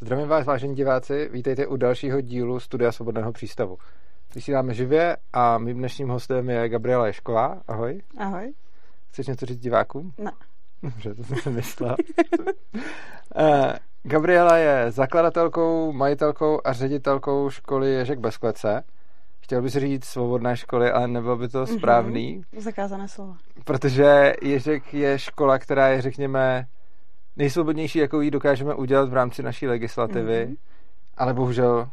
Zdravím vás, vážení diváci, vítejte u dalšího dílu Studia Svobodného přístavu. Vysíláme živě a mým dnešním hostem je Gabriela Ješková. Ahoj. Ahoj. Chceš něco říct divákům? Ne. Dobře, to jsem si myslel. uh, Gabriela je zakladatelkou, majitelkou a ředitelkou školy Ježek bez klece. Chtěl bys říct svobodné školy, ale nebylo by to správný. Mm-hmm. Zakázané slovo. Protože Ježek je škola, která je, řekněme, nejsvobodnější, jakou ji dokážeme udělat v rámci naší legislativy, mm-hmm. ale bohužel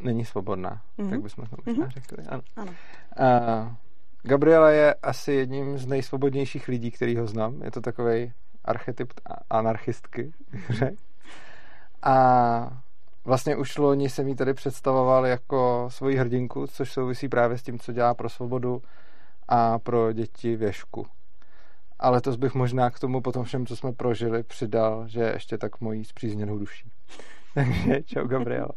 není svobodná. Mm-hmm. Tak bychom to možná mm-hmm. řekli. Ano. ano. Uh, Gabriela je asi jedním z nejsvobodnějších lidí, který ho znám. Je to takový archetyp anarchistky, řekl. A vlastně už loni jsem jí tady představoval jako svoji hrdinku, což souvisí právě s tím, co dělá pro svobodu a pro děti věšku. Ale to bych možná k tomu potom všem, co jsme prožili, přidal, že ještě tak mojí zpřízněnou duší. Takže čau Gabriela.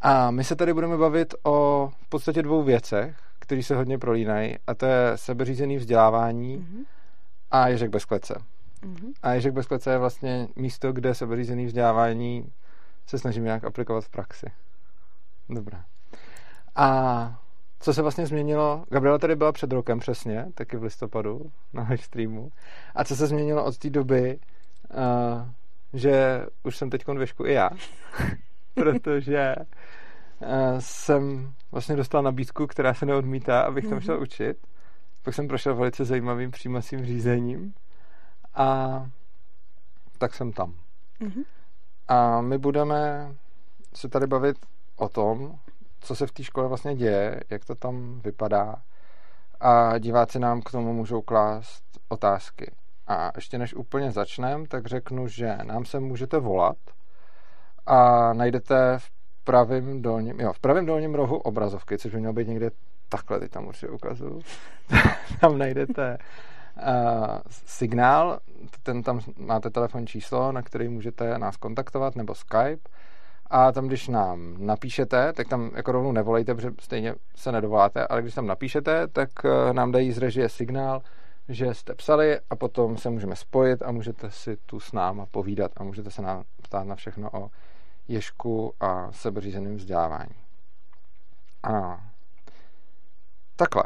A my se tady budeme bavit o v podstatě dvou věcech, které se hodně prolínají, a to je sebeřízený vzdělávání mm-hmm. a Ježek bez klece. Mm-hmm. A Ježek bez klece je vlastně místo, kde sebeřízený vzdělávání se snažím nějak aplikovat v praxi. Dobrá. A co se vlastně změnilo? Gabriela tady byla před rokem přesně, taky v listopadu na live streamu. A co se změnilo od té doby, uh, že už jsem teď věšku i já, protože uh, jsem vlastně dostal nabídku, která se neodmítá, abych tam šel mhm. učit. Pak jsem prošel velice zajímavým přijímacím řízením a tak jsem tam. Mm-hmm. A my budeme se tady bavit o tom, co se v té škole vlastně děje, jak to tam vypadá a diváci nám k tomu můžou klást otázky. A ještě než úplně začneme, tak řeknu, že nám se můžete volat a najdete v pravém dolním, jo, v pravém dolním rohu obrazovky, což by mělo být někde takhle, teď tam určitě ukazuju. tam najdete uh, signál, ten tam máte telefonní číslo, na který můžete nás kontaktovat, nebo Skype. A tam, když nám napíšete, tak tam jako rovnou nevolejte, protože stejně se nedovoláte, ale když tam napíšete, tak uh, nám dají z režie signál, že jste psali a potom se můžeme spojit a můžete si tu s náma povídat a můžete se nám ptát na všechno o ješku a sebeřízeném vzdělávání. A takhle.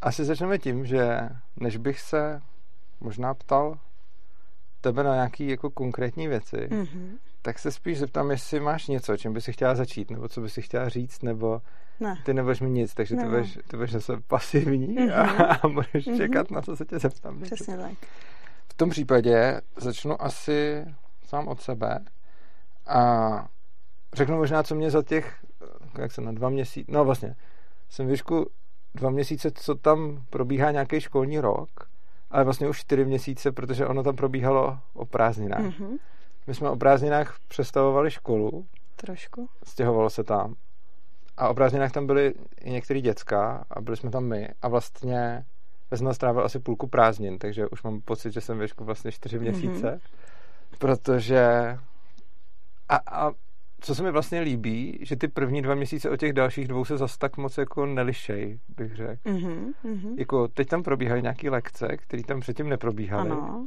Asi začneme tím, že než bych se možná ptal tebe na nějaký jako konkrétní věci, mm-hmm. Tak se spíš zeptám, jestli máš něco, čím by si chtěla začít, nebo co by si chtěla říct, nebo ne. ty nebudeš mi nic, takže ne. ty budeš, ty budeš zase pasivní mm-hmm. a, a budeš mm-hmm. čekat na co se tě zeptám. Přesně tak. V tom případě začnu asi sám od sebe a řeknu možná, co mě za těch, jak se na dva měsíce, no vlastně, jsem výšku dva měsíce, co tam probíhá nějaký školní rok, ale vlastně už čtyři měsíce, protože ono tam probíhalo o prázdninách. Mm-hmm. My jsme o prázdninách přestavovali školu. Trošku. Stěhovalo se tam. A o prázdninách tam byly i některé děcka a byli jsme tam my. A vlastně já jsem strávil asi půlku prázdnin, takže už mám pocit, že jsem věšku vlastně čtyři mhm. měsíce. Mm-hmm. Protože a, a co se mi vlastně líbí, že ty první dva měsíce od těch dalších dvou se zas tak moc jako nelišej, bych řekl. Mm-hmm. Jako teď tam probíhají nějaké lekce, které tam předtím neprobíhaly. Ano.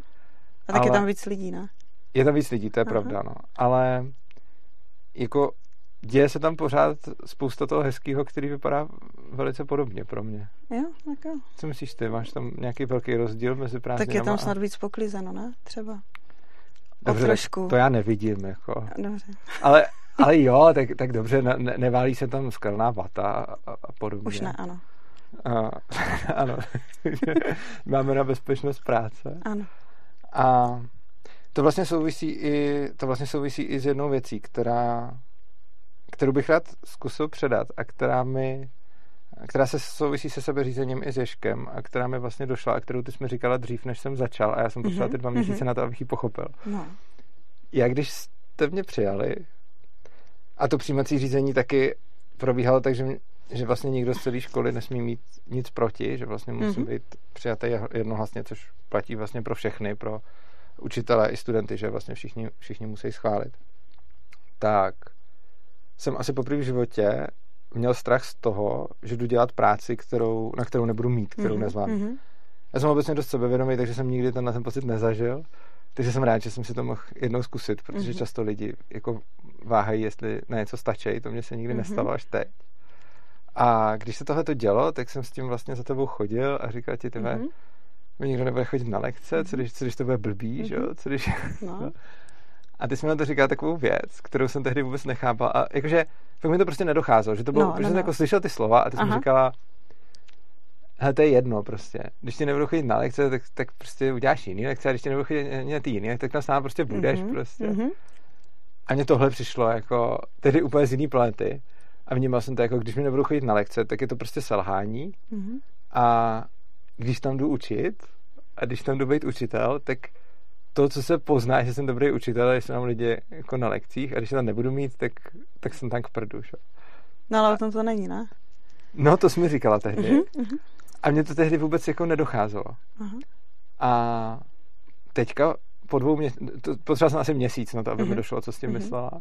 A tak ale... je tam víc lidí, ne? Je tam víc lidí, to je Aha. pravda, no. Ale jako děje se tam pořád spousta toho hezkého, který vypadá velice podobně pro mě. Jo, tak jo. Co myslíš ty? Máš tam nějaký velký rozdíl mezi prázdninami? Tak je tam snad a... víc poklizeno, ne? Třeba. Dobře, trošku. to já nevidím, jako. Dobře. Ale ale jo, tak, tak dobře, ne, neválí se tam skalná vata a, a podobně. Už ne, ano. A, ano, máme na bezpečnost práce. Ano. A to vlastně souvisí i, to vlastně souvisí i s jednou věcí, která, kterou bych rád zkusil předat a která mi která se souvisí se sebeřízením i s Ježkem a která mi vlastně došla a kterou ty jsi mi říkala dřív, než jsem začal a já jsem potřeboval ty dva mhm, měsíce mm-hmm. na to, abych ji pochopil. No. Já když jste mě přijali, a to přijímací řízení taky probíhalo tak, že, že vlastně nikdo z celé školy nesmí mít nic proti, že vlastně musí mm-hmm. být přijatý jednohlasně, což platí vlastně pro všechny, pro učitele i studenty, že vlastně všichni, všichni musí schválit. Tak jsem asi poprvé v životě měl strach z toho, že jdu dělat práci, kterou, na kterou nebudu mít, kterou mm-hmm. nezvládnu. Mm-hmm. Já jsem obecně dost sebevědomý, takže jsem nikdy ten, ten pocit nezažil, Takže jsem rád, že jsem si to mohl jednou zkusit, protože mm-hmm. často lidi jako váhají, jestli na něco stačí. To mě se nikdy mm-hmm. nestalo až teď. A když se tohle to dělo, tak jsem s tím vlastně za tebou chodil a říkal ti, tebe, mm-hmm. Mi nikdo nebude chodit na lekce, co, když, co když to bude blbý, mm-hmm. že jo? Co když... No. A ty jsi mi na to říkal takovou věc, kterou jsem tehdy vůbec nechápal. A jakože, fakt mi to prostě nedocházelo, že to bylo, no, protože no, jsem no. jako slyšel ty slova a ty jsi mi říkala, hele, to je jedno prostě. Když ti nebudu chodit na lekce, tak, tak prostě uděláš jiný lekce, a když ti nebudu chodit na ty jiný, tak tam s námi prostě budeš mm-hmm, prostě. Mm-hmm. A mně tohle přišlo jako, tedy úplně z jiný planety. A vnímal jsem to jako, když mi nebudu chodit na lekce, tak je to prostě selhání. Mm-hmm. A když tam jdu učit, a když tam jdu být učitel, tak to, co se pozná, že jsem dobrý učitel, že jsou tam lidi jako na lekcích a když tam nebudu mít, tak, tak jsem tam k prdu. Šo? No ale o tom to není, ne? No, to jsi mi říkala tehdy. Uh-huh, A mně to tehdy vůbec jako nedocházelo. Uh-huh. A teďka po dvou měsících, potřeboval jsem asi měsíc na to, aby uh-huh. mi došlo, co s tím uh-huh. myslela.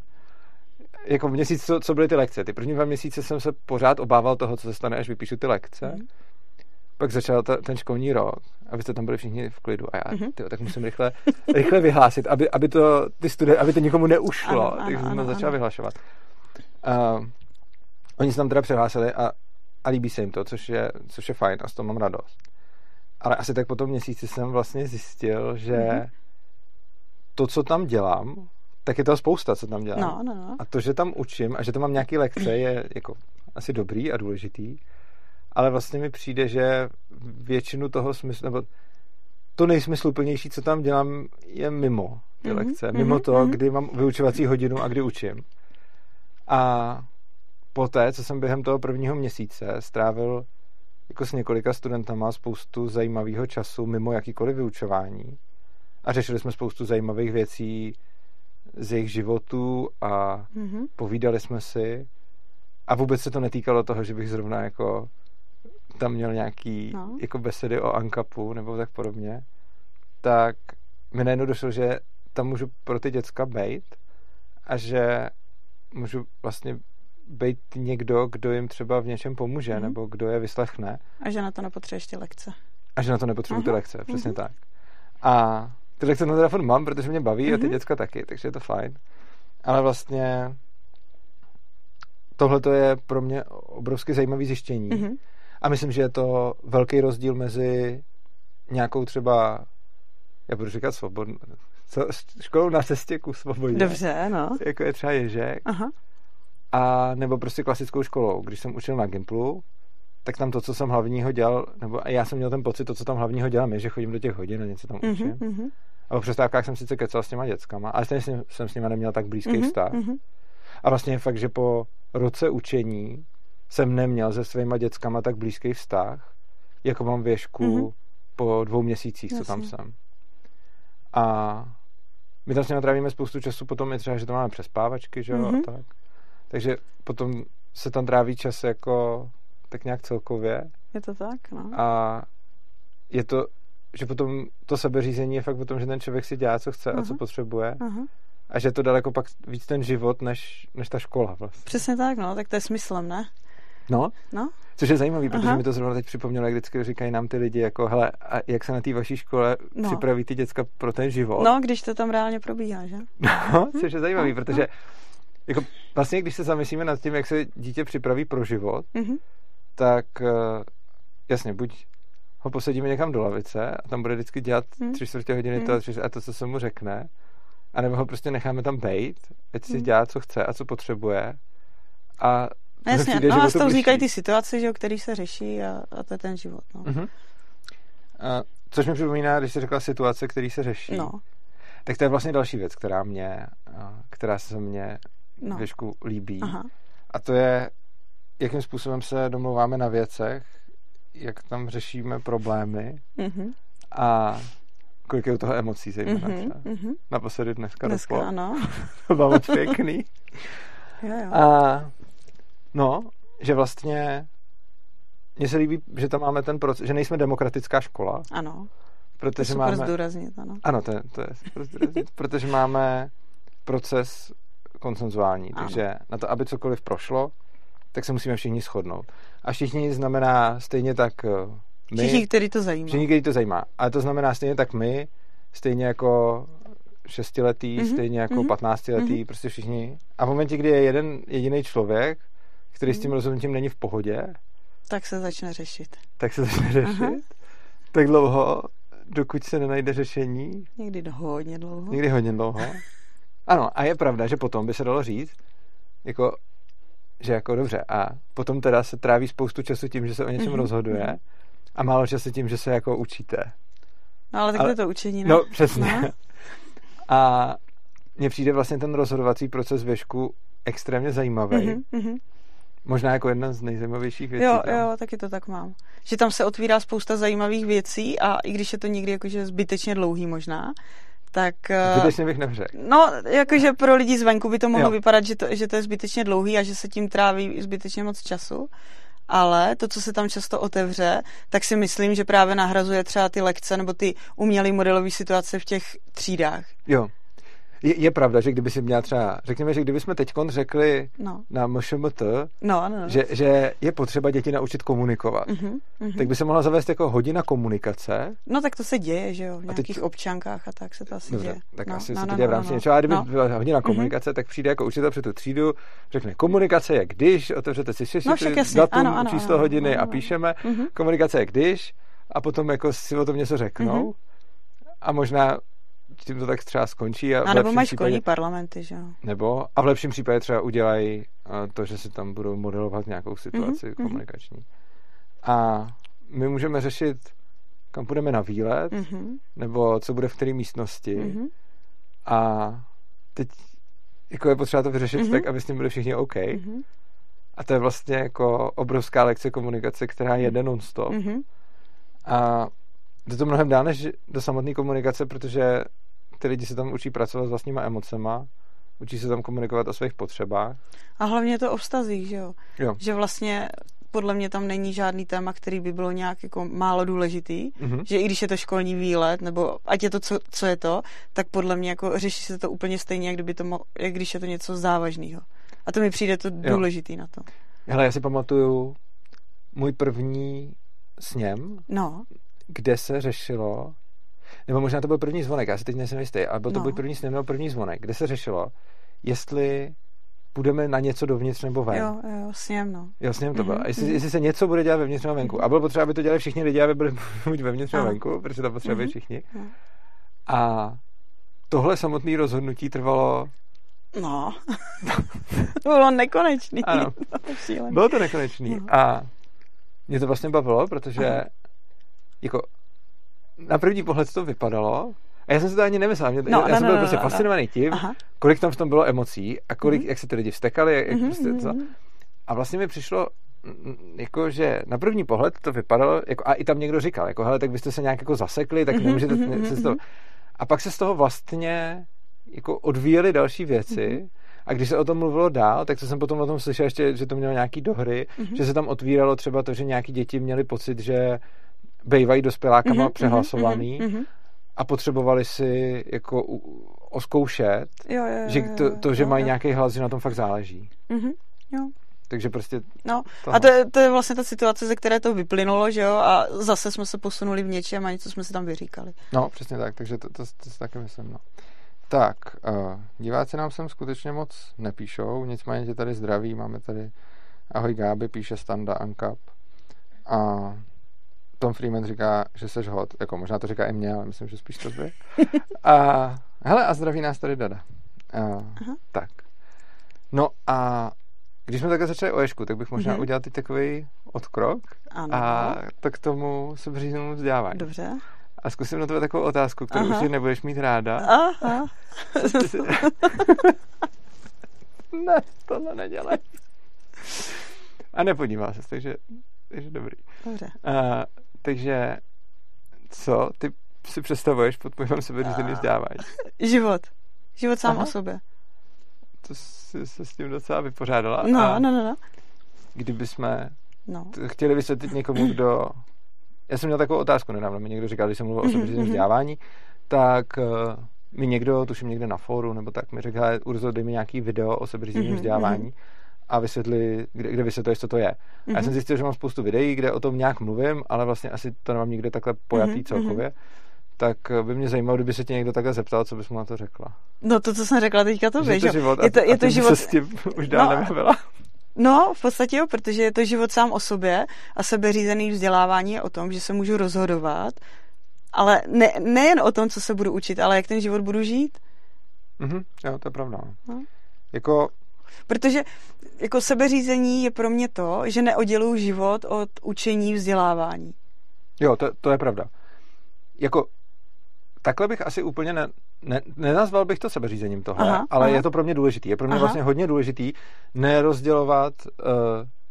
Jako měsíc, co, co byly ty lekce. Ty první dva měsíce jsem se pořád obával toho, co se stane, až vypíšu ty lekce. Uh-huh. Pak začal ta, ten školní rok, abyste tam byli všichni v klidu. A já, uh-huh. tyjo, tak musím rychle, rychle vyhlásit, aby, aby, to, ty studie, aby to nikomu neušlo. Ano, Takže jsem začal vyhlašovat. Uh, oni se tam teda přihlásili a a líbí se jim to, což je, což je fajn a z toho mám radost. Ale asi tak po tom měsíci jsem vlastně zjistil, že mm-hmm. to, co tam dělám, tak je to spousta, co tam dělám. No, no, no. A to, že tam učím a že tam mám nějaké lekce, je jako asi dobrý a důležitý, ale vlastně mi přijde, že většinu toho smyslu, nebo to nejsmysluplnější, co tam dělám, je mimo ty mm-hmm, lekce. Mimo mm-hmm, to, kdy mám vyučovací hodinu a kdy učím. A poté, co jsem během toho prvního měsíce strávil jako s několika studentama spoustu zajímavého času mimo jakýkoliv vyučování a řešili jsme spoustu zajímavých věcí z jejich životů a mm-hmm. povídali jsme si a vůbec se to netýkalo toho, že bych zrovna jako tam měl nějaký no. jako besedy o Ankapu nebo tak podobně, tak mi najednou došlo, že tam můžu pro ty děcka bejt a že můžu vlastně být někdo, kdo jim třeba v něčem pomůže, mm. nebo kdo je vyslechne. A že na to nepotřebuje ještě lekce. A že na to nepotřebuji ty lekce, přesně mm. tak. A ty lekce na telefon mám, protože mě baví mm. a ty mhm. děcka taky, takže je to fajn. Ale vlastně tohle to je pro mě obrovsky zajímavý zjištění. Mm. A myslím, že je to velký rozdíl mezi nějakou třeba, já budu říkat svobodnou, školou na cestě ku svobodě. Dobře, no. Jako je třeba Ježek. Aha a nebo prostě klasickou školou. Když jsem učil na Gimplu, tak tam to, co jsem hlavního dělal, nebo já jsem měl ten pocit, to, co tam hlavního dělám, je, že chodím do těch hodin a něco tam mm-hmm, učím. Mm-hmm. A po přestávkách jsem sice kecal s těma dětskama, ale stejně jsem, jsem s nimi neměl tak blízký mm-hmm, vztah. Mm-hmm. A vlastně je fakt, že po roce učení jsem neměl se svýma dětskama tak blízký vztah, jako mám věšku mm-hmm. po dvou měsících, Jasně. co tam jsem. A my tam s nimi trávíme spoustu času, potom je třeba, že to máme přespávačky, že jo, mm-hmm. tak. Takže potom se tam tráví čas jako tak nějak celkově. Je to tak, no. A je to, že potom to sebeřízení je fakt o tom, že ten člověk si dělá, co chce uh-huh. a co potřebuje. Uh-huh. A že je to daleko pak víc ten život, než, než ta škola vlastně. Přesně tak, no, tak to je smyslem, ne? No, no. což je zajímavý, protože Aha. mi to zrovna teď připomnělo, jak vždycky říkají nám ty lidi, jako hele, a jak se na té vaší škole no. připraví ty děcka pro ten život? No, když to tam reálně probíhá, že? No, což je zajímavý, no, protože no jako vlastně, když se zamyslíme nad tím, jak se dítě připraví pro život, mm-hmm. tak uh, jasně, buď ho posadíme někam do lavice a tam bude vždycky dělat mm. tři čtvrtě hodiny mm. to a to, co se mu řekne, a nebo ho prostě necháme tam bejt, ať si mm. dělá, co chce a co potřebuje. A Jasně, přijde, no a z toho vznikají ty situace, že, který se řeší a, a to je ten život. No. Mm-hmm. A, což mi připomíná, když jsi řekla situace, který se řeší, no. tak to je vlastně další věc, která mě, která se mě no. věšku líbí. Aha. A to je, jakým způsobem se domluváme na věcech, jak tam řešíme problémy mm-hmm. a kolik je u toho emocí zejména mm-hmm, mm-hmm. Naposledy dneska, dneska doplo. ano. to bylo moc pěkný. jo, jo. A no, že vlastně mně se líbí, že tam máme ten proces, že nejsme demokratická škola. Ano. Protože to máme, zdůraznit, ano. Ano, to je, to je super zdůraznit, protože máme proces konsenzuální. Ano. Takže na to, aby cokoliv prošlo, tak se musíme všichni shodnout. A všichni znamená stejně tak eh, my. Všichni, který to zajímá. Všichni, který to zajímá. Ale to znamená stejně tak my, stejně jako šestiletý, Mhm, stejně jako mhm, patnáctiletý, mhm. prostě všichni. A v momentě, kdy je jeden jediný člověk, který s tím Mhm. rozhodnutím není v pohodě, Tak se začne řešit. tak se začne řešit. Aha. Tak dlouho, dokud se nenajde řešení, Někdy hodně dlouho. někdy hodně dlouho. Ano, a je pravda, že potom by se dalo říct, jako, že jako dobře, a potom teda se tráví spoustu času tím, že se o něčem Mhm, rozhoduje mhm. a málo času tím, že se jako učíte. No ale tak Ale- to je to učení, ne? No, přesně. No. A mně přijde vlastně ten rozhodovací proces věšku extrémně zajímavý. Mhm, mhm. Možná jako jedna z nejzajímavějších věcí. Jo, tam. jo, taky to tak mám. Že tam se otvírá spousta zajímavých věcí a i když je to někdy jakože zbytečně dlouhý možná, tak... eh, Zbytečně bych neřekl. No, jakože pro lidi zvenku by to mohlo Jo. vypadat, že to, že to je zbytečně dlouhý a že se tím tráví zbytečně moc času. Ale to, co se tam často otevře, tak si myslím, že právě nahrazuje třeba ty lekce nebo ty umělé modelové situace v těch třídách. Jo. Je, je pravda, že kdyby si měla třeba, řekněme, že kdybychom teď řekli No, na MŠMT, no, no. no. že, že je potřeba děti naučit komunikovat, Mhm, mhm. tak by se mohla zavést jako hodina komunikace. No tak to se děje, že jo, v teď- nějakých občankách a tak se to asi Dobře, děje. tak no, asi no, se no, to děje v no, rámci no. něčeho. A kdyby no. byla hodina Mhm. komunikace, tak přijde jako učitel před tu třídu, řekne komunikace je když, otevřete si No, však jasně, datum, ano, ano, číslo ano, hodiny ano, a ano. píšeme. Mhm. Komunikace je když a potom jako si o tom něco řeknou. Mhm. A možná tím to tak třeba skončí. A, v A nebo mají případě- školní parlamenty, že jo. Nebo, a v lepším případě třeba udělají eh, to, že si tam budou modelovat nějakou situaci Mhm, komunikační. A my můžeme řešit, kam půjdeme na výlet, Mhm, nebo co bude v které místnosti. mhm. A teď jako je potřeba to vyřešit Mhm. tak, aby s tím byli všichni OK. Mhm, A to je vlastně jako obrovská lekce komunikace, která jede non-stop. mhm. A jde to mnohem dál než do samotné komunikace, protože ty lidi se tam učí pracovat s vlastníma emocema, učí se tam komunikovat o svých potřebách. A hlavně je to o vztazích, že jo. Jo. Že vlastně podle mě tam není žádný téma, který by bylo nějak jako málo důležitý, Mhm. že i když je to školní výlet, nebo ať je to, co, co je to, tak podle mě jako řeší se to úplně stejně, jak, kdyby to mo- jak když je to něco závažného. A to mi přijde to důležitý na to. Hele, já si pamatuju můj první sněm, No, kde se řešilo, nebo možná to byl první zvonek, já si teď nejsem jistý, ale byl to No. buď první sněm nebo první zvonek, kde se řešilo, jestli půjdeme na něco dovnitř nebo ven. jo, jo, sněm, no. Jo, sněm to byl. Mhm, A jestli, mhm. jestli se něco bude dělat vevnitř nebo venku. A bylo potřeba, aby to dělali všichni lidi, aby byli buď vevnitř nebo venku, protože to potřebují Mhm. všichni. No. A tohle samotné rozhodnutí trvalo, No. to bylo nekonečný. Ano. Bylo bylo to nekonečný. No. A mě to vlastně bavilo, protože Aha. jako na první pohled to vypadalo, a já jsem si to ani nemyslel. Mě, No, já no, jsem no, byl no, prostě no, no. fascinovaný tím, Aha. kolik tam v tom bylo emocí a kolik, Mhm. jak se ty lidi vstekali, jak, Mhm, prostě to. mhm. A vlastně mi přišlo, jako, že na první pohled to vypadalo, jako, a i tam někdo říkal, jako, hele, tak byste se nějak jako zasekli, tak Mhm, nemůžete mhm, se z toho... mhm. A pak se z toho vlastně jako odvíjely další věci Mhm. a když se o tom mluvilo dál, tak co jsem potom o tom slyšel ještě, že to mělo nějaký dohry, Mhm. že se tam otvíralo třeba to, že nějaký děti měli pocit, že bejvají dospělákama Mhm, přehlasovaný mhm, mhm. a potřebovali si jako oskoušet, Jo, jo, jo, že to, to že jo, mají jo. nějaký hlas, že na tom fakt záleží. Mhm, jo. Takže prostě No, Tohle. a to je, to je vlastně ta situace, ze které to vyplynulo, že jo, a zase jsme se posunuli v něčem a něco jsme si tam vyříkali. No, přesně tak, takže to, to, to si taky myslím, no. Tak, uh, diváci nám sem skutečně moc nepíšou, nicméně tě tady zdraví, máme tady Ahoj Gáby, píše Standa Ankap a Tom Freeman říká, že seš hot, jako možná to říká i mě, ale myslím, že spíš to by. A hele, a zdraví nás tady Dada. Uh, tak. No a když jsme takhle začali o Ježku, tak bych možná Mhm. udělal teď takový odkrok Ano. a to k tomu sebříznému vzdělávání. Dobře. A zkusím na tebe takovou otázku, kterou Aha. už nebudeš mít ráda. Aha. ne, tohle nedělej. A nepodívá se, takže, takže dobrý. Dobře. Uh, takže co ty si představuješ pod pojmem sebeřízený vzdělávání? Život. Život sám Aha. o sobě. To jsi se s tím docela vypořádala. No, a no, no, no. kdyby jsme no. chtěli vysvětlit někomu, kdo... Já jsem měl takovou otázku nedávno, mi někdo říkal, když jsem mluvil o Mhm, sebeřízeném mhm. vzdělávání, tak uh, mi někdo, tuším někde na fóru, nebo tak, mi řekl, "Hele, Urzo, dej mi nějaký video o sebeřízeném Mhm, vzdělávání a vysvětli, kde, kde vysvětluješ, co to je. A já Mhm. jsem zjistil, že mám spoustu videí, kde o tom nějak mluvím, ale vlastně asi to nemám nikde takhle pojatý Mhm, celkově. tak by mě zajímalo, kdyby se tě někdo takhle zeptal, co bys mu na to řekla. No to, co jsem řekla teďka, to víš, to jo. život je to, a, je a to ty život, se s tím už dál No. nebavila. No, v podstatě jo, protože je to život sám o sobě a sebeřízený vzdělávání je o tom, že se můžu rozhodovat, ale ne, nejen o tom, co se budu učit, ale jak ten život budu žít. Mhm, jo, to je pravda. No. Jako, Protože jako sebeřízení je pro mě to, že neodděluju život od učení vzdělávání. jo, to, to je pravda. Jako, takhle bych asi úplně ne, ne, nenazval bych to sebeřízením tohle, Aha, ale aha. je to pro mě důležitý. Je pro mě Aha. vlastně hodně důležitý nerozdělovat uh,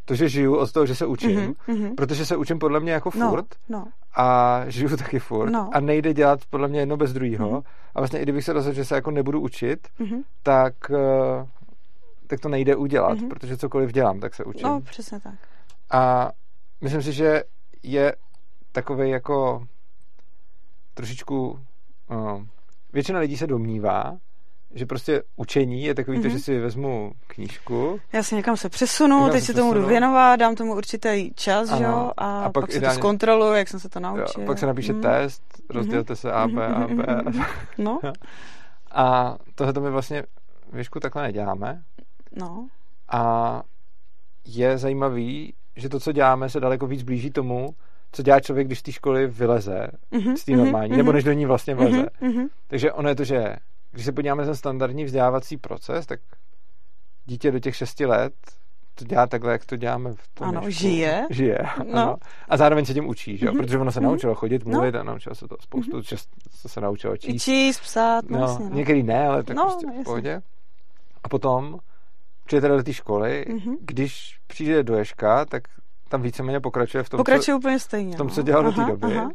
to, že žiju od toho, že se učím, Mhm, mhm. protože se učím podle mě jako No, furt no. a žiju taky furt No. a nejde dělat podle mě jedno bez druhého. Mhm. A vlastně i kdybych se rozhodl, že se jako nebudu učit, Mhm. tak, eh, tak to nejde udělat, Mhm. protože cokoliv dělám, tak se učím. No, přesně tak. A myslím si, že je takový jako trošičku uh, většina lidí se domnívá, že prostě učení je takový to, Mhm. že si vezmu knížku Já si někam se přesunu, Někam teď se se tomu budu přesunu. věnovat, dám tomu určitý čas, Ano. jo, a, A pak pak, se ideálně- to zkontroluju, jak jsem se to jo, naučil. pak se napíše Mm. test, rozdělte se A, B, A, Mhm, B. mhm, mhm. No, A tohle to my vlastně věšku takhle neděláme. No. A je zajímavý, že to, co děláme, se daleko víc blíží tomu, co dělá člověk, když z té školy vyleze, Mhm, z té mhm, normální, mhm, nebo než do ní vlastně vleze. mhm, mhm. Takže ono je to, že když se podíváme na ten standardní vzdělávací proces, tak dítě do těch šesti let to dělá takhle, jak to děláme v tom Ano, žije. Žije, No. ano. A zároveň se tím učí, že? Mhm. Protože ono se Mhm. naučilo chodit, No. mluvit a naučilo se to spoustu, čas, co se naučilo I číst. číst, psát, no, No, jasně, no. některý ne, ale tak No, prostě jasně. v pohodě. A potom přijete do té školy, Mhm. když přijde do Ješka, tak tam víceméně pokračuje v tom, Pokračuje úplně stejně. v tom, no. co dělal do té Aha, doby. aha.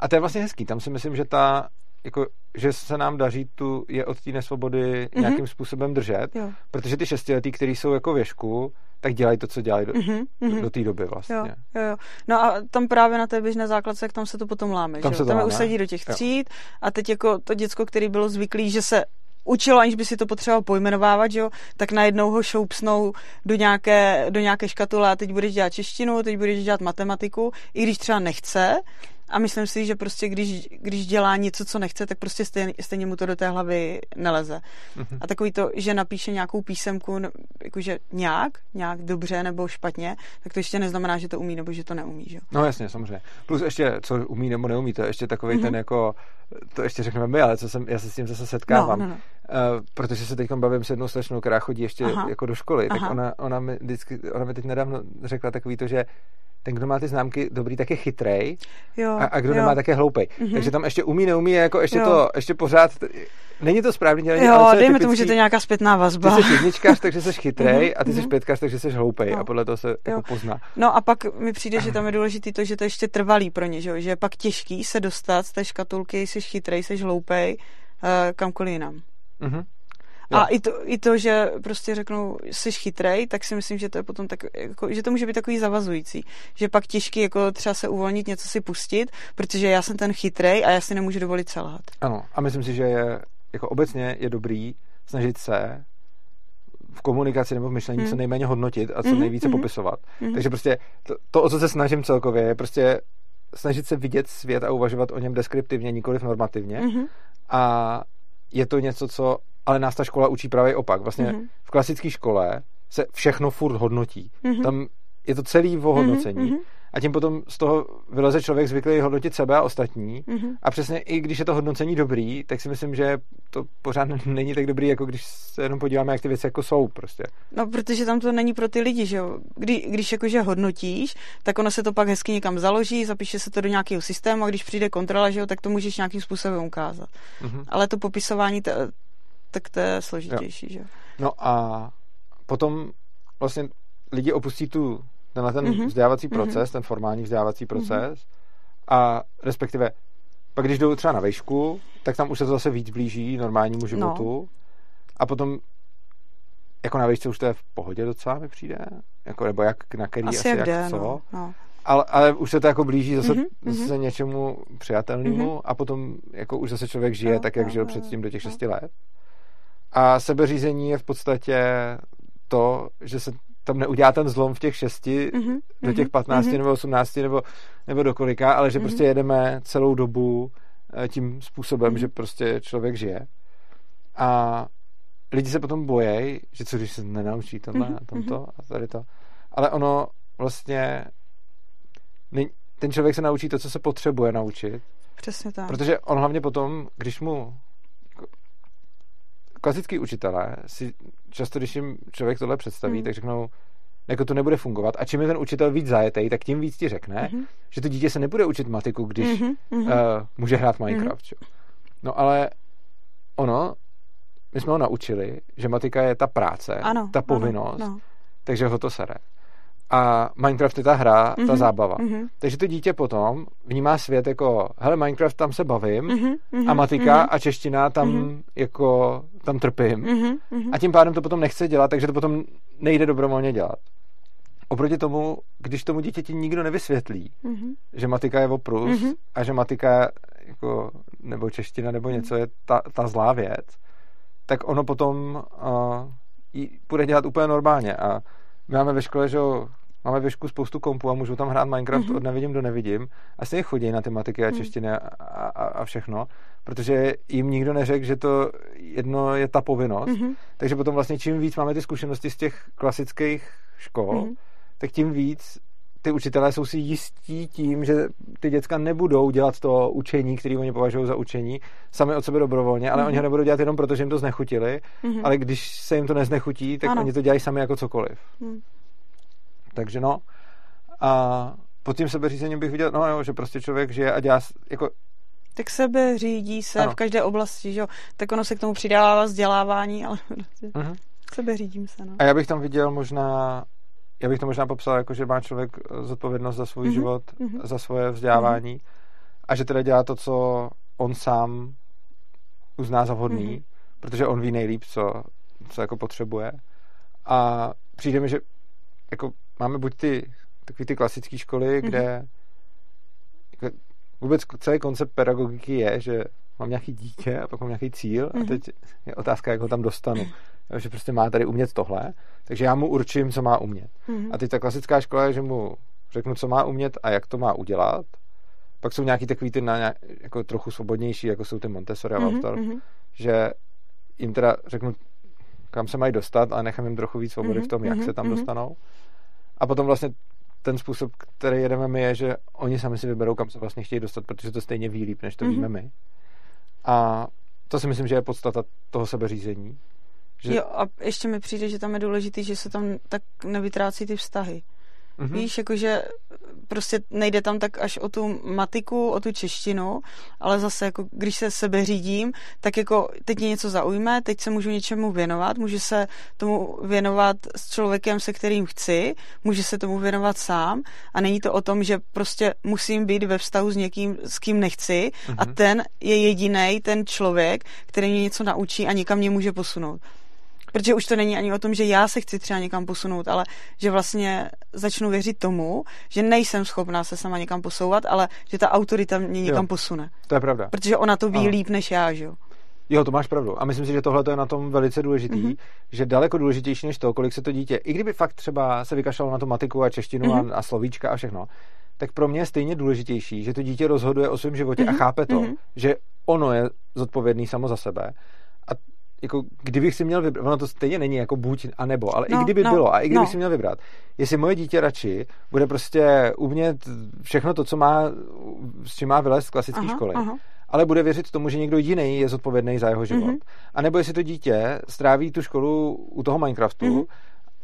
A to je vlastně hezký. Tam si myslím, že ta jako, že se nám daří tu je od té nesvobody Mhm. nějakým způsobem držet, Jo. protože ty šestiletí, kteří jsou jako věšku, tak dělají to, co dělají do, Mhm, mhm. do té doby vlastně. Jo, jo, jo. No a tam právě na té běžné základce, jak tam se to potom láme. Tam že? se jo? to tam láme. usadí do těch Jo. tříd a teď jako to děcko, který bylo zvyklý, že se učilo, aniž by si to potřeboval pojmenovávat, jo, tak najednou ho šoupsnou do nějaké, do nějaké škatule a teď budeš dělat češtinu, teď budeš dělat matematiku, i když třeba nechce. A myslím si, že prostě když, když dělá něco, co nechce, tak prostě stejně, stejně mu to do té hlavy neleze. Mhm. A takový to, že napíše nějakou písemku, jakože nějak, nějak dobře nebo špatně, tak to ještě neznamená, že to umí nebo že to neumí, že? jo? No jasně, samozřejmě. Plus ještě, co umí nebo neumí, to je ještě takový Mhm. ten jako, to ještě řekneme my, ale co jsem, já se s tím zase setkávám. No, no, no. Uh, protože se teď bavím s jednou slečnou, která chodí ještě Aha. jako do školy, tak Aha. ona, ona, mi vždycky, ona mi teď nedávno řekla takový to, že ten, kdo má ty známky dobrý, tak je chytrej Jo, a, a kdo jo. nemá, tak je hloupej. Mhm. Takže tam ještě umí, neumí, je jako ještě Jo. to, ještě pořád, není to správně dělení, Jo, ale dejme typický, tomu, že to je nějaká zpětná ty vazba. jsi jedničkář, takže jsi chytrej Mhm, a ty jsi mhm. pětkář, takže jsi hloupej No. a podle toho se jako Jo. pozná. No a pak mi přijde, že tam je důležitý to, že to je ještě trvalý pro ně, že, že je pak těžký se dostat z té škatulky, jsi chytrej, jsi hloupej, uh, kamkoliv jinam. Mhm. Jo. A i to, i to, že prostě řeknou, jsi chytrej, tak si myslím, že to je potom tak, jako, že to může být takový zavazující. Že pak těžký jako třeba se uvolnit, něco si pustit, protože já jsem ten chytrej a já si nemůžu dovolit selhat. Ano, a myslím si, že je, jako obecně je dobrý snažit se v komunikaci nebo v myšlení Hmm. co nejméně hodnotit a co Mhm, nejvíce mhm. popisovat. Mhm. Takže prostě to, to, o co se snažím celkově, je prostě snažit se vidět svět a uvažovat o něm deskriptivně, nikoliv normativně. Mhm. A je to něco, co ale nás ta škola učí právě opak. Vlastně Mhm. v klasické škole se všechno furt hodnotí. Mhm. Tam je to celý o hodnocení. Mhm, A tím potom z toho vyleze člověk zvyklý hodnotit sebe a ostatní. mhm. A přesně i když je to hodnocení dobrý, tak si myslím, že to pořád není tak dobrý, jako když se jenom podíváme, jak ty věci jako jsou prostě. No, protože tam to není pro ty lidi, že jo. Kdy, když jakože hodnotíš, tak ono se to pak hezky někam založí, zapíše se to do nějakého systému a když přijde kontrola, že jo, tak to můžeš nějakým způsobem ukázat. Mhm. Ale to popisování, to, tak to je složitější, že jo. No a potom vlastně lidi opustí tu, tenhle ten Mhm. vzdělávací Mhm. proces, ten formální vzdělávací proces a respektive pak když jdou třeba na vejšku, tak tam už se to zase víc blíží normálnímu životu a potom jako na vejšce už to je v pohodě docela mi přijde, jako, nebo jak na který asi, Asi jak jak jde, co. no. no. Ale, ale už se to jako blíží zase, Mhm, mm-hmm, mhm. zase něčemu přijatelnému Mhm. a potom jako už zase člověk žije Jo, tak, jak jo, žil jo, předtím do těch jo. šesti let. A sebeřízení je v podstatě to, že se tam neudělá ten zlom v těch šesti Mhm, do těch mhm, 15 mhm. nebo 18 nebo, nebo do kolika, ale že Mhm. prostě jedeme celou dobu eh, tím způsobem, Mhm. že prostě člověk žije. A lidi se potom bojejí, že co když se nenaučí tohle Mhm, a tamto a tady to. Ale ono vlastně ten člověk se naučí to, co se potřebuje naučit, Přesně tak. protože on hlavně potom, když mu klasický učitelé si často, když jim člověk tohle představí, Mhm. tak řeknou, jako to nebude fungovat. A čím je ten učitel víc zajetý, tak tím víc ti řekne, Mhm. že to dítě se nebude učit matiku, když Mhm, mhm. uh, může hrát Minecraft. Mm-hmm. No ale ono, my jsme ho naučili, že matika je ta práce, ano, ta povinnost, Ano, no. takže ho to sere. A Minecraft je ta hra, ta Mhm, zábava. mhm. Takže to dítě potom vnímá svět jako, hele, Minecraft, tam se bavím, Mhm, mhm, a matika mhm, a čeština tam Mhm. jako, tam trpím. mhm, mhm. A tím pádem to potom nechce dělat, takže to potom nejde dobrovolně dělat. Oproti tomu, když tomu dítěti nikdo nevysvětlí, Mhm. že matika je oprus Mhm. a že matika jako, nebo čeština nebo něco je ta, ta zlá věc, tak ono potom uh, bude dělat úplně normálně. A my máme ve škole, že jo, máme škole spoustu kompů a můžu tam hrát Minecraft Mhm. od nevidím do nevidím. A stejně chodí na ty matiky a Mhm. češtiny a, a, a všechno, protože jim nikdo neřekl, že to jedno je ta povinnost. Mhm. Takže potom vlastně čím víc máme ty zkušenosti z těch klasických škol, Mhm. tak tím víc ty učitelé jsou si jistí tím, že ty děcka nebudou dělat to učení, které oni považují za učení, sami od sebe dobrovolně, ale Mhm. oni ho nebudou dělat jenom proto, že jim to znechutili, Mhm. ale když se jim to neznechutí, tak Ano. oni to dělají sami jako cokoliv. Mhm. Takže no. A pod tím sebeřízením bych viděl, no jo, že prostě člověk žije a dělá, jako, Tak sebe řídí se Ano. v každé oblasti, že jo? Tak ono se k tomu přidává vzdělávání, ale prostě uh-huh. sebe řídím se, no. A já bych tam viděl možná, já bych to možná popsal jako, že má člověk eh, zodpovědnost za svůj Mhm, život, mhm. za svoje vzdělávání a že teda dělá to, co on sám uzná za vhodný, Mhm. protože on ví nejlíp, co, co jako potřebuje. A přijde mi, že jako máme buď ty takový ty klasické školy, Mhm. kde jako vůbec celý koncept pedagogiky je, že mám nějaký dítě a pak mám nějaký cíl a Mhm. teď je otázka, jak ho tam dostanu. Jo, že prostě má tady umět tohle, takže já mu určím, co má umět. Mhm. A teď ta klasická škola je, že mu řeknu, co má umět a jak to má udělat. Pak jsou nějaký takový ty na, nějak- jako trochu svobodnější, jako jsou ty Montessori a Mhm, Waldorf, mhm. že jim teda řeknu, kam se mají dostat a nechám jim trochu víc svobody Mhm, v tom, jak mhm, se tam mhm. dostanou. A potom vlastně ten způsob, který jedeme my, je, že oni sami si vyberou, kam se vlastně chtějí dostat, protože to stejně ví líp, než to Mhm. víme my. A to si myslím, že je podstata toho sebeřízení. Že, Jo, a ještě mi přijde, že tam je důležitý, že se tam tak nevytrácí ty vztahy. Mhm. Víš, jakože prostě nejde tam tak až o tu matiku, o tu češtinu, ale zase jako když se sebe řídím, tak jako teď mě něco zaujme, teď se můžu něčemu věnovat, můžu se tomu věnovat s člověkem, se kterým chci, můžu se tomu věnovat sám a není to o tom, že prostě musím být ve vztahu s někým, s kým nechci a Mhm. ten je jediný ten člověk, který mě něco naučí a někam mě může posunout. Protože už to není ani o tom, že já se chci třeba někam posunout, ale že vlastně začnu věřit tomu, že nejsem schopná se sama někam posouvat, ale že ta autorita mě někam Jo. posune. To je pravda. Protože ona to ví Ano. líp než já, že jo. Jo, to máš pravdu. A myslím si, že tohle je na tom velice důležitý, Mhm. mm-hmm. že daleko důležitější než to, kolik se to dítě, i kdyby fakt třeba se vykašlalo na tu matiku a češtinu Mhm. mm-hmm. a, a slovíčka a všechno, tak pro mě je stejně důležitější, že to dítě rozhoduje o svém životě Mhm. mm-hmm. a chápe to, Mhm. mm-hmm. že ono je zodpovědný samo za sebe. Jako kdybych si měl vybrat, ono to stejně není jako buď a nebo, ale No, i kdyby no, bylo a i kdybych no. si měl vybrat, jestli moje dítě radši bude prostě umět všechno to, co má, s čím má vylézt z klasické Aha, školy, aha. ale bude věřit tomu, že někdo jiný je zodpovědný za jeho život. Mhm. Mm-hmm. A nebo jestli to dítě stráví tu školu u toho Minecraftu Mhm. mm-hmm.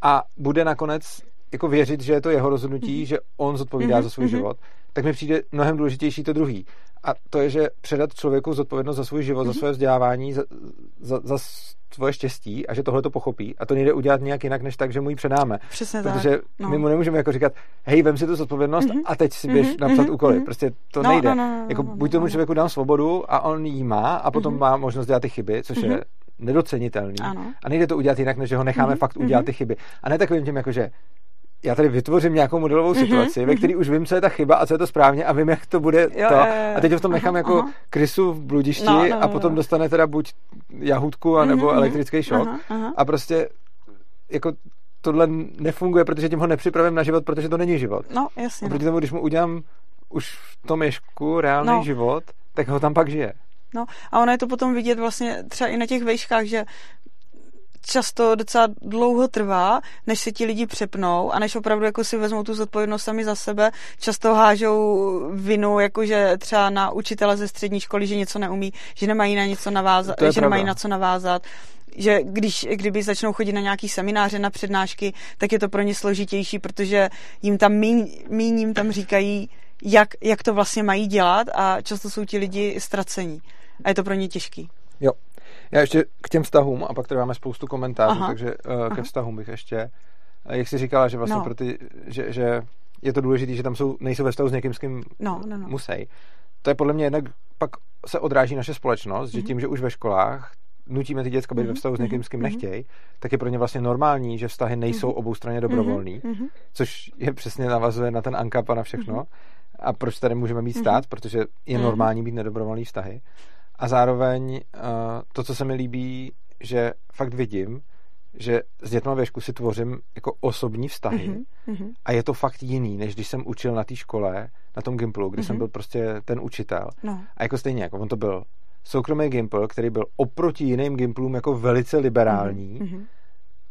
a bude nakonec jako věřit, že je to jeho rozhodnutí, mm-hmm. že on zodpovídá Mhm, za svůj mhm. život, tak mi přijde mnohem důležitější to druhý. A to je, že předat člověku zodpovědnost za svůj život, mm-hmm. za své vzdělávání, za, za, za svoje štěstí a že tohle to pochopí. A to nejde udělat nějak jinak, než tak, že mu ji předáme. Přesně Protože tak. No. my mu nemůžeme jako říkat, hej, vem si tu zodpovědnost Mhm. a teď si běž Mhm, napsat mhm, úkoly. mhm. Prostě to No, nejde. no, no, no, jako no, no, buď tomu no. člověku dám svobodu a on ji má a potom Mhm. má možnost dělat ty chyby, což Mhm. je nedocenitelný. Ano. A nejde to udělat jinak, než že ho necháme Mhm, fakt udělat mhm. ty chyby. A ne takovým tím, jako že já tady vytvořím nějakou modelovou Mhm, situaci, ve mhm. které už vím, co je ta chyba a co je to správně a vím, jak to bude Jo, to. jo, jo, A teď ho v tom aha, nechám jako aha. krysu v bludišti No, no, a no, potom no. dostane teda buď jahůdku, anebo Mhm, elektrický šok. aha, aha. A prostě jako tohle nefunguje, protože tím ho nepřipravím na život, protože to není život. No, jasně. No. Oproti tomu, když mu udělám už v tom ježku reálný No. život, tak ho tam pak žije. No a ono je to potom vidět vlastně třeba i na těch vejškách, že často docela dlouho trvá, než se ti lidi přepnou a než opravdu jako si vezmou tu zodpovědnost sami za sebe. Často hážou vinu, jakože třeba na učitele ze střední školy, že něco neumí, že nemají na něco navázat, že pravda. nemají na co navázat že když, kdyby začnou chodit na nějaký semináře, na přednášky, tak je to pro ně složitější, protože jim tam míň, míň jim tam říkají, jak, jak to vlastně mají dělat a často jsou ti lidi ztracení. A je to pro ně těžký. Jo. Já ještě k těm vztahům, a pak tady máme spoustu komentářů, Aha. takže uh, ke Aha. vztahům bych ještě, uh, jak jsi říkala, že vlastně no. pro ty, že, že je to důležité, že tam jsou, nejsou ve vztahu s někým, s kým no, no, no. musí. To je podle mě jednak, pak se odráží naše společnost, mm-hmm. že mhm. tím, že už ve školách nutíme ty děcka být mm-hmm. ve vztahu s někým, s kým mm-hmm. nechtějí, tak je pro ně vlastně normální, že vztahy nejsou mm-hmm. oboustranně dobrovolný, mm-hmm. což je přesně navazuje na ten ankap a na všechno. Mm-hmm. A proč tady můžeme mít stát, mm-hmm. protože je normální být nedobrovolný vztahy. A zároveň uh, to, co se mi líbí, že fakt vidím, že s dětma věšku si tvořím jako osobní vztahy mm-hmm. a je to fakt jiný, než když jsem učil na té škole, na tom Gimplu, kdy mm-hmm. jsem byl prostě ten učitel. No. A jako stejně, jako on to byl soukromý Gimpl, který byl oproti jiným Gimplům jako velice liberální mm-hmm.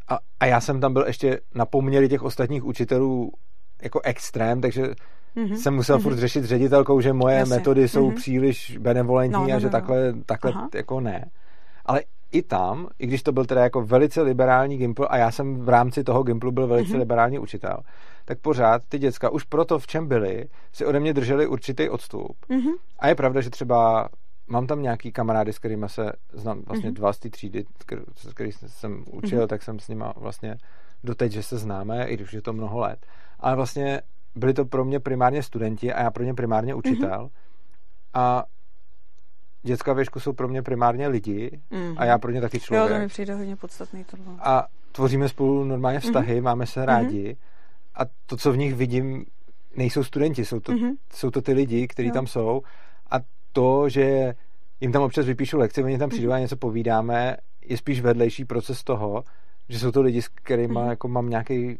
a, a já jsem tam byl ještě na poměry těch ostatních učitelů jako extrém, takže mm-hmm. jsem musel mm-hmm. furt řešit s ředitelkou, že moje Jasně. metody jsou mm-hmm. příliš benevolentní no, no, a že no, no. takhle, takhle jako ne. Ale i tam, i když to byl teda jako velice liberální Gimpl a já jsem v rámci toho Gimplu byl velice mm-hmm. liberální učitel, tak pořád ty děcka už proto, v čem byli, si ode mě drželi určitý odstup. Mm-hmm. A je pravda, že třeba mám tam nějaký kamarády, s kterými se znám vlastně mm-hmm. dva z té třídy, s který jsem učil, mm-hmm. tak jsem s nima vlastně doteď, že se známe, i když je to mnoho let. Ale vlastně byli to pro mě primárně studenti a já pro ně primárně učitel. Mm-hmm. A dětská věšku jsou pro mě primárně lidi mm-hmm. a já pro ně taky člověk. Jo, to mi přijde hodně podstatný tohle. A tvoříme spolu normálně vztahy, mm-hmm. máme se rádi mm-hmm. a to, co v nich vidím, nejsou studenti, jsou to, mm-hmm. jsou to ty lidi, kteří tam jsou a to, že jim tam občas vypíšu lekci, oni tam přijdou a něco povídáme, je spíš vedlejší proces toho, že jsou to lidi, s kterými mm. jako mám nějaký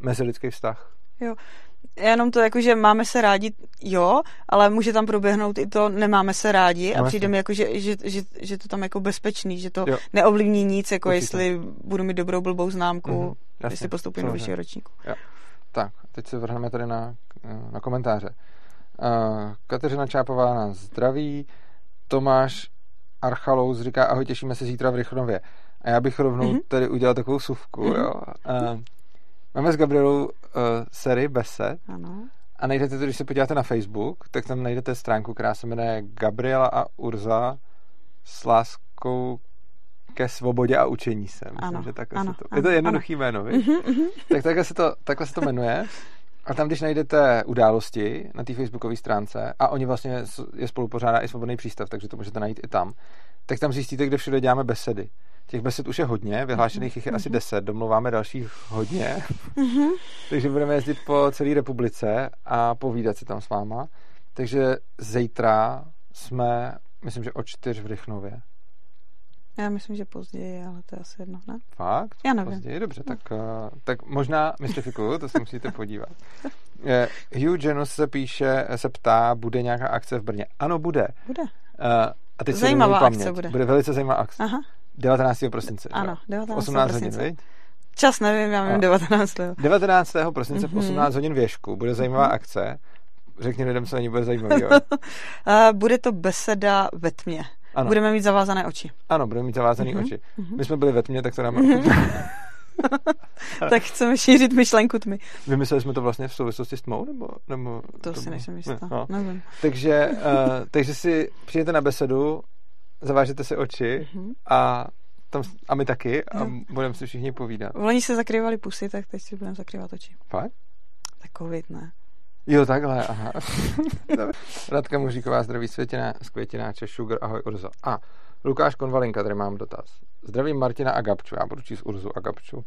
mezilidský vztah. Jo, jenom to jako, že máme se rádi, jo, ale může tam proběhnout i to, nemáme se rádi a no, přijde mi jako, že, že, že, že to tam jako bezpečný, že to jo. neovlivní nic, jako Určitě. jestli budu mít dobrou blbou známku, mm-hmm. Jasně. jestli postupím do vyššího ročníku. Jo. Tak, teď se vrhneme tady na, na komentáře. Uh, Kateřina Čápová nás zdraví, Tomáš Archalous říká, ahoj, těšíme se zítra v Rychnově. A já bych rovnou mm-hmm. tady udělal takovou suvku, mm-hmm. jo. Uh, máme s Gabrielou uh, sérii Besed. Ano. A najdete to, když se podíváte na Facebook, tak tam najdete stránku, která se jmenuje Gabriela a Urza s láskou ke svobodě a učení se. Myslím, ano, že takhle ano, se to... Ano, je to jednoduchý ano. jméno, víš? Mm-hmm. tak takhle se, to, takhle se to jmenuje. A tam, když najdete události na té facebookové stránce a oni vlastně je spolu pořádá i svobodný přístav, takže to můžete najít i tam, tak tam zjistíte, kde všude děláme besedy. Těch besed už je hodně, vyhlášených jich je asi mhm. deset, domluváme dalších hodně, mhm. takže budeme jezdit po celé republice a povídat si tam s váma. Takže zítra jsme, myslím, že o čtyř v Rychnově. Já myslím, že později, ale to je asi jedno, ne? Fakt? Já nevím. Později, dobře, tak, uh, tak možná mystifikuju, to se musíte podívat. Hugh Janus se píše, se ptá, bude nějaká akce v Brně? Ano, bude. Bude. Uh, a teď zajímavá akce bude. Bude velice zajímavá akce. Aha. 19. prosince. Ano, 19. 18 prosince. hodin, Čas nevím, já vím 19. 19. prosince v 18 hodin věšku. Bude zajímavá mm-hmm. akce. Řekni lidem, co není bude zajímavý. uh, bude to beseda ve tmě. Ano. Budeme mít zavázané oči. Ano, budeme mít zavázané mm-hmm. oči. My jsme byli ve tmě, tak to nám... tak chceme šířit myšlenku tmy. Vymysleli jsme to vlastně v souvislosti s tmou? Nebo, nebo to, to si nejsem jistá. No. Nevím. Takže, uh, takže si přijete na besedu, zavážete si oči mm-hmm. a tam, a my taky a no. budeme si všichni povídat. V loni se zakrývali pusy, tak teď si budeme zakrývat oči. Fakt? Tak covid, ne. Jo, takhle, aha. Radka Mužíková, zdraví světěná, z květináče, Sugar, ahoj Urzo. A Lukáš Konvalinka, tady mám dotaz. Zdravím Martina a Gabču, já budu číst Urzu a Gabču. Uh,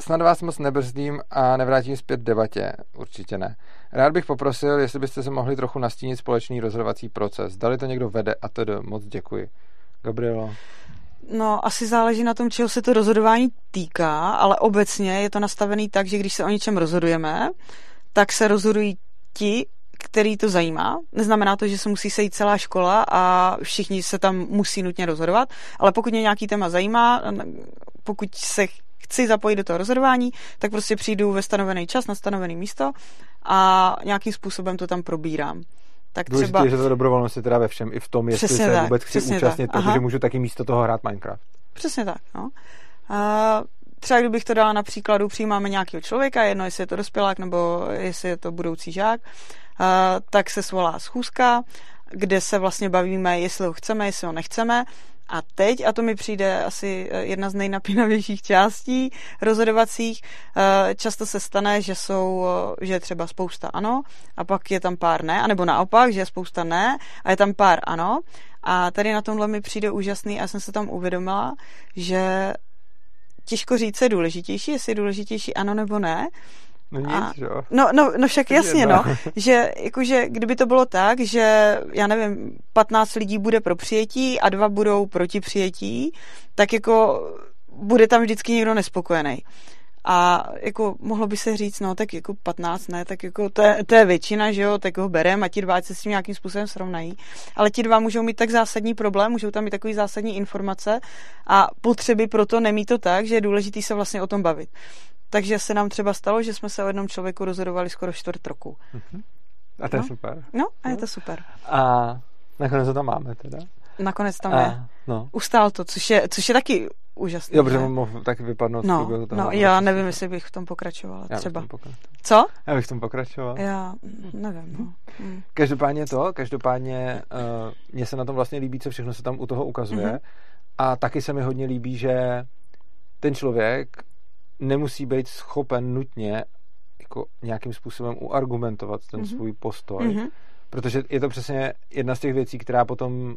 snad vás moc nebrzdím a nevrátím zpět debatě, určitě ne. Rád bych poprosil, jestli byste se mohli trochu nastínit společný rozhodovací proces. Dali to někdo vede a tedy moc děkuji. Gabrielo. No, asi záleží na tom, čeho se to rozhodování týká, ale obecně je to nastavený tak, že když se o něčem rozhodujeme, tak se rozhodují ti, který to zajímá. Neznamená to, že se musí sejít celá škola a všichni se tam musí nutně rozhodovat, ale pokud mě nějaký téma zajímá, pokud se chci zapojit do toho rozhodování, tak prostě přijdu ve stanovený čas na stanovené místo a nějakým způsobem to tam probírám. Tak Důležitý třeba... je, že to dobrovolnost je teda ve všem, i v tom, jestli přesně se tak, vůbec chci účastnit, tak. protože můžu taky místo toho hrát Minecraft. Přesně tak, no. A třeba kdybych to dala na příkladu, přijímáme nějakého člověka, jedno jestli je to dospělák nebo jestli je to budoucí žák, a, tak se svolá schůzka, kde se vlastně bavíme, jestli ho chceme, jestli ho nechceme. A teď, a to mi přijde asi eh, jedna z nejnapínavějších částí rozhodovacích, eh, často se stane, že jsou, eh, že je třeba spousta ano a pak je tam pár ne, anebo naopak, že je spousta ne a je tam pár ano. A tady na tomhle mi přijde úžasný a jsem se tam uvědomila, že těžko říct, co je důležitější, jestli je důležitější ano nebo ne, No nic, a, jo. No, no, no však jasně, no. Že jakože kdyby to bylo tak, že já nevím, 15 lidí bude pro přijetí a dva budou proti přijetí, tak jako bude tam vždycky někdo nespokojený. A jako mohlo by se říct, no tak jako 15 ne, tak jako to je, to je většina, že jo, tak ho berem a ti dva se s tím nějakým způsobem srovnají. Ale ti dva můžou mít tak zásadní problém, můžou tam mít takový zásadní informace a potřeby proto nemít to tak, že je důležitý se vlastně o tom bavit. Takže se nám třeba stalo, že jsme se o jednom člověku rozhodovali skoro čtvrt roku. Uh-huh. A to je no. super. No, a je to super. A nakonec to tam máme teda. Nakonec tam a, je. No. Ustál to, což je, což je taky úžasné. Jo, protože mohl taky vypadnout no, toho. No, já nevím, jestli bych v tom pokračovala já třeba. Tom pokračoval. Co? Já bych v tom pokračoval. Já nevím, no. Hmm. Každopádně to, každopádně uh, mně se na tom vlastně líbí, co všechno se tam u toho ukazuje. Mm-hmm. A taky se mi hodně líbí, že ten člověk nemusí být schopen nutně jako nějakým způsobem uargumentovat ten mm-hmm. svůj postoj, mm-hmm. protože je to přesně jedna z těch věcí, která potom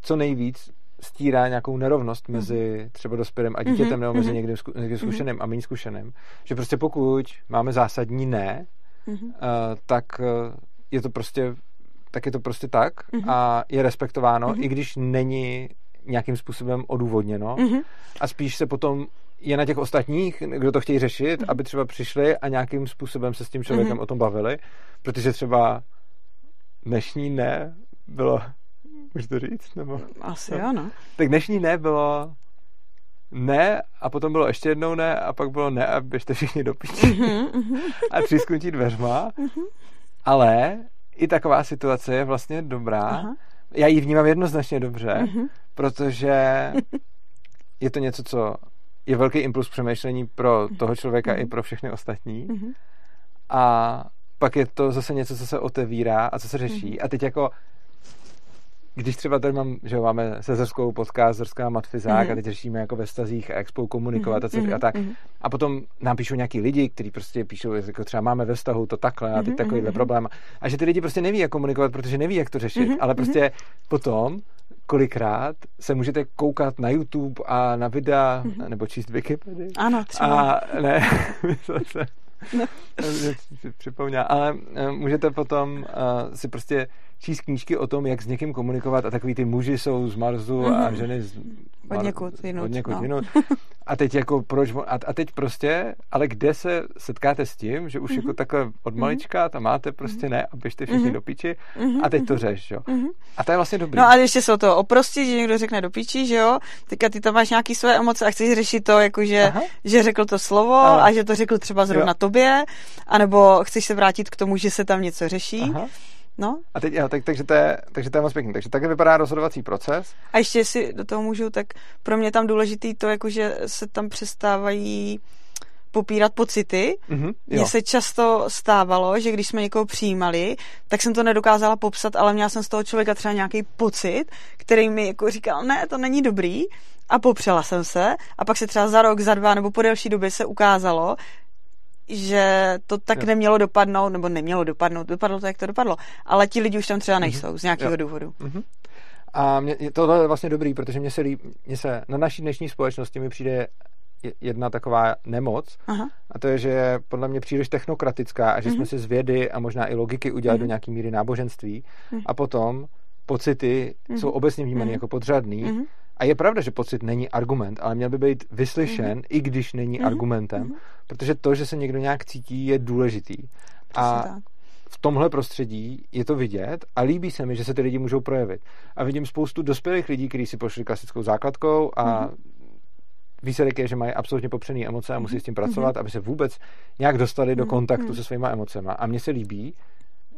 co nejvíc stírá nějakou nerovnost mhm. mezi třeba dospělým a dítětem mm-hmm. nebo mezi mhm. někým, někým mhm. zkušeným mm-hmm. a méně zkušeným. Že prostě pokud máme zásadní ne, mm-hmm. uh, tak uh, je to prostě tak je to prostě tak mm-hmm. a je respektováno, mm-hmm. i když není nějakým způsobem odůvodněno mm-hmm. a spíš se potom je na těch ostatních, kdo to chtějí řešit, mm-hmm. aby třeba přišli a nějakým způsobem se s tím člověkem mm-hmm. o tom bavili, protože třeba dnešní ne bylo, můžu to říct? Nebo, Asi no. jo, no. Tak dnešní ne bylo ne a potom bylo ještě jednou ne a pak bylo ne a běžte všichni do píči. Mm-hmm. a přisknutí dveřma. Mm-hmm. Ale i taková situace je vlastně dobrá. Aha. Já ji vnímám jednoznačně dobře, mm-hmm protože je to něco, co je velký impuls přemýšlení pro toho člověka mm-hmm. i pro všechny ostatní. Mm-hmm. A pak je to zase něco, co se otevírá a co se řeší. Mm-hmm. A teď jako když třeba tady mám, že máme se Zerskou podcast, Zerská matfizák mm-hmm. a teď řešíme jako ve stazích a jak spolu komunikovat mm-hmm. a, tak. Mm-hmm. A potom nám píšou nějaký lidi, kteří prostě píšou, jako třeba máme ve vztahu to takhle a teď mm-hmm. takovýhle problém. A že ty lidi prostě neví, jak komunikovat, protože neví, jak to řešit. Mm-hmm. Ale prostě potom kolikrát se můžete koukat na YouTube a na videa, mm-hmm. nebo číst Wikipedii. Ano, třeba. A ne, myslel jsem, no. připomněl, ale eh, můžete potom uh, si prostě číst knížky o tom, jak s někým komunikovat a takový ty muži jsou z Marsu mm-hmm. a mhm. ženy z Mar- od někud jinut. Od někud no. jinut. A teď jako proč, a, a teď prostě, ale kde se setkáte s tím, že už mm-hmm. jako takhle od mhm. malička tam máte prostě mm-hmm. ne a běžte všichni mm-hmm. do píči mm-hmm. a teď to řeš, jo. Mm-hmm. A to je vlastně dobrý. No a ještě se o to oprostit, že někdo řekne do píči, že jo, teďka ty tam máš nějaký své emoce a chceš řešit to, jako že, že řekl to slovo Aha. a že to řekl třeba zrovna jo. tobě, anebo chceš se vrátit k tomu, že se tam něco řeší. Aha. No. A teď, jo, tak, takže, to je, takže to je moc pěkný. Takže takhle vypadá rozhodovací proces. A ještě si do toho můžu, tak pro mě tam důležitý to, jako že se tam přestávají popírat pocity. Mm-hmm, Mně se často stávalo, že když jsme někoho přijímali, tak jsem to nedokázala popsat, ale měla jsem z toho člověka třeba nějaký pocit, který mi jako říkal, ne, to není dobrý. A popřela jsem se a pak se třeba za rok, za dva nebo po delší době se ukázalo, že to tak jo. nemělo dopadnout, nebo nemělo dopadnout, dopadlo to, jak to dopadlo, ale ti lidi už tam třeba mhm. nejsou mm-hmm. z nějakého jo. důvodu. Mm-hmm. A mě, tohle je vlastně dobrý, protože mě se, líb, mě se na naší dnešní společnosti mi přijde jedna taková nemoc Aha. a to je, že je podle mě příliš technokratická a že mm-hmm. jsme si z vědy a možná i logiky udělali mm-hmm. do nějaký míry náboženství mm-hmm. a potom pocity mm-hmm. jsou obecně vnímány mm-hmm. jako podřadný mm-hmm. A je pravda, že pocit není argument, ale měl by být vyslyšen, mm-hmm. i když není mm-hmm. argumentem, mm-hmm. protože to, že se někdo nějak cítí, je důležitý. a, tak. v tomhle prostředí je to vidět a líbí se mi, že se ty lidi můžou projevit. A vidím spoustu dospělých lidí, kteří si pošli klasickou základkou a mm-hmm. výsledek je, že mají absolutně popřený emoce a musí s tím pracovat, mm-hmm. aby se vůbec nějak dostali do mhm. kontaktu mm-hmm. se svýma emocema. A mně se líbí,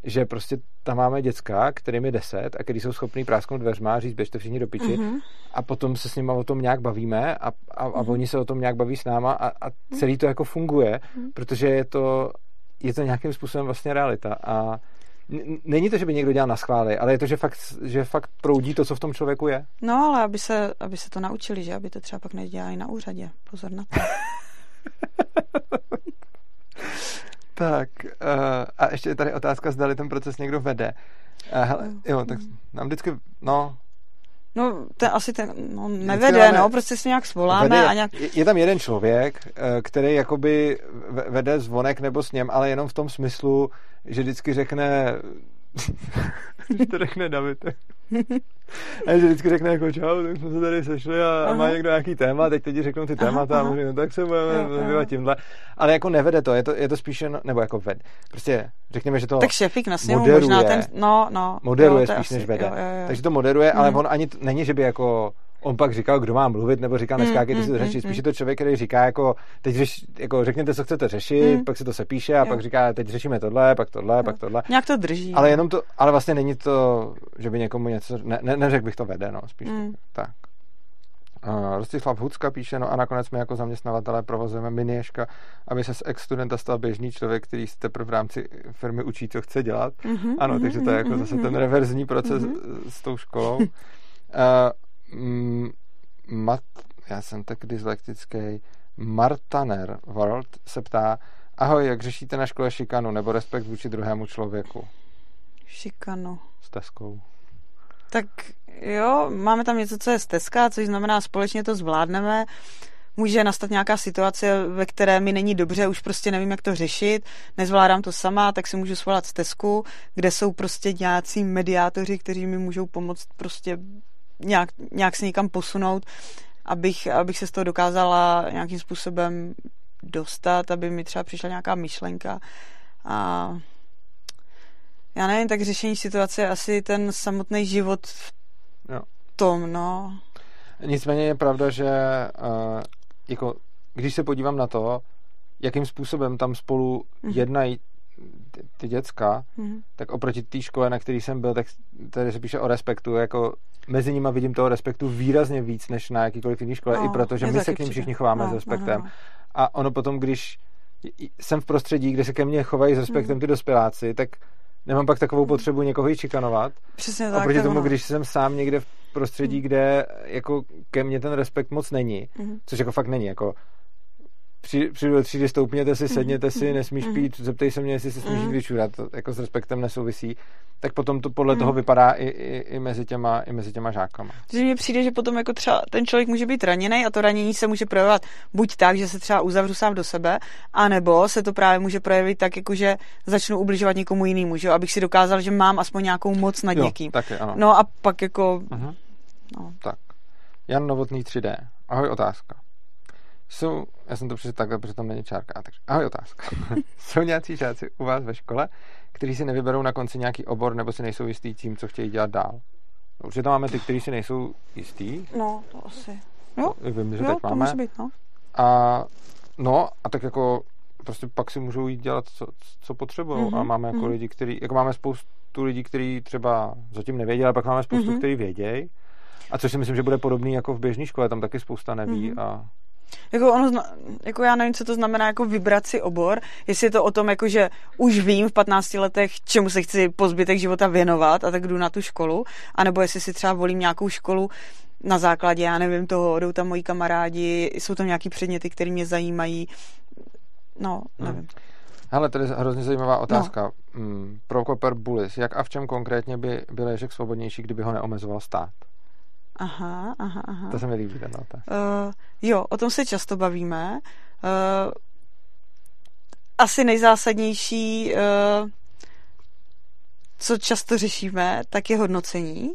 že prostě tam máme děcka, kterým je deset a který jsou schopný prásknout dveřma a říct, běžte všichni do piči uh-huh. a potom se s nimi o tom nějak bavíme a, a, a uh-huh. oni se o tom nějak baví s náma a, a celý to jako funguje, uh-huh. protože je to, je to nějakým způsobem vlastně realita a Není to, že by někdo dělal na schvály, ale je to, že fakt, že fakt proudí to, co v tom člověku je. No, ale aby se, aby se to naučili, že aby to třeba pak nedělali na úřadě. Pozor na to. Tak uh, a ještě je tady otázka, zdali ten proces někdo vede. Uh, hele, jo, tak nám vždycky, no, No, ten asi ten, no, nevede, máme, no, prostě si nějak svoláme vede, a nějak... Je, je tam jeden člověk, eh, který jakoby vede zvonek nebo s něm, ale jenom v tom smyslu, že vždycky řekne to řekne David. a že vždycky řekne jako čau, tak jsme se tady sešli a, a má někdo nějaký téma, teď teď řeknou ty témata aha, a můžu, no, tak se budeme zabývat tímhle. Ale jako nevede to, je to, je to spíše, no, nebo jako ved. Prostě řekněme, že to Tak šefik na sněmu možná ten, no, no. Moderuje jo, spíš asi, než vede. Jo, jo, jo. Takže to moderuje, ale hmm. on ani, není, že by jako on pak říkal, kdo má mluvit, nebo říkal, neskákejte mm, si to řešit. Spíš je to člověk, který říká, jako, teď řeš, jako řekněte, co chcete řešit, mm. pak se to sepíše a jo. pak říká, teď řešíme tohle, pak tohle, jo. pak tohle. Nějak to drží. Ale jenom to, ale vlastně není to, že by někomu něco, ne, ne, neřekl bych to vede, no, spíš mm. tak. Uh, Rostislav Hucka píše, no a nakonec my jako zaměstnavatelé provozujeme minieška, aby se z ex-studenta stal běžný člověk, který se teprve v rámci firmy učí, co chce dělat. Mm-hmm, ano, mm-hmm, takže to je jako mm-hmm, zase ten reverzní proces mm-hmm. s tou školou. Uh, Mm, mat, já jsem tak dyslektický, Martaner World se ptá, ahoj, jak řešíte na škole šikanu nebo respekt vůči druhému člověku? Šikanu. S teskou. Tak jo, máme tam něco, co je stezka, což znamená, společně to zvládneme. Může nastat nějaká situace, ve které mi není dobře, už prostě nevím, jak to řešit, nezvládám to sama, tak si můžu svolat stezku, kde jsou prostě nějací mediátoři, kteří mi můžou pomoct prostě nějak, nějak se někam posunout, abych, abych se z toho dokázala nějakým způsobem dostat, aby mi třeba přišla nějaká myšlenka a já nevím, tak řešení situace je asi ten samotný život v jo. tom, no. Nicméně je pravda, že uh, jako, když se podívám na to, jakým způsobem tam spolu mm-hmm. jednají ty, ty děcka, mm-hmm. tak oproti té škole, na který jsem byl, tak tady se píše o respektu, jako mezi nimi vidím toho respektu výrazně víc, než na jakýkoliv jiný škole, no, i protože my se k ním všichni chováme no, s respektem. No, no. A ono potom, když jsem v prostředí, kde se ke mně chovají s respektem mm. ty dospěláci, tak nemám pak takovou potřebu někoho jí čikanovat. Přesně tak. Oproti tomu, ono. když jsem sám někde v prostředí, mm. kde jako ke mně ten respekt moc není, mm. což jako fakt není, jako přijdu do třídy, stoupněte si, sedněte si, mhm. nesmíš mhm. pít, zeptej se mě, jestli se smíš mhm. vyčurat, to jako s respektem nesouvisí, tak potom to podle toho vypadá i, i, i, mezi těma, i mezi těma žákama. Takže mně přijde, že potom jako třeba ten člověk může být raněný a to ranění se může projevovat buď tak, že se třeba uzavřu sám do sebe, anebo se to právě může projevit tak, jako že začnu ubližovat někomu jinému, že abych si dokázal, že mám aspoň nějakou moc nad jo, někým. Taky, ano. No a pak jako... Uh-huh. No. Tak. Jan Novotný 3D. Ahoj, otázka. Jsou, já jsem to přečetl takhle, protože tam není čárka. Takže, ahoj, otázka. Jsou nějací žáci u vás ve škole, kteří si nevyberou na konci nějaký obor nebo si nejsou jistý tím, co chtějí dělat dál? Určitě tam máme ty, kteří si nejsou jistý. No, to asi. Jo, Vím, že jo, teď to máme. Může být, no. A no, a tak jako prostě pak si můžou jít dělat, co, co potřebují. Mm-hmm. A máme jako mm-hmm. lidi, který, jako máme spoustu lidí, kteří třeba zatím nevěděli, ale pak máme spoustu, mm-hmm. kteří vědějí. A což si myslím, že bude podobný jako v běžné škole, tam taky spousta neví mm-hmm. a jako, ono, jako já nevím, co to znamená jako vybrat si obor, jestli je to o tom, jako, že už vím v 15 letech, čemu se chci po zbytek života věnovat a tak jdu na tu školu, anebo jestli si třeba volím nějakou školu na základě, já nevím toho, jdou tam moji kamarádi, jsou tam nějaký předměty, které mě zajímají, no, hmm. nevím. Hmm. Hele, tady je hrozně zajímavá otázka. No. Hmm, pro Koper Bulis, jak a v čem konkrétně by byl Ježek svobodnější, kdyby ho neomezoval stát? Aha, aha, aha. To se mi líbí, ten otázka. Uh, jo, o tom se často bavíme. Uh, asi nejzásadnější, uh, co často řešíme, tak je hodnocení.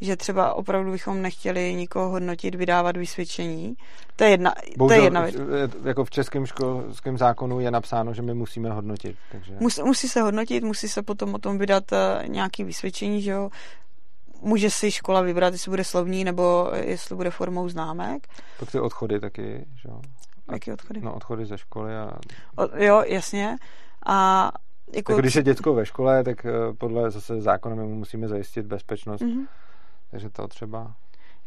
že třeba opravdu bychom nechtěli nikoho hodnotit, vydávat vysvědčení. To je jedna, Bohužel, to je jedna věc. Jako v českém školském zákonu je napsáno, že my musíme hodnotit. Takže... Musí, musí se hodnotit, musí se potom o tom vydat nějaký vysvědčení, že jo. Může si škola vybrat, jestli bude slovní, nebo jestli bude formou známek. Pak ty odchody taky, že jo. Jaký odchody? No, odchody ze školy a... O, jo, jasně. A jako... jako když je děcko ve škole, tak eh, podle zase zákona my musíme zajistit bezpečnost. Mm-hmm. Takže to třeba...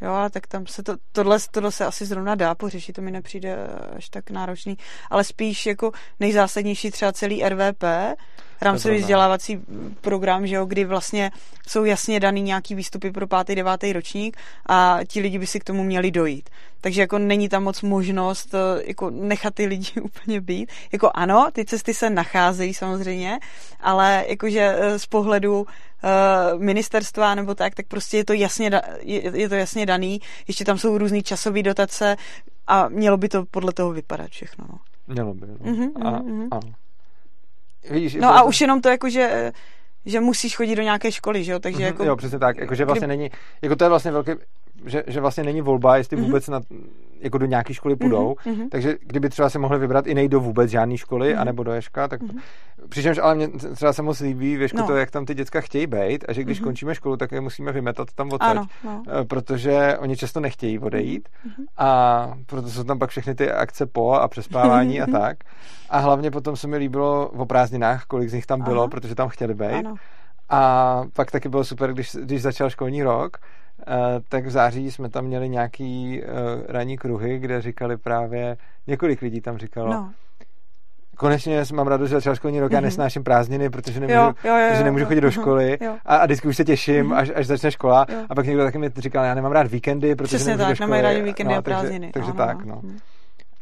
Jo, ale tak tam se to, tohle, tohle se asi zrovna dá pořešit, to mi nepřijde až tak náročný, ale spíš jako nejzásadnější třeba celý RVP, rámcový vzdělávací program, že jo, kdy vlastně jsou jasně daný nějaký výstupy pro pátý, devátý ročník a ti lidi by si k tomu měli dojít. Takže jako není tam moc možnost eh, jako nechat ty lidi úplně být. Jako ano, ty cesty se nacházejí samozřejmě, ale jakože eh, z pohledu uh, ministerstva nebo tak, tak prostě je to jasně, je, je to jasně daný. Ještě tam jsou různé časové dotace a mělo by to podle toho vypadat všechno. No. Mělo by. No. Mm-hmm, a, mm-hmm. A. Vidíš, no a to... už jenom to jako, že že musíš chodit do nějaké školy, že jo, takže mm-hmm, jako... Jo, přesně tak, jako, že vlastně kdy... není, jako to je vlastně velký, že, že vlastně není volba, jestli mm-hmm. vůbec na, jako do nějaké školy půjdou, mm-hmm. takže kdyby třeba se mohli vybrat i nejdou vůbec žádné školy, mm-hmm. anebo do Ješka, tak mm-hmm. přičemž ale mě třeba se moc líbí, věšku no. to, jak tam ty děcka chtějí být a že když mm-hmm. končíme školu, tak je musíme vymetat tam odsaď, ano, no. Eh, protože oni často nechtějí odejít mm-hmm. a proto jsou tam pak všechny ty akce po a přespávání a tak. A hlavně potom se mi líbilo o prázdninách, kolik z nich tam bylo, ano. protože tam chtěli být. Ano. A pak taky bylo super, když, když začal školní rok, tak v září jsme tam měli nějaký uh, ranní kruhy, kde říkali právě, několik lidí tam říkalo, no. konečně mám radost, že začal školní rok, mm-hmm. já nesnáším prázdniny, protože nemůžu, jo, jo, jo, protože nemůžu chodit do školy jo. a, a vždycky už se těším, mm-hmm. až, až začne škola jo. a pak někdo taky mi říkal, já nemám rád víkendy, protože Přesně nemůžu tak, do školy. nemají rádi víkendy no, a prázdniny. Takže, takže tak, no. Mm.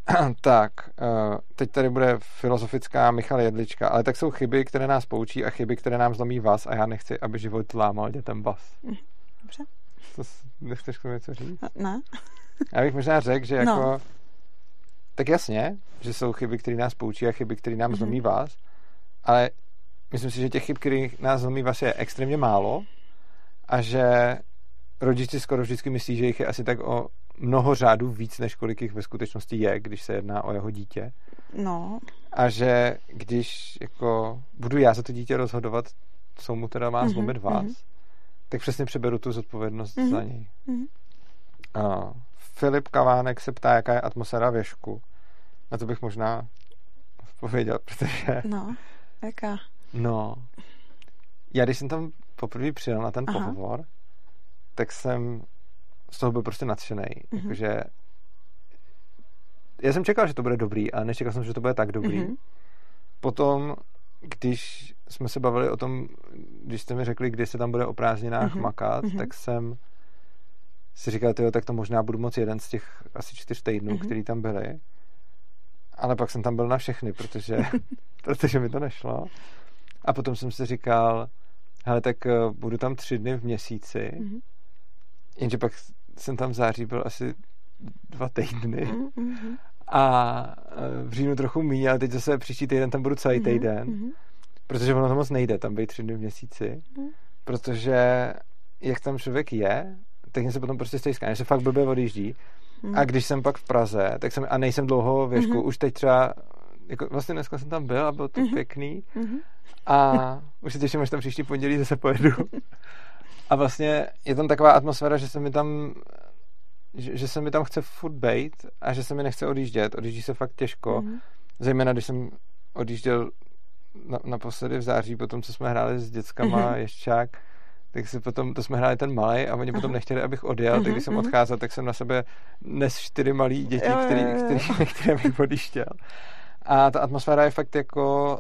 tak, uh, teď tady bude filozofická Michal Jedlička, ale tak jsou chyby, které nás poučí a chyby, které nám zlomí vás a já nechci, aby život lámal dětem vás. Dobře. To, nechceš k tomu něco říct? Ne. Já bych možná řekl, že jako... No. Tak jasně, že jsou chyby, které nás poučí a chyby, které nám mm-hmm. zlomí vás, ale myslím si, že těch chyb, které nás zlomí vás, je extrémně málo a že rodiči skoro vždycky myslí, že jich je asi tak o mnoho řádů víc, než kolik jich ve skutečnosti je, když se jedná o jeho dítě. No. A že když jako budu já za to dítě rozhodovat, co mu teda má mm-hmm, zlomit vás, mm-hmm. Tak přesně přeberu tu zodpovědnost mm-hmm. za něj. Mm-hmm. A Filip Kavánek se ptá, jaká je atmosféra věšku. Na to bych možná pověděl, protože... No, jaká? No, já když jsem tam poprvé přijel na ten Aha. pohovor, tak jsem z toho byl prostě nadšený. Mm-hmm. Jakože já jsem čekal, že to bude dobrý, ale nečekal jsem, že to bude tak dobrý. Mm-hmm. Potom, když jsme se bavili o tom, když jste mi řekli, kdy se tam bude o prázdninách mm-hmm. makat, mm-hmm. tak jsem si říkal, tyjo, tak to možná budu moc jeden z těch asi čtyř týdnů, mm-hmm. který tam byly. Ale pak jsem tam byl na všechny, protože, protože mi to nešlo. A potom jsem si říkal, hele, tak uh, budu tam tři dny v měsíci, mm-hmm. jenže pak jsem tam v září byl asi dva týdny mm-hmm. A e, v říjnu trochu méně, ale teď zase příští týden tam budu celý mm-hmm, týden, mm-hmm. protože ono to moc nejde tam být tři dny v měsíci, mm-hmm. protože jak tam člověk je, tak se potom prostě stejská, se fakt blbě odjíždí mm-hmm. a když jsem pak v Praze, tak jsem, a nejsem dlouho věšku, mm-hmm. už teď třeba jako vlastně dneska jsem tam byl a bylo to mm-hmm. pěkný mm-hmm. a už se těším, až tam příští pondělí zase pojedu A vlastně je tam taková atmosféra, že se mi tam že, že se mi tam chce furt bejt a že se mi nechce odjíždět. Odjíždí se fakt těžko. Mm-hmm. Zejména, když jsem odjížděl na, naposledy v září, potom, co jsme hráli s dětskama mm-hmm. ješťák, tak si potom, to jsme hráli ten malý a oni potom nechtěli, abych odjel, mm-hmm. tak když jsem mhm, mhm. odcházel, tak jsem na sebe nes čtyři malí děti, jo, který, jo, jo. který, které bych odjížděl. A ta atmosféra je fakt jako,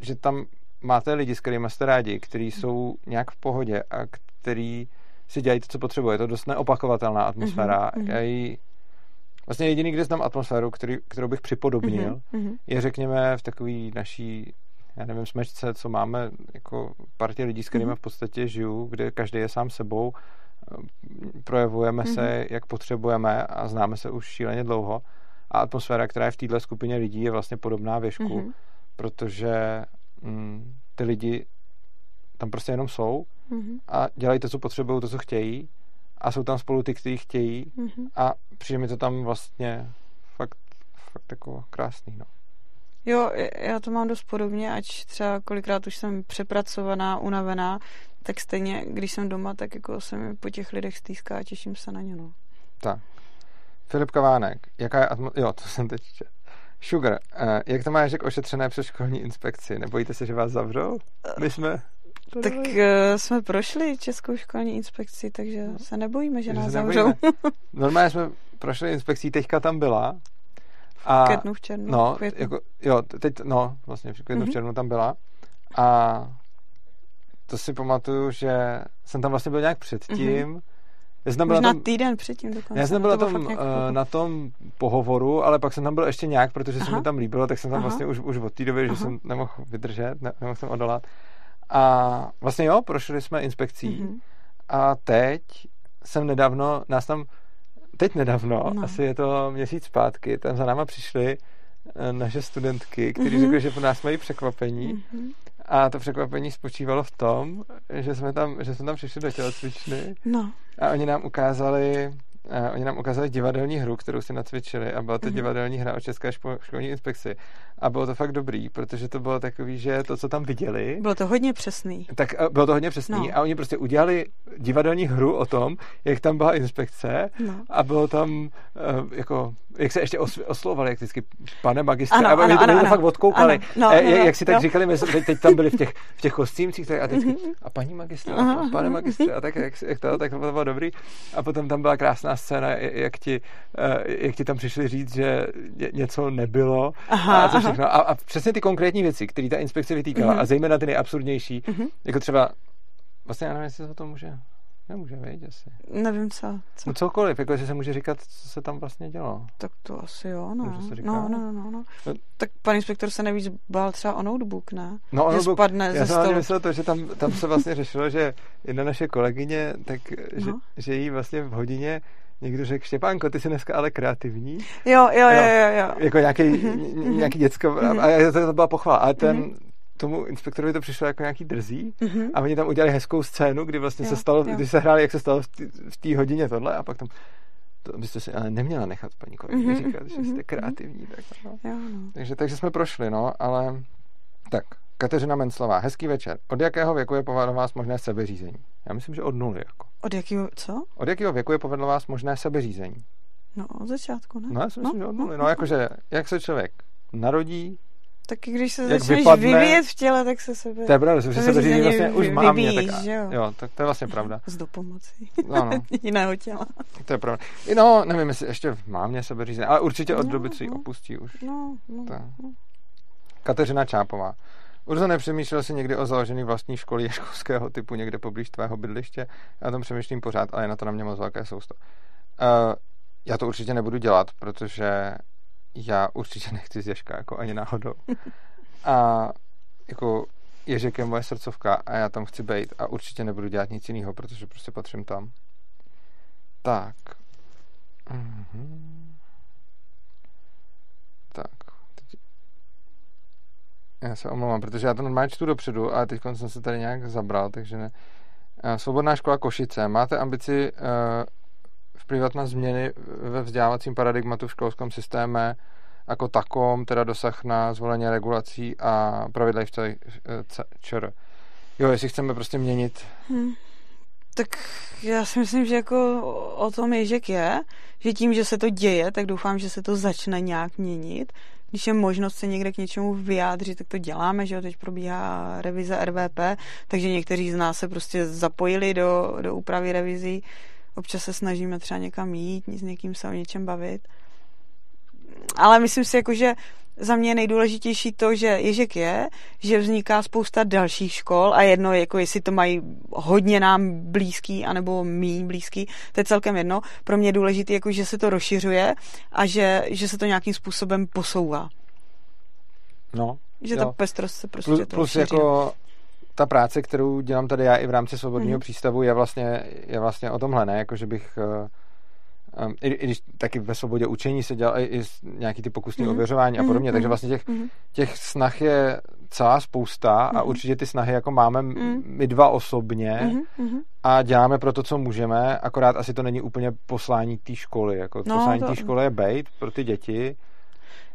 že tam máte lidi, s kterými jste rádi, kteří jsou nějak v pohodě a který si dělají to, co potřebuje. Je to dost neopakovatelná atmosféra. Mm-hmm. Já ji, vlastně jediný, kde znám atmosféru, který, kterou bych připodobnil, mm-hmm. je řekněme v takový naší já nevím, smečce, co máme jako partě lidí, s kterými mm-hmm. v podstatě žiju, kde každý je sám sebou, projevujeme mm-hmm. se, jak potřebujeme a známe se už šíleně dlouho. A atmosféra, která je v této skupině lidí, je vlastně podobná věšku, mm-hmm. protože mm, ty lidi tam prostě jenom jsou Mhm. a dělají to, co potřebují, to, co chtějí a jsou tam spolu ty, kteří chtějí Mhm. a přijde mi to tam vlastně fakt, fakt jako krásný, no. Jo, já to mám dost podobně, ať třeba kolikrát už jsem přepracovaná, unavená, tak stejně, když jsem doma, tak jako se mi po těch lidech stýská a těším se na ně, no. Tak. Filip Kavánek, jaká je atmo... Jo, to jsem teď čet. Sugar, uh, jak to máš jak ošetřené přes školní inspekci? Nebojíte se, že vás zavřou? My jsme... Tak uh, jsme prošli Českou školní inspekci, takže se nebojíme, že No. Že nás se zavřou. Normálně jsme prošli inspekcí, teďka tam byla. A, V květnu v červnu. No, v květnu. jako, jo, teď, no, vlastně v květnu, v Mhm. červnu tam byla. A to si pamatuju, že jsem tam vlastně byl nějak předtím. Já jsem tam byl Možná na tom, týden předtím dokonce. já jsem byl na To bylo tom, uh, chvilku. na tom pohovoru, ale pak jsem tam byl ještě nějak, protože se Aha. mi tam líbilo, tak jsem tam Aha. vlastně už, už od té doby, že Aha. jsem nemohl vydržet, ne, nemohl jsem odolat. A vlastně jo, prošli jsme inspekcí Mhm. a teď jsem nedávno, nás tam, teď nedávno, No. asi je to měsíc zpátky, tam za náma přišly eh, naše studentky, kteří Mhm. řekli, že po nás mají překvapení Mhm. a to překvapení spočívalo v tom, že jsme tam, že jsme tam přišli do tělocvičny No, a oni nám ukázali Uh, oni nám ukázali divadelní hru, kterou si nacvičili a byla to Mhm. divadelní hra o České špo- školní inspekci. A bylo to fakt dobrý, protože to bylo takový, že to, co tam viděli, bylo to hodně přesný. tak eh, bylo to hodně přesný No. a oni prostě udělali divadelní hru o tom, jak tam byla inspekce No. a bylo tam, uh, jako, jak se ještě os, oslovali, jak vždycky, pane magistre, Ano, a oni ano, to, ano, to ano. fakt odkoukali, Ano, no, eh, no, jak, no, jak si tak jo. říkali, my jsme- teď, tam byli v těch, v těch kostýmcích tak a teď Mhm. a paní magistre, Aha, a pane aha. magistre, a tak jak, jak to, tak to bylo dobrý. A potom tam byla krásná scéna, jak ti, eh, jak ti tam přišli říct, že ně- něco nebylo Aha, a to aha. všechno. A, a přesně ty konkrétní věci, které ta inspekce vytýkala Mhm. a zejména ty nejabsurdnější, Mhm. jako třeba, vlastně já nevím, jestli se o tom může, nemůže, vědět asi. Nevím co. co. No cokoliv, jako jestli se může říkat, co se tam vlastně dělo. Tak to asi jo, no. Může se říkat? No, no, no, no, no. Tak pan inspektor se nejvíc bál třeba o notebook, ne? No, že byl- spadne Já ze jsem stolu. myslel to, že tam, tam se vlastně řešilo, že jedna naše kolegyně, tak, že, No. že jí vlastně v hodině někdo řekl, Štěpánko, ty jsi dneska ale kreativní. Jo, jo, jo, Jo. jo, jo. Jako nějaký, Mhm, nějaký děcko. Mhm. A a to, to byla pochvala. Ale ten, Mhm. tomu inspektorovi to přišlo jako nějaký drzí. Mhm. A oni tam udělali hezkou scénu, kdy vlastně Jo, se stalo, jo. když se hráli, jak se stalo v té- hodině tohle a pak tam to byste si ale neměla nechat paní kolegyně Mhm, říkat, že mhm, jste kreativní. Tak, no. Jo, no. takže, takže jsme prošli, no, ale tak, Kateřina Menclová, hezký večer. Od jakého věku je podle vás možné sebeřízení? Já myslím, že od nuly. Jako. Od jakého, co? Od jakého věku je podle vás možné sebeřízení? No, od začátku, ne? No, já si myslím, že od nuly. No, no. jakože, jak se člověk narodí, Tak i když se začneš vypadne- vyvíjet v těle, tak se sebe to je pravda, že Sebeřízení sebeřízení vlastně už vy- má mě, vyvíjíš, tak, jo? jo, tak to je vlastně pravda. s dopomocí No, no. jiného těla. To je pravda. I No, nevím, jestli ještě má mě sebeřízení, ale určitě od No, doby, co ji no. opustí už. No, no. Tak. no. Kateřina Čápová. Urzo, nepřemýšlel jsi někdy o založení vlastní školy školského typu někde poblíž tvého bydliště? Já tom přemýšlím pořád, ale je na to na mě moc velké sousto. Uh, já to určitě nebudu dělat, protože já určitě nechci z Ježka, jako ani náhodou. A jako Ježek je moje srdcovka a já tam chci být a určitě nebudu dělat nic jiného, protože prostě patřím tam. Tak. Mhm. Tak. Já se omlouvám, protože já to normálně čtu dopředu, ale teď jsem se tady nějak zabral, takže ne. Eh, Svobodná škola Košice. Máte ambici uh, vplyvat na změny ve vzdělávacím paradigmatu v školském systému jako takom, teda dosah na zvolení regulací a pravidla v celé ČR. Jo, jestli chceme prostě měnit Hm. Tak já si myslím, že jako o tom Ježek je, že tím, že se to děje, tak doufám, že se to začne nějak měnit. Když je možnost se někde k něčemu vyjádřit, tak to děláme, že jo, teď probíhá revize RVP, takže někteří z nás se prostě zapojili do, do úpravy revizí. Občas se snažíme třeba někam jít, s někým se o něčem bavit. Ale myslím si, jako, že za mě je nejdůležitější to, že Ježek je, že vzniká spousta dalších škol a jedno, jako jestli to mají hodně nám blízký, anebo míň blízký, to je celkem jedno. Pro mě je důležité, jako, že se to rozšiřuje a že, že se to nějakým způsobem posouvá. No, Že jo. ta pestrost se prostě plus, to plus jako ta práce, kterou dělám tady já i v rámci svobodného Mhm. přístavu, je vlastně, je vlastně o tomhle, ne? Jako, že bych eh, um, i, i když taky ve svobodě učení se dělal i, i nějaký ty pokusní Mhm. ověřování a Mhm, podobně, takže mhm, vlastně těch, mhm. těch snah je celá spousta a Mhm. určitě ty snahy jako máme Mm. my dva osobně Mhm, mhm. a děláme pro to, co můžeme, akorát asi to není úplně poslání té školy. Jako No, poslání to- té školy je bejt pro ty děti.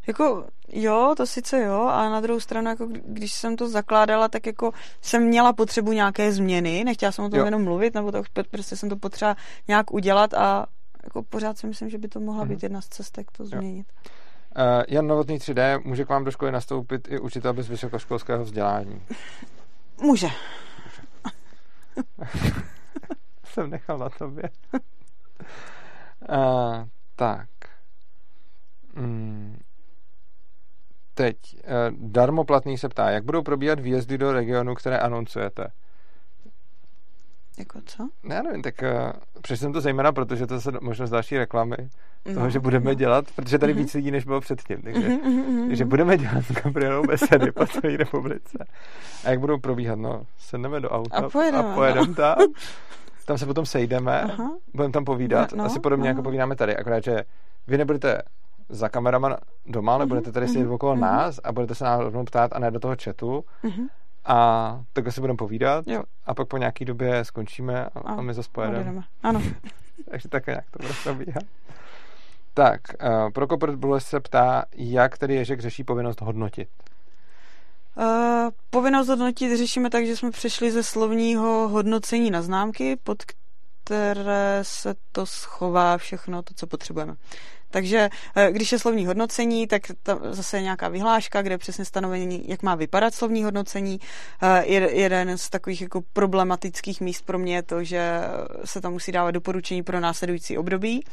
Jako jo, to sice jo, ale na druhou stranu, jako kdy- když jsem to zakládala, tak jako jsem měla potřebu nějaké změny, nechtěla jsem o tom Jo. jenom mluvit, nebo to, prostě jsem to potřeba nějak udělat a jako pořád si myslím, že by to mohla Mhm. být jedna z cest, jak to změnit. Uh, Jan Novotný 3D může k vám do školy nastoupit i učitel bez vysokoškolského vzdělání. Může. jsem nechal na tobě. uh, tak. Mm. Teď. Uh, darmoplatný se ptá, jak budou probíhat výjezdy do regionu, které anoncujete? Jako co? Ne, já nevím, tak uh, přešel jsem to zejména, protože to se možnost další reklamy toho, No, že budeme no. dělat, protože tady Mhm. víc lidí, než bylo předtím. Takže, Mhm, mhm, mhm, takže mhm. budeme dělat s Gabrielou besedy po celé republice. A jak budou probíhat? No, sedneme do auta A pojedeme, a pojedeme no. tam. Tam se potom sejdeme, Aha. budeme tam povídat, No, asi podobně aha. jako povídáme tady, akorát, že vy nebudete za kamerama doma, ale Mhm, budete tady mhm, sedět okolo mhm. nás a budete se nás rovnou ptát a ne do toho chatu Mhm. A takhle si budeme povídat Jo. a pak po nějaký době skončíme a, a my zase pojedeme. Ano. Takže tak nějak to bude probíhat. Tak, uh, Prokopr Blues se ptá, jak tedy Ježek řeší povinnost hodnotit. Uh, povinnost hodnotit řešíme tak, že jsme přešli ze slovního hodnocení na známky, pod které se to schová všechno to, co potřebujeme. Takže eh, když je slovní hodnocení, tak tam zase je nějaká vyhláška, kde je přesně stanovení, jak má vypadat slovní hodnocení. Eh, jed- Jeden z takových jako problematických míst pro mě je to, že se tam musí dávat doporučení pro následující období.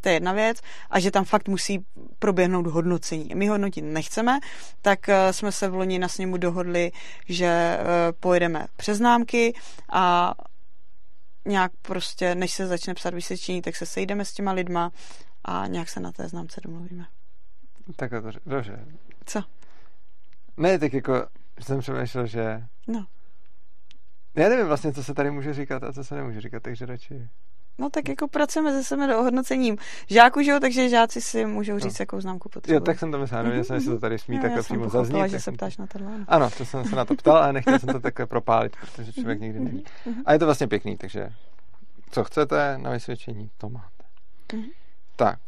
To je jedna věc. A že tam fakt musí proběhnout hodnocení. My hodnotit nechceme, tak eh, jsme se v loni na sněmu dohodli, že pojedeme přes známky a nějak prostě, než se začne psát vysvědčení, tak se sejdeme s těma lidma a nějak se na té známce domluvíme. Tak to ř- dobře. Co? Ne, tak jako jsem přemýšlel, že... No. Já nevím vlastně, co se tady může říkat a co se nemůže říkat, takže radši... No tak jako pracujeme se sebe do hodnocením žáků, že jo, takže žáci si můžou říct, No. jakou známku potřebují. Jo, tak jsem to myslel, nevím, jsem, jestli to tady smí Jo, takhle já jsem přímo zaznít. že tak se jsem- ptáš na tohle. ano. Ano, to jsem se na to ptal, ale nechtěl jsem to takhle propálit, protože člověk nikdy neví. Mhm. A je to vlastně pěkný, takže co chcete na vysvědčení, to máte. Mhm. Tak,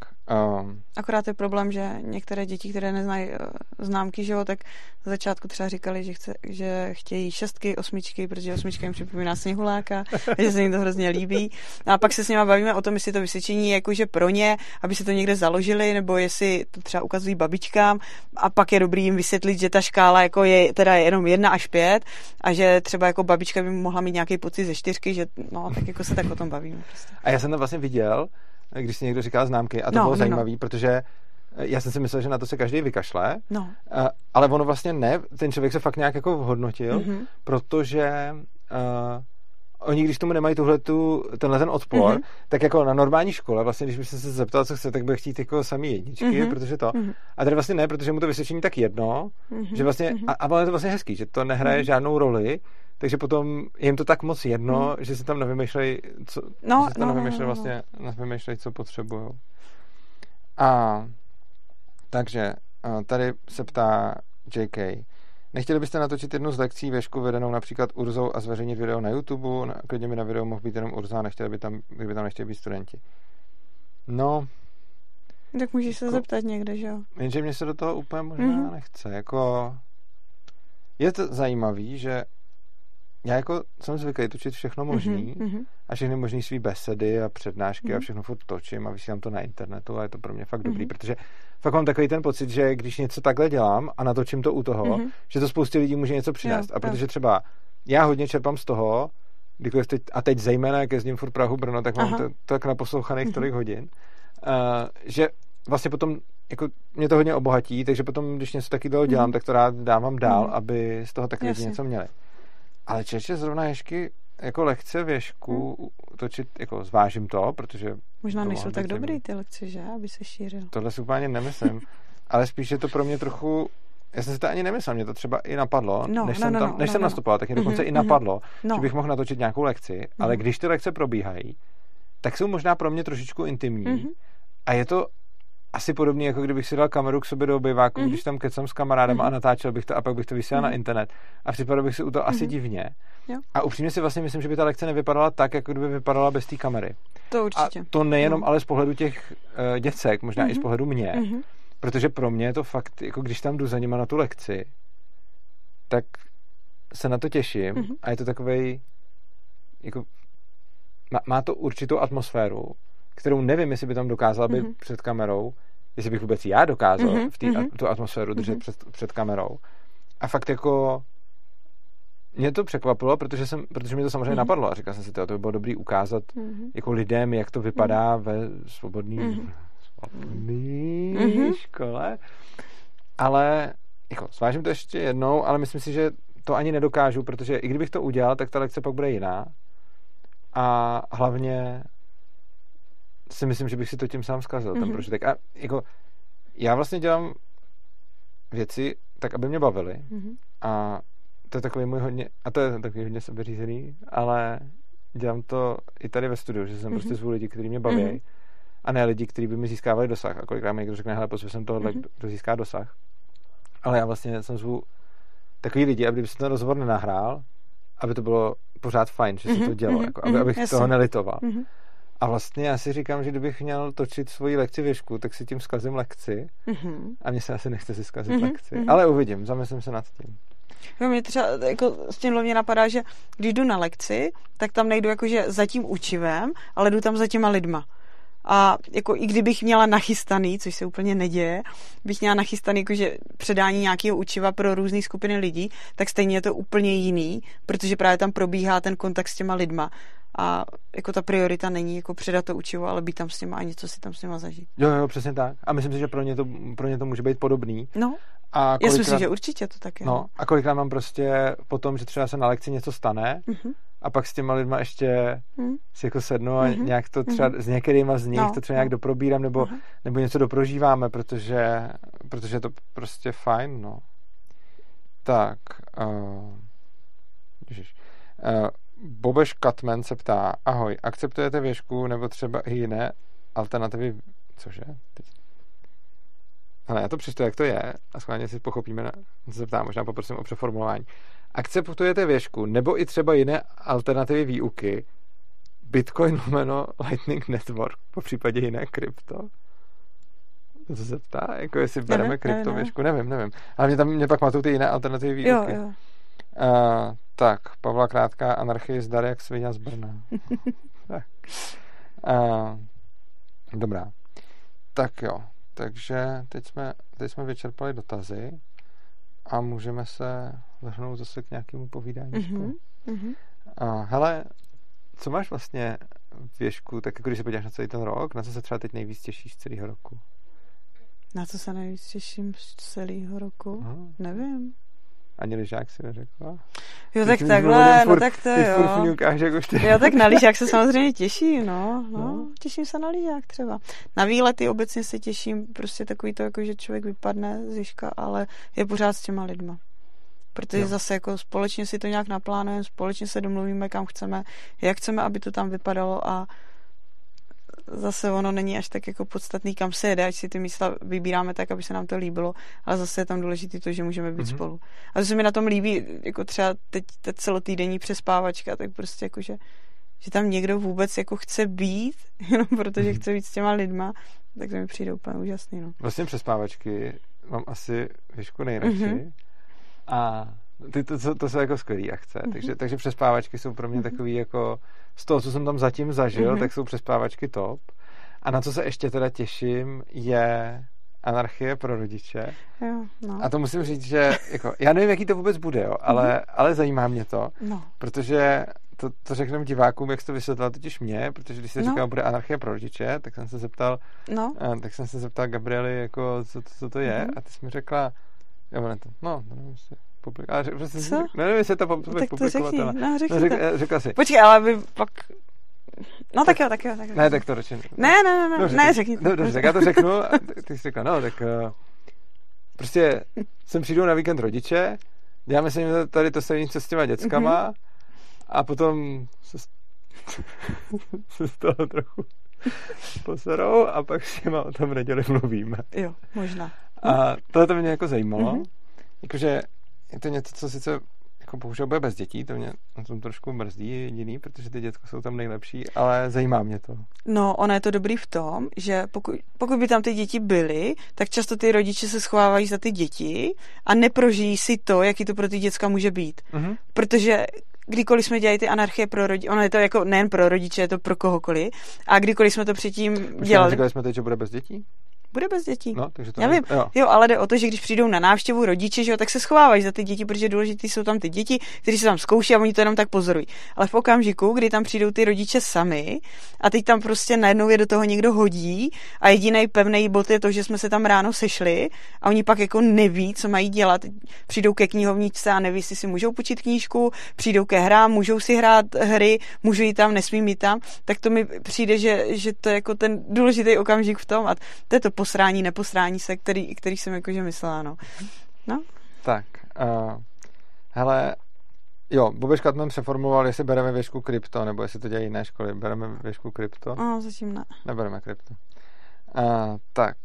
um, Akorát je problém, že některé děti, které neznají eh, známky, že jo, tak na začátku třeba říkali, že, chce, že chtějí šestky, osmičky, protože osmička jim připomíná sněhuláka, a že se jim to hrozně líbí. A pak se s nimi bavíme o tom, jestli to vysvědčení je jakože pro ně, aby si to někde založili, nebo jestli to třeba ukazují babičkám a pak je dobrý jim vysvětlit, že ta škála jako je teda jenom jedna až pět a že třeba jako babička by mohla mít nějaký pocit ze čtyřky, že no, tak jako se tak o tom bavíme. Prostě. a já jsem to vlastně viděl, když si někdo říkal známky a to No, bylo no, zajímavé, protože já jsem si myslel, že na to se každý vykašle, No. a- ale ono vlastně ne, ten člověk se fakt nějak jako hodnotil, Mhm. protože uh, oni, když tomu nemají tuhle tu, tenhle ten odpor, Mhm. tak jako na normální škole, vlastně, když bych se zeptal, co chce, tak bude chtít jako samý jedničky, Mhm. protože to. Mhm. A tady vlastně ne, protože mu to vysvědčení tak jedno, Mhm. že vlastně, Mhm. a, a ono je to vlastně hezký, že to nehraje Mhm. žádnou roli, takže potom je jim to tak moc jedno, Mhm. že si tam nevymýšlejí, co, No, že si tam no, no, nevymýšlejí no, no. vlastně, nevymýšlejí, co potřebují. A takže tady se ptá JK, Nechtěli byste natočit jednu z lekcí věšku vedenou například Urzou a zveřejnit video na YouTube? Na, klidně by na video mohl být jenom Urza, nechtěli by tam, kdyby tam nechtěli být studenti. No, Tak můžeš se Jako- zeptat někde, že jo? jenže mě se do toho úplně možná Mhm. nechce. Jako, je to zajímavý, že já jako jsem zvyklý točit všechno možný Mhm, mhm. a všechny možný svý besedy a přednášky a Mhm. všechno furt točím a vysílám to na internetu a je to pro mě fakt dobrý, Mhm. protože fakt mám takový ten pocit, že když něco takhle dělám a natočím to u toho, Mhm. že to spoustě lidí může něco přinést. Jo, a protože třeba já hodně čerpám z toho, kdykoliv teď, a teď zejména, jak jezdím furt Prahu, Brno, tak mám Aha. to, tak naposlouchaných Mhm. tolik hodin, uh, že vlastně potom jako mě to hodně obohatí, takže potom, když něco takového dělám, Mhm. tak to rád dávám dál, Mhm. aby z toho taky lidi něco měli. Ale čeště zrovna ješky jako lekce věšku točit, jako zvážím to, protože Možná to nejsou tak dobrý ty lekce, že? Aby se šířil. Tohle si úplně nemyslím. Ale spíš je to pro mě trochu... Já jsem si to ani nemyslel, mě to třeba i napadlo, No, než no, jsem, no, tam, no, než no, jsem no. nastupoval, tak mě dokonce Mhm, i mhm. napadlo, No. že bych mohl natočit nějakou lekci, ale Mhm. když ty lekce probíhají, tak jsou možná pro mě trošičku intimní Mhm. a je to asi podobný, jako kdybych si dal kameru k sobě do obyváku, mm-hmm. když tam kecám s kamarádem mm-hmm. a natáčel bych to a pak bych to vysílal mm-hmm. na internet. A připadal bych si u toho mm-hmm. asi divně. Jo. A upřímně si vlastně myslím, že by ta lekce nevypadala tak, jako kdyby vypadala bez té kamery. To určitě. A to nejenom no. ale z pohledu těch uh, děcek, možná mm-hmm. i z Mhm. pohledu mě. Mm-hmm. Protože pro mě je to fakt, jako když tam jdu za nima na tu lekci, tak se na to těším Mhm. a je to takovej, jako, má, má to určitou atmosféru, kterou nevím, jestli by tam dokázala být Mhm. před kamerou, jestli bych vůbec já dokázal Mhm, v té mhm. tu atmosféru držet Mhm. před, před kamerou. A fakt jako mě to překvapilo, protože, jsem, protože mi to samozřejmě Mhm. napadlo a říkal jsem si, to by bylo dobrý ukázat Mm-hmm. jako lidem, jak to vypadá ve svobodný, Mhm. svobodný Mhm. škole. Ale jako, zvážím to ještě jednou, ale myslím si, že to ani nedokážu, protože i kdybych to udělal, tak ta lekce pak bude jiná. A hlavně si myslím, že bych si to tím sám zkazil, ten Mhm. prožitek. A jako, já vlastně dělám věci tak, aby mě bavily. Mm-hmm. A to je takový můj hodně, a to je takový hodně sebeřízený, ale dělám to i tady ve studiu, že jsem Mhm. prostě zvů lidi, kteří mě baví, Mhm. a ne lidi, kteří by mi získávali dosah. A kolikrát mi někdo řekne, hele, pozvu jsem tohle, Mhm. kdo získá dosah. Ale já vlastně jsem zvu takový lidi, aby se ten rozhovor nenahrál, aby to bylo pořád fajn, že se Mhm, to dělo, mhm, jako, aby, mhm, abych jasně. toho nelitoval. Mm-hmm. A vlastně já si říkám, že kdybych měl točit svoji lekci věšku, tak si tím zkazím lekci Mm-hmm. a mně se asi nechce si zkazit Mhm, lekci. mhm. Ale uvidím, zamyslím se nad tím. Jo, mě třeba jako s tímhle mě napadá, že když jdu na lekci, tak tam nejdu jakože za tím učivem, ale jdu tam za těma lidma. A jako i kdybych měla nachystaný, což se úplně neděje, bych měla nachystaný jakože předání nějakého učiva pro různé skupiny lidí, tak stejně je to úplně jiný, protože právě tam probíhá ten kontakt s těma lidma. A jako ta priorita není jako předat to učivo, ale být tam s těma a něco si tam s těma zažít. Jo, jo, přesně tak. A myslím si, že pro ně to, pro ně to může být podobný. No, A já si myslím, kolikrát, že určitě to tak je. no, a kolikrát mám prostě potom, že třeba se na lekci něco stane Mhm. a pak s těma lidma ještě Mhm. si jako sednu a Mhm. nějak to třeba s některýma z nich No, to třeba nějak no. doprobírám nebo, Aha. nebo něco doprožíváme, protože, protože je to prostě fajn, no. Tak, uh, ježiš. Uh, Bobeš Katman se ptá, ahoj, akceptujete věšku nebo třeba i jiné alternativy, cože? Teď. Ale já to přečtu, jak to je a schválně si pochopíme, na, co se ptá, možná poprosím o přeformulování. Akceptujete věšku nebo i třeba jiné alternativy výuky, Bitcoin lomeno Lightning Network, po případě jiné krypto? To se ptá, jako jestli bereme kryptověšku, nevím, nevím. Ale mě tam mě pak matou ty jiné alternativy Jo, výuky. jo. Uh, tak, Pavla Krátká, anarchie zdar jak svině z Brna. tak. Uh, dobrá. Tak jo, takže teď jsme, teď jsme vyčerpali dotazy a můžeme se vrhnout zase k nějakému povídání Mhm, spolu. mhm. Uh, hele, co máš vlastně věšku, tak jako když se podíváš na celý ten rok, na co se třeba teď nejvíc těšíš z celého roku? Na co se nejvíc těším z celého roku? Aha. Nevím. Ani ližák si neřekla? Jo, tak takhle, no furt- tak to jo. fňukáš jako ty. Jo, tak na lyžák se samozřejmě těším, no, no, No. těším se na lyžák třeba. Na výlety obecně se těším, prostě takový to, jako že člověk vypadne z jižka, ale je pořád s těma lidma. Protože Jo. zase jako společně si to nějak naplánujeme, společně se domluvíme, kam chceme, jak chceme, aby to tam vypadalo a zase ono není až tak jako podstatný, kam se jede, ať si ty místa vybíráme tak, aby se nám to líbilo, ale zase je tam důležité to, že můžeme být Mhm. mm-hmm. spolu. A to se mi na tom líbí, jako třeba teď ta celotýdenní přespávačka, tak prostě jako, že, že tam někdo vůbec jako chce být, jenom protože Mhm. chce být s těma lidma, tak to mi přijde úplně úžasný, no. Vlastně přespávačky mám asi věšku nejradši. Mhm. A ty, to, to, to jsou jako skvělý akce. Mhm. Takže, takže přespávačky jsou pro mě Mhm. takový jako z toho, co jsem tam zatím zažil, Mhm. tak jsou přespávačky top. A na co se ještě teda těším, je anarchie pro rodiče. Jo, no. A to musím říct, že jako, já nevím, jaký to vůbec bude, jo, ale, ale zajímá mě to, no. protože to, to řekneme divákům, jak jsi to vysvětlila totiž mě, protože když se No. říkal, bude anarchie pro rodiče, tak jsem se zeptal, No, a, tak jsem se zeptal Gabriely, jako, co, to- co to je, Mhm. a ty jsi mi řekla, jo, to, no, to nevím, publik, ale řek, prostě si Co? nevím, jestli je to publik, tak to řekni, no, řekni No, řek, to. eh, řekla si, Počkej, ale by pak... No tak jo, tak jo, tak jo. ne, tak to radši. Ne, ne, ne, ne, Dobře, ne, tak- řekni to. Dobře, dobře, tak já to řeknu, ty- jsi řekla, no, tak uh, prostě sem přijdou na víkend rodiče, děláme se jim tady to stejné, co s těma dětskama, Mhm. a potom se, se z toho trochu poserou a pak s nima o tom neděli mluvíme. Jo, možná. A tohle to mě jako zajímalo. Mhm. Jakože je to něco, co sice jako bohužel bude bez dětí, to mě na tom trošku mrzí jediný, protože ty děcka jsou tam nejlepší, ale zajímá mě to. No, ono je to dobrý v tom, že pokud, pokud by tam ty děti byly, tak často ty rodiče se schovávají za ty děti a neprožijí si to, jaký to pro ty děcka může být. Mhm. Protože kdykoliv jsme dělali ty anarchie pro rodiče, ono je to jako nejen pro rodiče, je to pro kohokoliv, a kdykoliv jsme to předtím dělali, Říkali jsme teď, že bude bez dětí? Bude bez dětí. No, takže to Já vím, Jo. jo, ale jde o to, že když přijdou na návštěvu rodiče, že jo, tak se schovávají za ty děti, protože důležitý jsou tam ty děti, kteří se tam zkouší a oni to jenom tak pozorují. Ale v okamžiku, kdy tam přijdou ty rodiče sami a teď tam prostě najednou je do toho někdo hodí a jediný pevný bod je to, že jsme se tam ráno sešli a oni pak jako neví, co mají dělat. Přijdou ke knihovničce a neví, jestli si můžou počít knížku, přijdou ke hrám, můžou si hrát hry, můžou jít tam, nesmí mít tam, tak to mi přijde, že, že to je jako ten důležitý okamžik v tom a to je to posrání, neposrání se, který, který jsem jakože myslela, no. No, Tak, uh, hele, jo, Bobby Škatman přeformuloval, jestli bereme věšku krypto, nebo jestli to dělají jiné školy. Bereme věšku krypto? no zatím ne. Nebereme krypto. Uh, tak,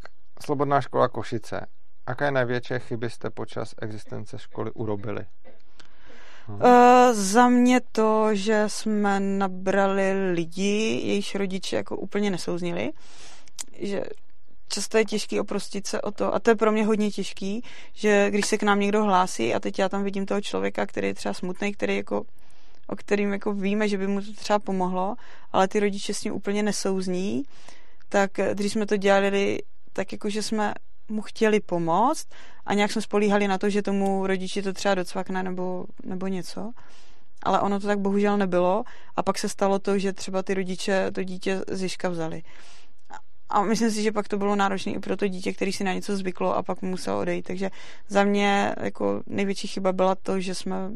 Slobodná škola Košice. Jaké největší chyby jste počas existence školy urobili? Uh, za mě to, že jsme nabrali lidi, jejichž rodiče jako úplně nesouznili, že často je těžký oprostit se o to, a to je pro mě hodně těžký, že když se k nám někdo hlásí a teď já tam vidím toho člověka, který je třeba smutný, který jako o kterým jako víme, že by mu to třeba pomohlo, ale ty rodiče s ním úplně nesouzní, tak eh, když jsme to dělali, tak jako, že jsme mu chtěli pomoct a nějak jsme spolíhali na to, že tomu rodiči to třeba docvakne nebo, nebo něco. Ale ono to tak bohužel nebylo a pak se stalo to, že třeba ty rodiče to dítě z Ježka vzali. A myslím si, že pak to bylo náročné i pro to dítě, který si na něco zvyklo a pak musel odejít. Takže za mě jako největší chyba byla to, že jsme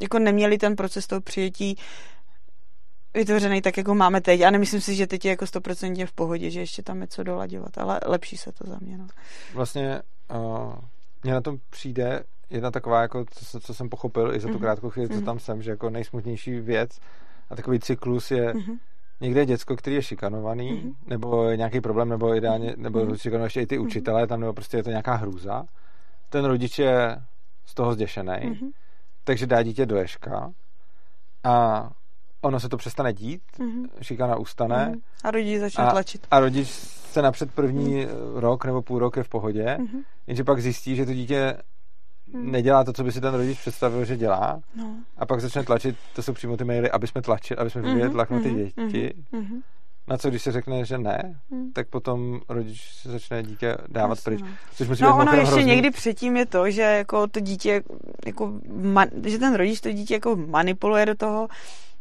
jako neměli ten proces toho přijetí vytvořený tak, jako máme teď. A nemyslím si, že teď je jako stoprocentně v pohodě, že ještě tam je co dolaďovat, ale lepší se to za mě. No. Vlastně uh, mně na tom přijde jedna taková, jako, co, co jsem pochopil i za tu Mhm. krátkou chvíli, co Mhm. tam jsem, že jako nejsmutnější věc a takový cyklus je Mhm. Někde je děcko, který je šikanovaný, Mhm. nebo je nějaký problém, nebo ideálně, nebo Mhm. šikanuje ještě i ty Mhm. učitelé, tam nebo prostě je to nějaká hrůza. Ten rodič je z toho zděšený, Mhm. takže dá dítě do ješka a ono se to přestane dít, Mhm. šikana ustane Mhm. A rodiče začne A- tlačit. a rodič se napřed první rok nebo půl rok je v pohodě, Mhm. jenže pak zjistí, že to dítě Mhm. nedělá to, co by si ten rodič představil, že dělá No. a pak začne tlačit, to jsou přímo ty maily, aby jsme tlačili, aby jsme vyvíjeli Mhm, tlak na ty mhm, děti. mhm, Na co, když se řekne, že ne, mhm. tak potom rodič se začne dítě dávat Jasně, pryč. no. Což musí No být ono ještě hrozný. někdy předtím je to, že jako to dítě, jako, man, že ten rodič to dítě jako manipuluje do toho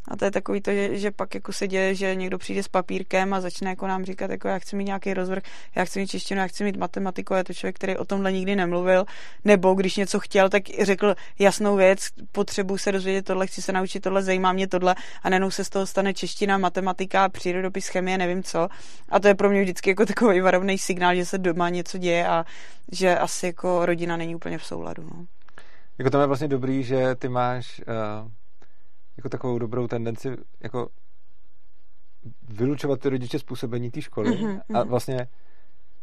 a to je takový to, že, že pak jako se děje, že někdo přijde s papírkem a začne jako nám říkat, jako já chci mít nějaký rozvrh, já chci mít češtinu, já chci mít matematiku, a je to člověk, který o tomhle nikdy nemluvil, nebo když něco chtěl, tak řekl jasnou věc, potřebuji se dozvědět tohle, chci se naučit tohle, zajímá mě tohle a najednou se z toho stane čeština, matematika, přírodopis, chemie, nevím co. A to je pro mě vždycky jako takový varovný signál, že se doma něco děje a že asi jako rodina není úplně v souladu. No. Jako tam je vlastně dobrý, že ty máš uh, jako takovou dobrou tendenci jako vylučovat ty rodiče z působení té školy Mhm, a mhm. vlastně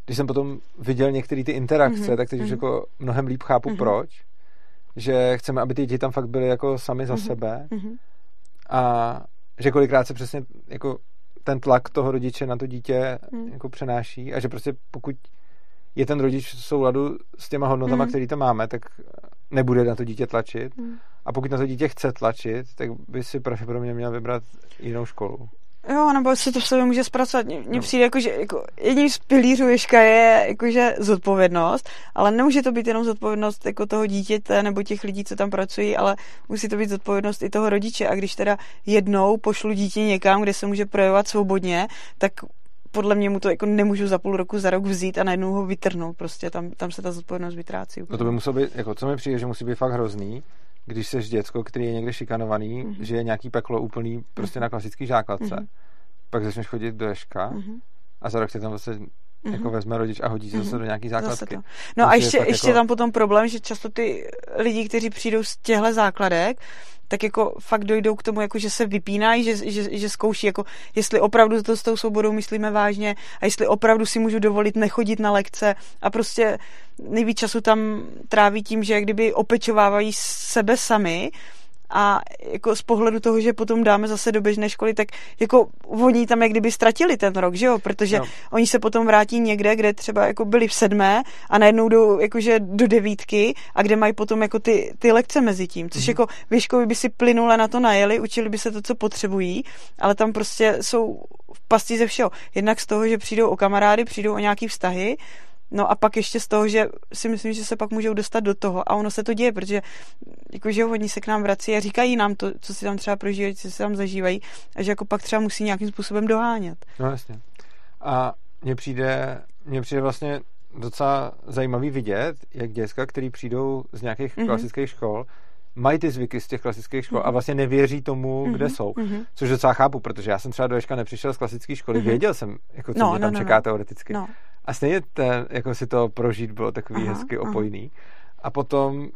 když jsem potom viděl některé ty interakce, Mhm, tak teď už mhm. jako mnohem líp chápu Mhm. proč, že chceme, aby ty děti tam fakt byly jako sami za Mhm. sebe Mhm. a že kolikrát se přesně jako ten tlak toho rodiče na to dítě Mhm. jako přenáší a že prostě pokud je ten rodič v souladu s těma hodnotama, Mhm. který tam máme, tak nebude na to dítě tlačit. Mhm. A pokud na to dítě chce tlačit, tak by si pravděpodobně měl vybrat jinou školu. Jo, nebo si to v sobě může zpracovat. Mně No. přijde, jako, že jako jedním z pilířů Ježka je jakože zodpovědnost, ale nemůže to být jenom zodpovědnost jako toho dítěte nebo těch lidí, co tam pracují, ale musí to být zodpovědnost i toho rodiče. A když teda jednou pošlu dítě někam, kde se může projevovat svobodně, tak podle mě mu to jako nemůžu za půl roku, za rok vzít a najednou ho vytrhnout. Prostě tam, tam se ta zodpovědnost vytrácí. No to by muselo být, jako co mi přijde, že musí být fakt hrozný, když jsi děcko, který je někde šikanovaný, Mhm. že je nějaký peklo úplný prostě na klasický základce, Mhm. pak začneš chodit do ješka Mhm. a za rok tě tam vlastně mm-hmm. jako vezme rodič a hodí se mm-hmm. zase do nějaký základky. No a ještě, ještě jako... tam potom problém, že často ty lidi, kteří přijdou z těchto základek, tak jako fakt dojdou k tomu, jako že se vypínají, že, že, že zkouší, jako jestli opravdu to s tou svobodou myslíme vážně a jestli opravdu si můžu dovolit nechodit na lekce a prostě nejvíc času tam tráví tím, že kdyby opečovávají sebe sami, a jako z pohledu toho, že potom dáme zase do běžné školy, tak jako oni tam jak kdyby ztratili ten rok, že jo, protože no. oni se potom vrátí někde, kde třeba jako byli v sedmé a najednou jdou jakože do devítky a kde mají potom jako ty, ty lekce mezi tím, což mm-hmm. jako věškovi by si plynule na to najeli, učili by se to, co potřebují, ale tam prostě jsou v pasti ze všeho. Jednak z toho, že přijdou o kamarády, přijdou o nějaký vztahy, No a pak ještě z toho, že si myslím, že se pak můžou dostat do toho a ono se to děje, protože jakože hodně se k nám vrací a říkají nám to, co si tam třeba prožívají, co si tam zažívají a že jako pak třeba musí nějakým způsobem dohánět. No jasně. A mně přijde, mně přijde vlastně docela zajímavý vidět, jak děcka, který přijdou z nějakých mm-hmm. klasických škol, mají ty zvyky z těch klasických škol mm-hmm. a mhm. vlastně nevěří tomu, mm-hmm. kde jsou. Mm-hmm. Což docela chápu, protože já jsem třeba do Ješka nepřišel z klasické školy, mm-hmm. věděl jsem, jako co no, mě tam no, čeká no. teoreticky. No. A stejně ten, jako si to prožít bylo takový aha, hezky opojný. Aha. A potom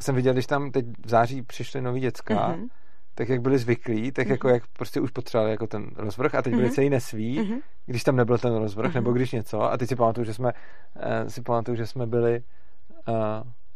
jsem viděl, když tam teď v září přišly nový děcka, mm-hmm. tak jak byli zvyklí, tak mm-hmm. jako jak prostě už potřebovali jako ten rozvrh a teď byli mm-hmm. celý nesví, mm-hmm. když tam nebyl ten rozvrh, mm-hmm. nebo když něco. A teď si pamatuju, že jsme, uh, si pamatuju, že jsme byli uh,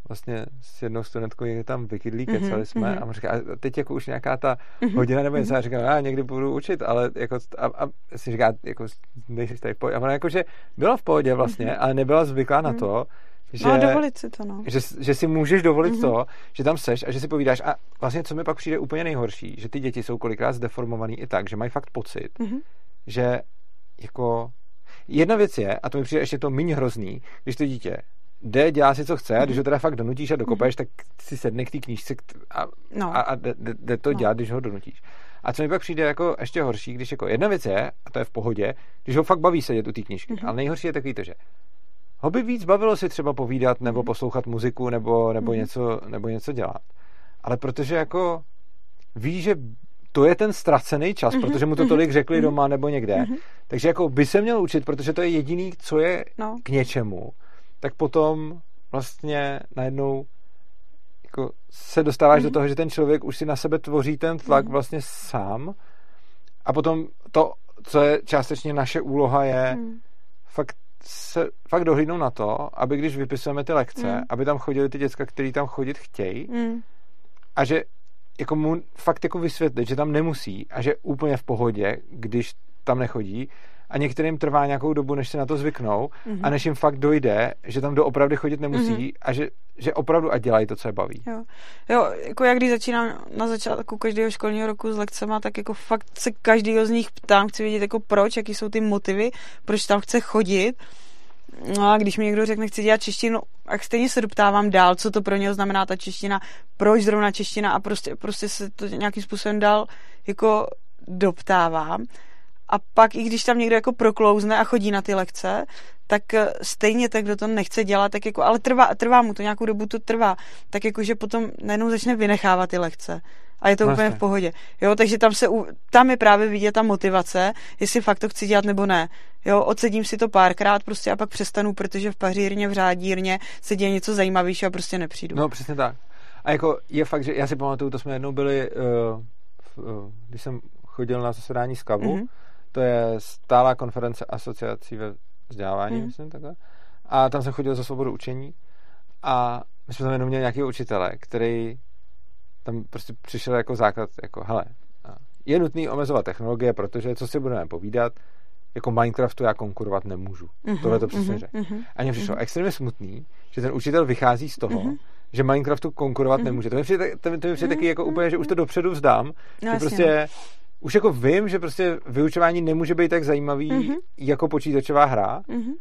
vlastně s jednou studentkou někde tam vykydlí, mm-hmm, kecali jsme mm-hmm. a říká, a teď jako už nějaká ta mm-hmm. hodina nebo něco, mm-hmm. a říkám, já někdy budu učit, ale jako, a, a si říká, jako, nejsi tady v pohodě. A ona jako, že byla v pohodě vlastně, mm-hmm. ale nebyla zvyklá mm-hmm. na to, že, no, dovolit si to, no. Že, že si můžeš dovolit mm-hmm. to, že tam seš a že si povídáš. A vlastně, co mi pak přijde úplně nejhorší, že ty děti jsou kolikrát zdeformovaný i tak, že mají fakt pocit, mm-hmm. že jako jedna věc je, a to mi přijde ještě to méně hrozný, když to dítě jde, dělá si, co chce, a když ho mhm. teda fakt donutíš a dokopeš, tak si sedne k té knížce a, no. a, a jde, jde to no. dělat, když ho donutíš. A co mi pak přijde jako ještě horší, když jako jedna věc je, a to je v pohodě, když ho fakt baví sedět u té knížky. Mm-hmm. Ale nejhorší je takový to, že ho by víc bavilo si třeba povídat nebo mm-hmm. poslouchat muziku nebo, nebo, mm-hmm. něco, nebo něco dělat. Ale protože jako ví, že to je ten ztracený čas, mm-hmm. protože mu to tolik řekli mm-hmm. doma nebo někde. Mm-hmm. Takže jako by se měl učit, protože to je jediný, co je no. k něčemu tak potom vlastně najednou jako se dostáváš mm-hmm. do mhm. toho, že ten člověk už si na sebe tvoří ten tlak mm-hmm. vlastně sám a potom to, co je částečně naše úloha, je mm. fakt se fakt dohlídnout na to, aby když vypisujeme ty lekce, mm. aby tam chodili ty děcka, který tam chodit chtějí mm. a že jako mu fakt jako vysvětlit, že tam nemusí a že úplně v pohodě, když tam nechodí a některým trvá nějakou dobu, než se na to zvyknou mm-hmm. a než jim fakt dojde, že tam doopravdy chodit nemusí mm-hmm. a že, že opravdu a dělají to, co je baví. Jo. jo, jako jak když začínám na začátku každého školního roku s lekcema, tak jako fakt se každýho z nich ptám, chci vědět jako proč, jaký jsou ty motivy, proč tam chce chodit. No a když mi někdo řekne, chci dělat češtinu, a stejně se doptávám dál, co to pro něho znamená ta čeština, proč zrovna čeština a prostě, prostě se to nějakým způsobem dál jako doptávám. A pak, i když tam někdo jako proklouzne a chodí na ty lekce, tak eh, stejně ten, kdo to nechce dělat, tak jako, ale trvá, trvá mu to, nějakou dobu to trvá, tak jako, že potom najednou začne vynechávat ty lekce. A je to vlastně. úplně v pohodě. Jo, takže tam, se, tam je právě vidět ta motivace, jestli fakt to chci dělat nebo ne. Jo, odsedím si to párkrát prostě a pak přestanu, protože v pařírně, v řádírně se děje něco zajímavějšího a prostě nepřijdu. No, přesně tak. A jako je fakt, že já si pamatuju, to jsme jednou byli, uh, uh, když jsem chodil na zasedání z KAVu, mm-hmm to je stálá konference asociací ve vzdělávání, mm. myslím takhle. A tam jsem chodil za svobodu učení a my jsme tam jenom měli nějakého učitele, který tam prostě přišel jako základ, jako hele, je nutný omezovat technologie, protože co si budeme povídat, jako Minecraftu já konkurovat nemůžu. Mm-hmm, Tohle to přesně mm-hmm, řekl. Mm-hmm, a mně přišlo mm-hmm. extrémně smutný, že ten učitel vychází z toho, mm-hmm. že Minecraftu konkurovat mm-hmm. nemůže. To mi přijde, to, to mi přijde mm-hmm, taky jako úplně, že už to dopředu vzdám, no, že prostě no už jako vím, že prostě vyučování nemůže být tak zajímavý mm-hmm. jako počítačová hra mm-hmm.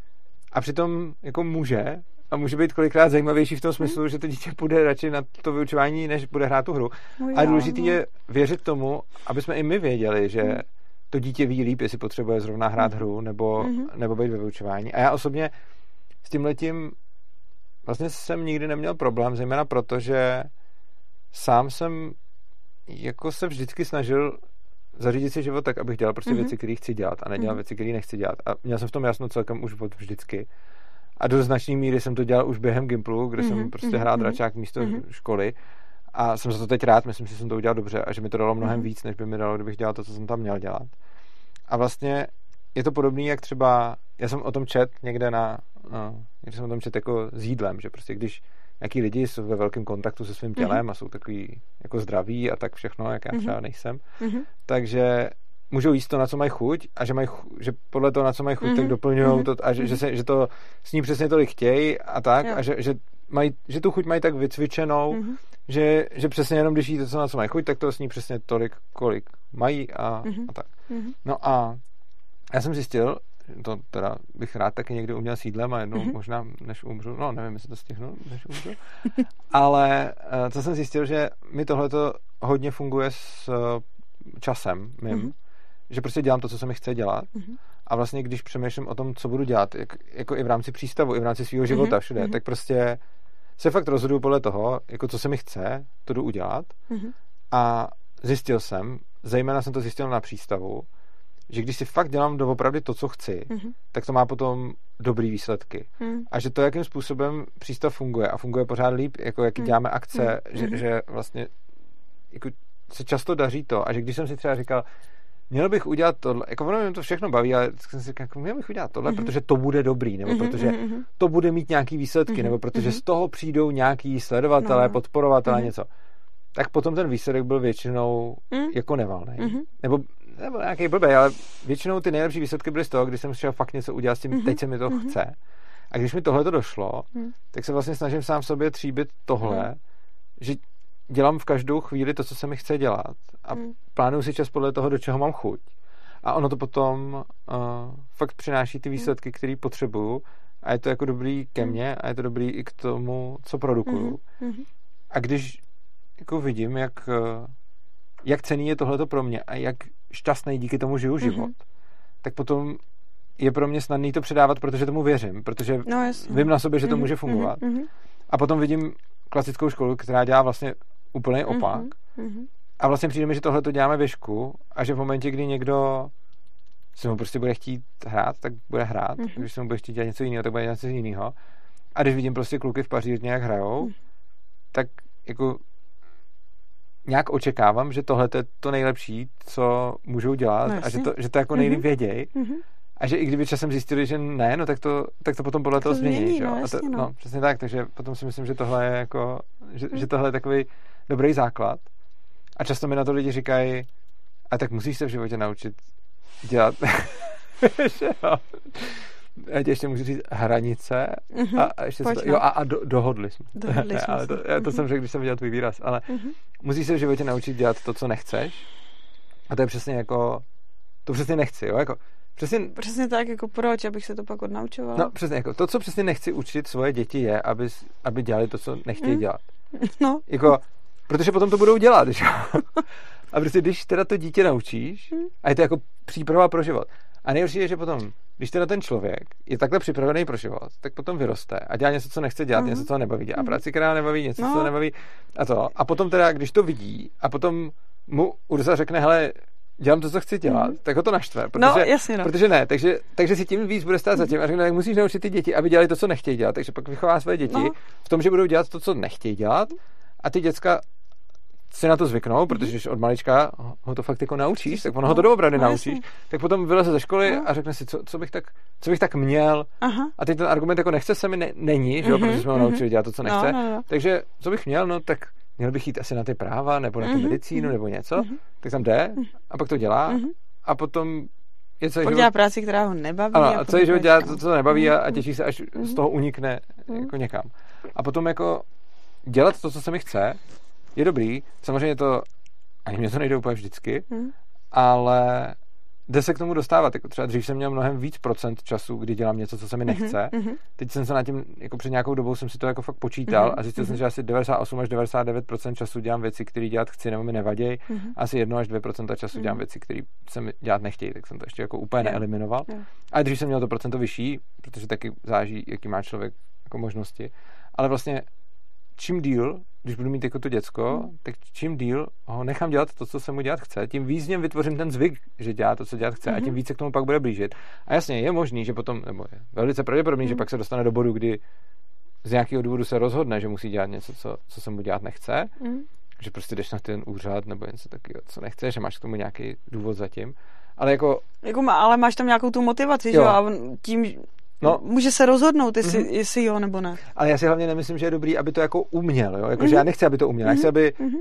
a přitom jako může a může být kolikrát zajímavější v tom smyslu, mm-hmm. že to dítě půjde radši na to vyučování, než bude hrát tu hru. No a důležité no. je věřit tomu, aby jsme i my věděli, že mm-hmm. to dítě ví líp, jestli potřebuje zrovna hrát mm-hmm. hru nebo, mm-hmm. nebo být ve vyučování. A já osobně s tím letím vlastně jsem nikdy neměl problém, zejména proto, že sám jsem jako se vždycky snažil zařídit si život tak, abych dělal prostě Mhm. věci, které chci dělat a nedělal Mhm. věci, které nechci dělat. A měl jsem v tom jasno celkem už od vždycky. A do značné míry jsem to dělal už během Gimplu, kde jsem Mhm, prostě mhm, hrál mhm. dračák místo Mhm. školy. A jsem za to teď rád, myslím si, že jsem to udělal dobře a že mi to dalo mnohem Mhm. víc, než by mi dalo, kdybych dělal to, co jsem tam měl dělat. A vlastně je to podobné, jak třeba, já jsem o tom čet někde na, no, někde jsem o tom čet jako s jídlem, že prostě když nějaký lidi jsou ve velkém kontaktu se svým tělem a jsou takový jako zdraví a tak všechno, jak já Mhm. třeba nejsem, Mhm. takže můžou jíst to, na co mají chuť a že, mají, chu- že podle toho, na co mají chuť, Mhm. tak doplňují Mhm. to a že, že, se, že to sní přesně tolik chtějí a tak Jo. a že, že, mají, že tu chuť mají tak vycvičenou, Mhm. že, že přesně jenom když jí to, co na co mají chuť, tak to sní přesně tolik, kolik mají a, Mhm. a tak. Mhm. No a já jsem zjistil, to teda bych rád taky někdy uměl s jídlem a jednou Mhm. možná než umřu, no nevím, jestli to stihnu, než umřu, ale eh, co jsem zjistil, že mi tohle hodně funguje s eh, časem mým, Mhm. že prostě dělám to, co se mi chce dělat Mhm. a vlastně když přemýšlím o tom, co budu dělat, jak, jako i v rámci přístavu, i v rámci svého života Mhm. všude, Mhm. tak prostě se fakt rozhoduju podle toho, jako co se mi chce, to jdu udělat Mhm. a zjistil jsem, zejména jsem to zjistil na přístavu, že když si fakt dělám doopravdy to, co chci, Mhm. tak to má potom dobrý výsledky. Mhm. A že to, jakým způsobem přístav funguje a funguje pořád líp, jako jaký Mhm. děláme akce, Mhm. že, Mhm. že vlastně jako se často daří to a že když jsem si třeba říkal, měl bych udělat tohle, jako ono mě to všechno baví, ale jsem si říkal, jako měl bych udělat tohle, Mhm. protože to bude dobrý, nebo Mhm, protože mhm, mhm. to bude mít nějaký výsledky, Mhm, nebo protože mhm. z toho přijdou nějaký sledovatelé, No, no. podporovatelé, Mhm. něco. Tak potom ten výsledek byl většinou Mhm. jako nevalný. Mhm. Nebo, nebo nějaký blbej, ale většinou ty nejlepší výsledky byly z toho, když jsem šel fakt něco udělat s tím, Mhm. teď se mi to Mhm. chce. A když mi tohle to došlo, Mhm. tak se vlastně snažím sám sobě tříbit tohle, Mhm. že dělám v každou chvíli to, co se mi chce dělat a Mhm. plánuju si čas podle toho, do čeho mám chuť. A ono to potom uh, fakt přináší ty výsledky, které potřebuju a je to jako dobrý ke Mhm. mně a je to dobrý i k tomu, co produkuju. Mhm. Mhm. A když jako vidím, jak, eh, jak cený je tohleto pro mě a jak šťastný díky tomu žiju život, tak potom je pro mě snadný to předávat, protože tomu věřím, protože No vím na sobě, že to Mhm, může fungovat. mhm, mhm, A potom vidím klasickou školu, která dělá vlastně úplný opak. mhm, mhm. A vlastně přijde mi, že tohle to děláme věšku a že v momentě, kdy někdo si mu prostě bude chtít hrát, tak bude hrát. Mhm. Když se mu bude chtít dělat něco jiného, tak bude dělat něco jiného. A když vidím prostě kluky v Paříži, jak hrajou, Mhm. tak jako nějak očekávám, že tohle je to nejlepší, co můžou dělat No a že to, že to jako nejlíp Mhm. věděj. Mhm. A že i kdyby časem zjistili, že ne, no tak to, tak to potom podle To toho změní. změní, že no, a to, jasně, no. no, přesně tak, takže potom si myslím, že tohle je jako, že, Mhm. že tohle je takový dobrý základ. A často mi na to lidi říkají, a tak musíš se v životě naučit dělat, že jo. Já ti ještě můžu říct hranice Mhm. a, a ještě Pojď, to, no. jo, a, a do, dohodli jsme. Dohodli jsme to, já to Mhm. jsem řekl, když jsem viděl tvůj výraz, ale Mhm. musíš se v životě naučit dělat to, co nechceš. A to je přesně jako, to přesně nechci, jo, jako, přesně, Přesně tak, jako proč, abych se to pak odnaučovala. no přesně, jako, to, co přesně nechci učit svoje děti je, aby, aby dělali to, co nechtějí Mm. dělat. no. Jako, protože potom to budou dělat, že? jo? A prostě když teda to dítě naučíš, a je to jako příprava pro život. A nejhorší je, že potom, když teda ten člověk je takhle připravený pro život, tak potom vyroste a dělá něco, co nechce dělat, Mhm. něco, co ho nebaví, dělá Mhm. práci, která nebaví, něco, co No. ho nebaví a to. A potom teda, když to vidí a potom mu Urza řekne, hele, dělám to, co chci dělat, Mhm. tak ho to naštve. Protože, no, jasně, no. Protože ne, takže, takže si tím víc bude stát za tím a řekne, tak musíš naučit ty děti, aby dělali to, co nechtějí dělat. Takže pak vychová své děti No. v tom, že budou dělat to, co nechtějí dělat a ty děcka si na to zvyknou, protože když od malička ho to fakt jako naučíš, tak ono ho to No, doopravdy no, naučíš, jasně. tak potom vyleze ze školy No. a řekne si, co, co, bych tak, co bych tak měl. Aha. A teď ten argument jako nechce se mi ne, není, že jo, Mhm, protože jsme ho mhm. naučili dělat to, co nechce. No, no, no. Takže co bych měl, no tak měl bych jít asi na ty práva, nebo na tu Mhm, medicínu, mhm. nebo něco, Mhm. tak tam jde a pak to dělá Mhm. a potom je celý život dělá práci, která ho nebaví. ano, a a celý život dělá to, co ho nebaví a, a Mhm. těší se, až z Mhm. toho unikne Mhm. jako někam. A potom jako dělat to, co se mi chce, je dobrý. Samozřejmě to, ani mě to nejde úplně vždycky, Mhm. ale jde se k tomu dostávat. Jako třeba dřív jsem měl mnohem víc procent času, kdy dělám něco, co se mi nechce. Mhm, mhm. Teď jsem se na tím, jako před nějakou dobou jsem si to jako fakt počítal Mhm, a zjistil jsem, mhm. že asi 98 až 99% času dělám věci, které dělat chci nebo mi nevadí. Mhm. Asi 1 až 2% času dělám Mhm. věci, které se mi dělat nechtějí, tak jsem to ještě jako úplně Jo. neeliminoval. Jo. A dřív jsem měl to procento vyšší, protože taky záží, jaký má člověk jako možnosti. Ale vlastně čím díl když budu mít jako to děcko, Hmm. tak čím díl ho nechám dělat to, co se mu dělat chce, tím víc v něm vytvořím ten zvyk, že dělá to, co dělat chce a tím Mhm. víc se k tomu pak bude blížit. A jasně, je možný, že potom, nebo je velice pravděpodobný, že Mhm. pak se dostane do bodu, kdy z nějakého důvodu se rozhodne, že musí dělat něco, co, co se mu dělat nechce, Mm. že prostě jdeš na ten úřad nebo něco takového, co nechce, že máš k tomu nějaký důvod zatím. Ale jako, Jako má, ale máš tam nějakou tu motivaci, že Jo. jo? A tím No. může se rozhodnout, jestli, Mhm. mm-hmm. jestli jo nebo ne. ale já si hlavně nemyslím, že je dobrý, aby to jako uměl, jo? Jako, že Mhm. já nechci, aby to uměl, já chci, aby Mhm.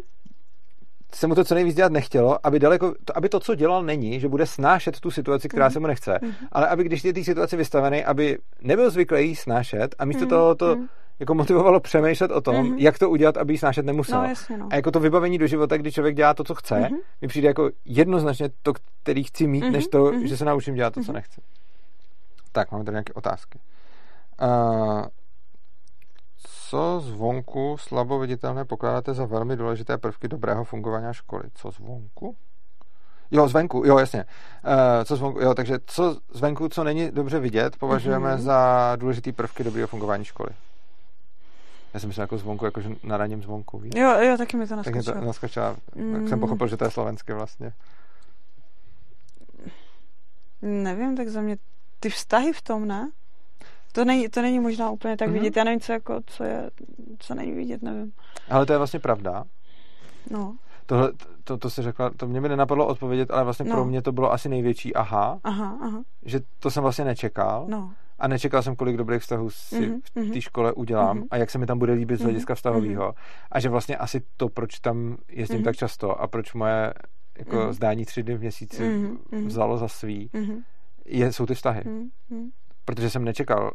se mu to co nejvíc dělat nechtělo, aby, daleko, to, aby to, co dělal, není, že bude snášet tu situaci, která Mhm. se mu nechce, Mhm. ale aby když je té situaci vystavený, aby nebyl zvyklý jí snášet a místo Mhm. toho to Mhm. jako motivovalo přemýšlet o tom, Mhm. jak to udělat, aby ji snášet nemusel. No jasně, no. A jako to vybavení do života, kdy člověk dělá to, co chce, Mhm. mi přijde jako jednoznačně to, který chci mít, Mhm, než to, mhm. že se naučím dělat to, co Mhm. nechci. Tak, máme tady nějaké otázky. Uh, co zvonku slabo viditelné pokládáte za velmi důležité prvky dobrého fungování školy? Co zvonku? Jo, zvenku, jo, jasně. Uh, co zvonku, jo, takže co zvenku, co není dobře vidět, považujeme Mhm. za důležitý prvky dobrého fungování školy. Já si myslím jako zvonku, jakože na raním zvonku, víš? Jo, jo, taky mi to Tak mě to naskočilo. naskočila, tak Mm. jsem pochopil, že to je slovenské vlastně. Nevím, tak za mě ty vztahy v tom, ne? To není, to není možná úplně tak Mhm. vidět. Já nevím, co, jako, co, je, co není vidět, nevím. Ale to je vlastně pravda. No, Tohle, to, to si řekla, to mě by nenapadlo odpovědět, ale vlastně No. pro mě to bylo asi největší aha, aha, aha, že to jsem vlastně nečekal no. a nečekal jsem, kolik dobrých vztahů si Mhm, v mhm. té škole udělám Mhm. a jak se mi tam bude líbit z Mhm, hlediska vztahového a že vlastně asi to, proč tam jezdím Mhm. tak často a proč moje jako Mhm. zdání tři dny v měsíci Mhm, mhm. vzalo za svý, Mhm, je, jsou ty vztahy. mhm, mhm. Protože jsem nečekal,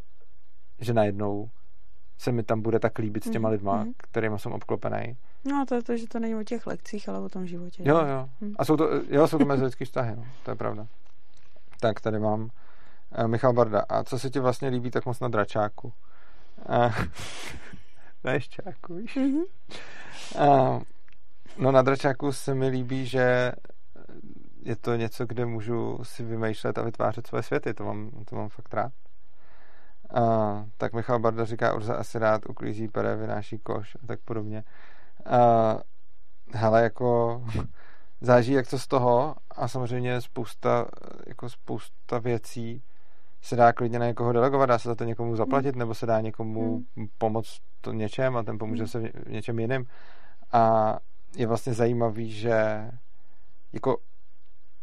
že najednou se mi tam bude tak líbit s těma Mhm, lidma, mhm. kterými jsem obklopený. No a to je to, že to není o těch lekcích, ale o tom životě. Jo, jo. Mhm. A jsou to, jo, jsou to mezilidský vztahy, no. to je pravda. Tak, tady mám uh, Michal Barda. A co se ti vlastně líbí tak moc na dračáku? Uh, na ješťáku, víš? Mhm. Uh, no na dračáku se mi líbí, že je to něco, kde můžu si vymýšlet a vytvářet svoje světy. To mám, to mám fakt rád. Uh, tak Michal Barda říká, Urza asi rád uklízí pere, vynáší koš a tak podobně. Uh, hele, jako záží jak to z toho a samozřejmě spousta, jako spousta věcí se dá klidně na někoho delegovat, dá se za to někomu zaplatit, nebo se dá někomu pomoct to něčem a ten pomůže Hmm. se v něčem jiným. A je vlastně zajímavý, že jako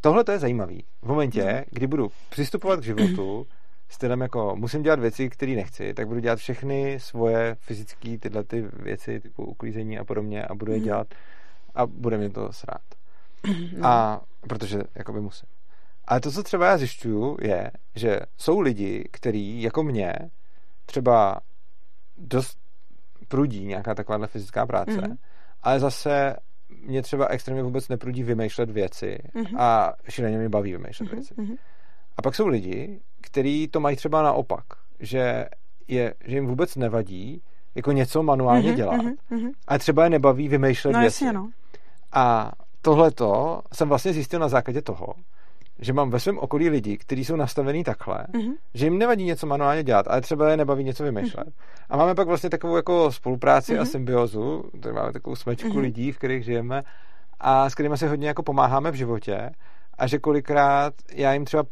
tohle to je zajímavý. V momentě, Hmm. kdy budu přistupovat k životu stylem jako musím dělat věci, které nechci, tak budu dělat všechny svoje fyzické tyhle ty věci, typu uklízení a podobně a budu je Mhm. dělat a bude mě to srát. No. A protože jakoby musím. Ale to, co třeba já zjišťuju, je, že jsou lidi, kteří jako mě třeba dost prudí nějaká takováhle fyzická práce, Mhm. ale zase mě třeba extrémně vůbec neprudí vymýšlet věci Mhm. a šíleně mě baví vymýšlet Mhm, věci. mhm. A pak jsou lidi, kteří to mají třeba naopak, že, je, že jim vůbec nevadí jako něco manuálně Mhm, dělat, mhm, mhm. ale třeba je nebaví vymýšlet No věci. jasně, no. A tohleto jsem vlastně zjistil na základě toho, že mám ve svém okolí lidi, kteří jsou nastavení takhle, Mhm. že jim nevadí něco manuálně dělat, ale třeba je nebaví něco vymýšlet. A máme pak vlastně takovou jako spolupráci a Mhm. symbiozu, tady máme takovou smečku Mhm. lidí, v kterých žijeme a s kterými si hodně jako pomáháme v životě a že kolikrát já jim třeba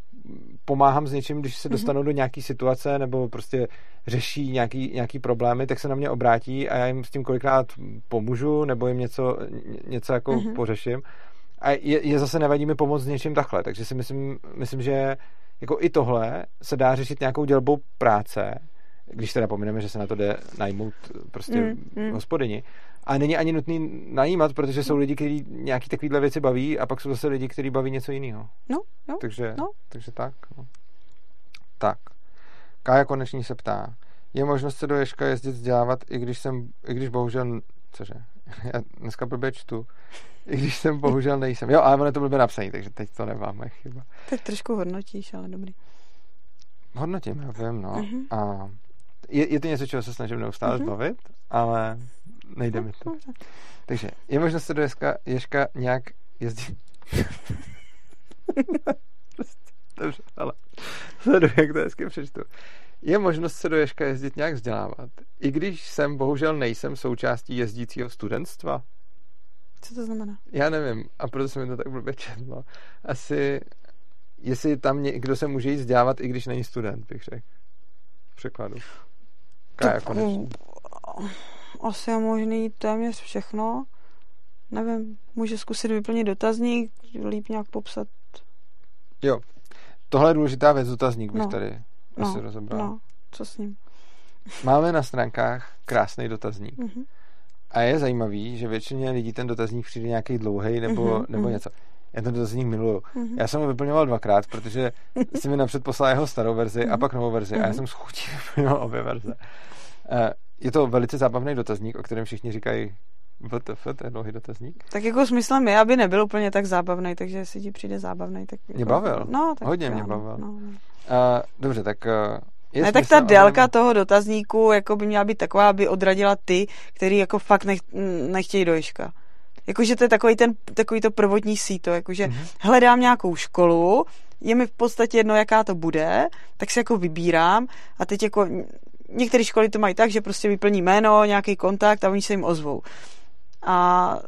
pomáhám s něčím, když se Mhm. dostanou do nějaký situace nebo prostě řeší nějaký, nějaký problémy, tak se na mě obrátí a já jim s tím kolikrát pomůžu nebo jim něco, něco jako Mhm. pořeším. A je, je zase nevadí mi pomoct s něčím takhle, takže si myslím, myslím, že jako i tohle se dá řešit nějakou dělbou práce, když teda pomineme, že se na to jde najmout prostě Mm, mm. hospodyni. A není ani nutný najímat, protože jsou lidi, kteří nějaký takovýhle věci baví a pak jsou zase lidi, kteří baví něco jiného. No, jo. Takže, no. takže tak. No. Tak. Kája Koneční se ptá. Je možnost se do Ješka jezdit vzdělávat, i když jsem, i když bohužel, cože, já dneska blbě čtu, i když jsem bohužel nejsem. Jo, ale ono to blbě napsaný, takže teď to nemám, moje chyba. Tak trošku hodnotíš, ale dobrý. Hodnotím, já vím, no. Mhm. A je, je to něco, čeho se snažím neustále Mhm. zbavit, ale nejde mi to. Dobře. Takže je možnost se do Ježka, Ježka nějak jezdit. Dobře, ale sleduji, jak to hezky přečtu. Je možnost se do Ješka jezdit nějak vzdělávat, i když jsem bohužel nejsem součástí jezdícího studentstva. Co to znamená? Já nevím, a proto jsem mi to tak blbě četlo. Asi, jestli tam někdo se může jít vzdělávat, i když není student, bych řekl. V překladu. Kája konečně. Asi je možný téměř všechno. Nevím, může zkusit vyplnit dotazník, líp nějak popsat. Jo, tohle je důležitá věc, dotazník bych No. tady No, asi rozebral. No, co s ním? Máme na stránkách krásný dotazník. Mhm. A je zajímavý, že většině lidí ten dotazník přijde nějaký dlouhý nebo, Mhm, nebo něco. Já ten dotazník miluju. Mhm. Já jsem ho vyplňoval dvakrát, protože jsi mi napřed poslal jeho starou verzi a Mhm. pak novou verzi. A já Mhm. jsem s chutí vyplňoval obě verze. Eh, Je to velice zábavný dotazník, o kterém všichni říkají VTF, to je dlouhý dotazník. Tak jako smyslem je, aby nebyl úplně tak zábavný, takže jestli ti přijde zábavný, tak... Jako, Mě bavil. No, tak Hodně mě bavil. No, no. Uh, dobře, tak uh, je Ne, tak ta délka toho dotazníku jako by měla být taková, aby odradila ty, který jako fakt nech, nechtějí do Ježka. Jakože to je takový, ten, takový to prvotní síto, jakože Mhm. hledám nějakou školu, je mi v podstatě jedno, jaká to bude, tak si jako vybírám a teď jako některé školy to mají tak, že prostě vyplní jméno, nějaký kontakt a oni se jim ozvou. A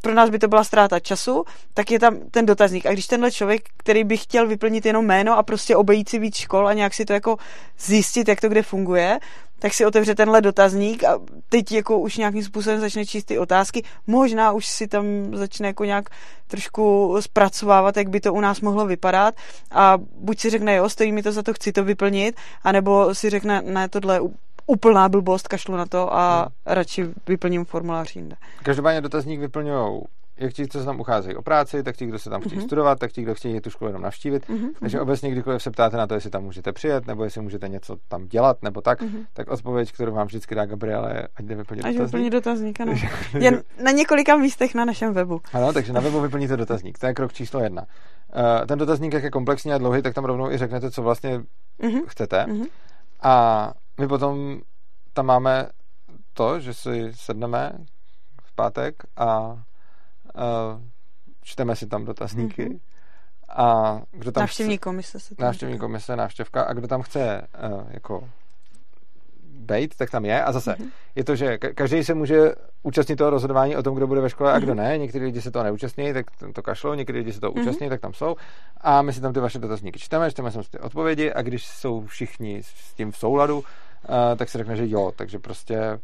pro nás by to byla ztráta času, tak je tam ten dotazník. A když tenhle člověk, který by chtěl vyplnit jenom jméno a prostě obejít si víc škol a nějak si to jako zjistit, jak to kde funguje, tak si otevře tenhle dotazník a teď jako už nějakým způsobem začne číst ty otázky. Možná už si tam začne jako nějak trošku zpracovávat, jak by to u nás mohlo vypadat a buď si řekne, jo, stojí mi to za to, chci to vyplnit, anebo si řekne, ne, tohle úplná blbost, kašlu na to a Hmm. radši vyplním formulář jinde. Každopádně dotazník vyplňují jak ti, co se tam ucházejí o práci, tak ti, kdo se tam chtějí Mhm. studovat, tak ti, kdo chtějí tu školu jenom navštívit. Mhm, Takže obecně, kdykoliv se ptáte na to, jestli tam můžete přijet, nebo jestli můžete něco tam dělat, nebo tak, Mhm. tak odpověď, kterou vám vždycky dá Gabriele, ať jde vyplnit Až dotazník. vyplní dotazník, ano. Jen na několika místech na našem webu. Ano, takže na webu vyplníte dotazník. To je krok číslo jedna. Uh, ten dotazník, jak je komplexní a dlouhý, tak tam rovnou i řeknete, co vlastně Mhm, chcete. mhm. A my potom tam máme to, že si sedneme v pátek a uh, čteme si tam dotazníky. Mhm. A kdo tam Návštěvní komise se chce, tam návštěvní říká. komise, návštěvka a kdo tam chce uh, jako bejt, tak tam je. A zase Mhm. je to, že ka- každý se může účastnit toho rozhodování o tom, kdo bude ve škole a kdo Mhm. ne. Někteří lidi se toho neúčastní, tak to kašlou, někteří lidi se toho Mhm. účastní, tak tam jsou. A my si tam ty vaše dotazníky čteme, čteme si ty odpovědi a když jsou všichni s tím v souladu, tak se řekne, že jo. Takže prostě eh,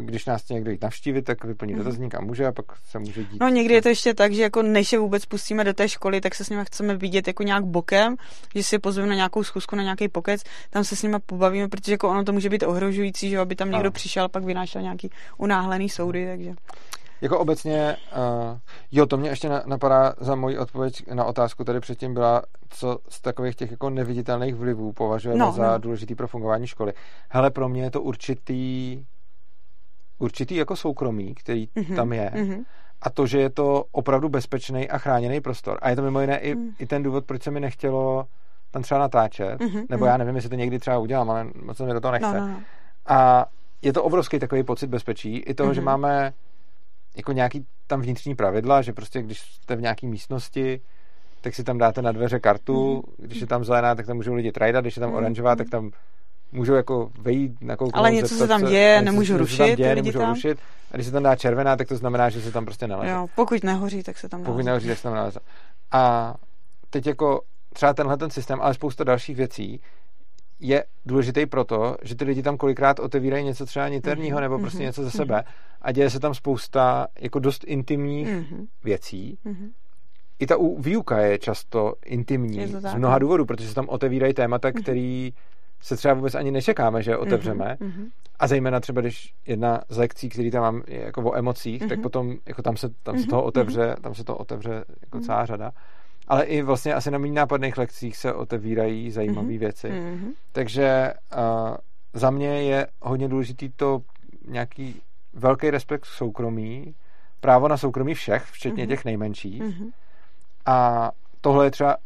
když nás chce někdo jít navštívit, tak vyplní Mhm. dotazník a může a pak se může dít. No někdy je to ještě tak, že jako než je vůbec pustíme do té školy, tak se s nimi chceme vidět jako nějak bokem, že si je pozveme na nějakou schůzku, na nějaký pokec, tam se s nimi pobavíme, protože jako ono to může být ohrožující, že aby tam někdo Ano. přišel, pak vynášel nějaký unáhlený soudy, takže. Jako obecně, uh, jo, to mě ještě na- napadá za moji odpověď na otázku tady předtím byla, co z takových těch jako neviditelných vlivů považujeme No, za no. důležitý pro fungování školy. Hele, pro mě je to určitý určitý jako soukromí, který Mhm, tam je. mhm. A to, že je to opravdu bezpečný a chráněný prostor. A je to mimo jiné i, Mm. i ten důvod, proč se mi nechtělo tam třeba natáčet. Mhm, Nebo mhm. já nevím, jestli to někdy třeba udělám, ale moc se mi do toho nechce. No, no, no. A je to obrovský takový pocit bezpečí. I toho, mm-hmm. že máme jako nějaký tam vnitřní pravidla, že prostě když jste v nějaké místnosti, tak si tam dáte na dveře kartu, Mhm. když je tam zelená, tak tam můžou lidi trajdat, když je tam Mhm. oranžová, tak tam můžou jako vejít, nakouknout, Ale něco se tam děje, se- rušit tam děje, lidi nemůžou tam. rušit. A když se tam dá červená, tak to znamená, že se tam prostě neleze. Jo, pokud nehoří, tak se tam Pokud naleze. nehoří, tak se tam neleze. A teď jako třeba tenhle ten systém, ale spousta dalších věcí je důležitý proto, že ty lidi tam kolikrát otevírají něco třeba niterního Mhm, nebo prostě mhm, něco ze mhm. sebe a děje se tam spousta jako dost intimních Mhm, věcí. mhm. I ta výuka je často intimní Je to z mnoha no. důvodů, protože se tam otevírají témata, Mhm. který se třeba vůbec ani nečekáme, že je otevřeme. Mhm, mhm. A zejména třeba, když jedna z lekcí, který tam mám, je jako o emocích, tak Mhm. potom jako tam se, tam se Mhm, toho otevře, tam se toho otevře jako Mhm. celá řada. Ale i vlastně asi na méně nápadných lekcích se otevírají zajímavé Mhm. věci. Mhm. Takže uh, za mě je hodně důležitý to nějaký velký respekt k soukromí, právo na soukromí všech, včetně Mhm. těch nejmenších. Mhm. A tohle je třeba,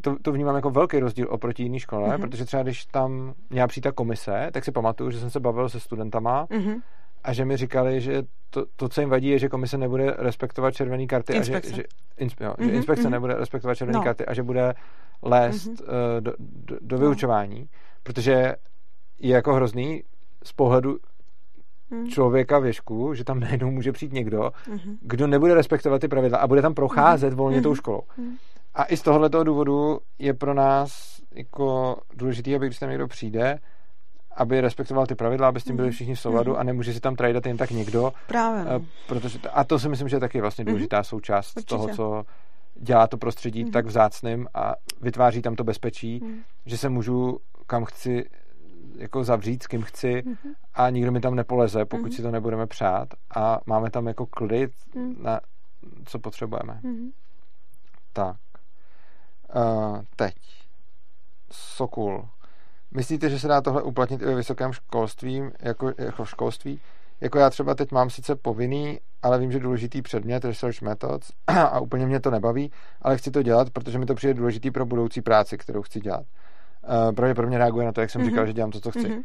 to, to vnímám jako velký rozdíl oproti jiné škole, Mhm. protože třeba když tam měla přijít ta komise, tak si pamatuju, že jsem se bavil se studentama Mhm. A že mi říkali, že to, to co jim vadí, je, že komise nebude respektovat červené karty Inspekce. a že, že, inspe, jo, že Mhm, inspekce mhm. nebude respektovat červené No. karty a že bude lézt Mhm. uh, do, do, do No. vyučování, protože je jako hrozný z pohledu Mm. člověka věšku, že tam najednou může přijít někdo, Mhm. kdo nebude respektovat ty pravidla a bude tam procházet volně tou školou. Mhm. A i z tohoto důvodu je pro nás jako důležité, aby když tam někdo přijde, aby respektoval ty pravidla, aby s tím byli všichni v souladu a nemůže si tam trajdat jen tak někdo, Právě. No. eh, protože, a to si myslím, že je taky vlastně důležitá součást Určitě. toho, co dělá to prostředí Mhm. tak vzácným a vytváří tam to bezpečí, Mhm. že se můžu kam chci jako zavřít, s kým chci Mhm. a nikdo mi tam nepoleze, pokud Mhm. si to nebudeme přát a máme tam jako klid Mhm. na co potřebujeme. Mhm. Tak. Uh, teď. Sokul. Myslíte, že se dá tohle uplatnit i ve vysokém školství, jako, jako školství? Jako já třeba teď mám sice povinný, ale vím, že důležitý předmět, research methods, a úplně mě to nebaví, ale chci to dělat, protože mi to přijde důležitý pro budoucí práci, kterou chci dělat. Uh, pravděpodobně reaguje na to, jak jsem Mhm. říkal, že dělám to, co chci. Mhm. Uh,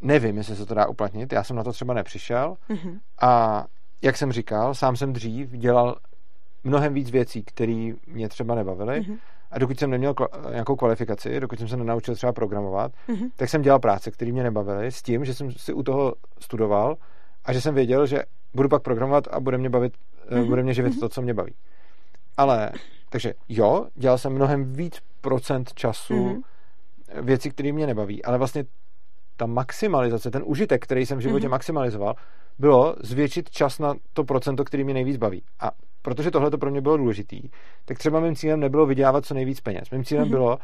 nevím, jestli se to dá uplatnit, já jsem na to třeba nepřišel Mhm. a jak jsem říkal, sám jsem dřív dělal mnohem víc věcí, které mě třeba nebavily. Mhm. A dokud jsem neměl kla- nějakou kvalifikaci, dokud jsem se nenaučil třeba programovat, Mhm. tak jsem dělal práce, které mě nebavily, s tím, že jsem si u toho studoval a že jsem věděl, že budu pak programovat a bude mě bavit, mm-hmm. bude mě živit to, co mě baví. Ale, takže jo, dělal jsem mnohem víc procent času Mhm. věcí, které mě nebaví, ale vlastně ta maximalizace, ten užitek, který jsem v životě Mhm. maximalizoval, bylo zvětšit čas na to procento, který mě nejvíc baví. A protože tohle to pro mě bylo důležitý, tak třeba mým cílem nebylo vydělávat co nejvíc peněz. Mým cílem Mhm. bylo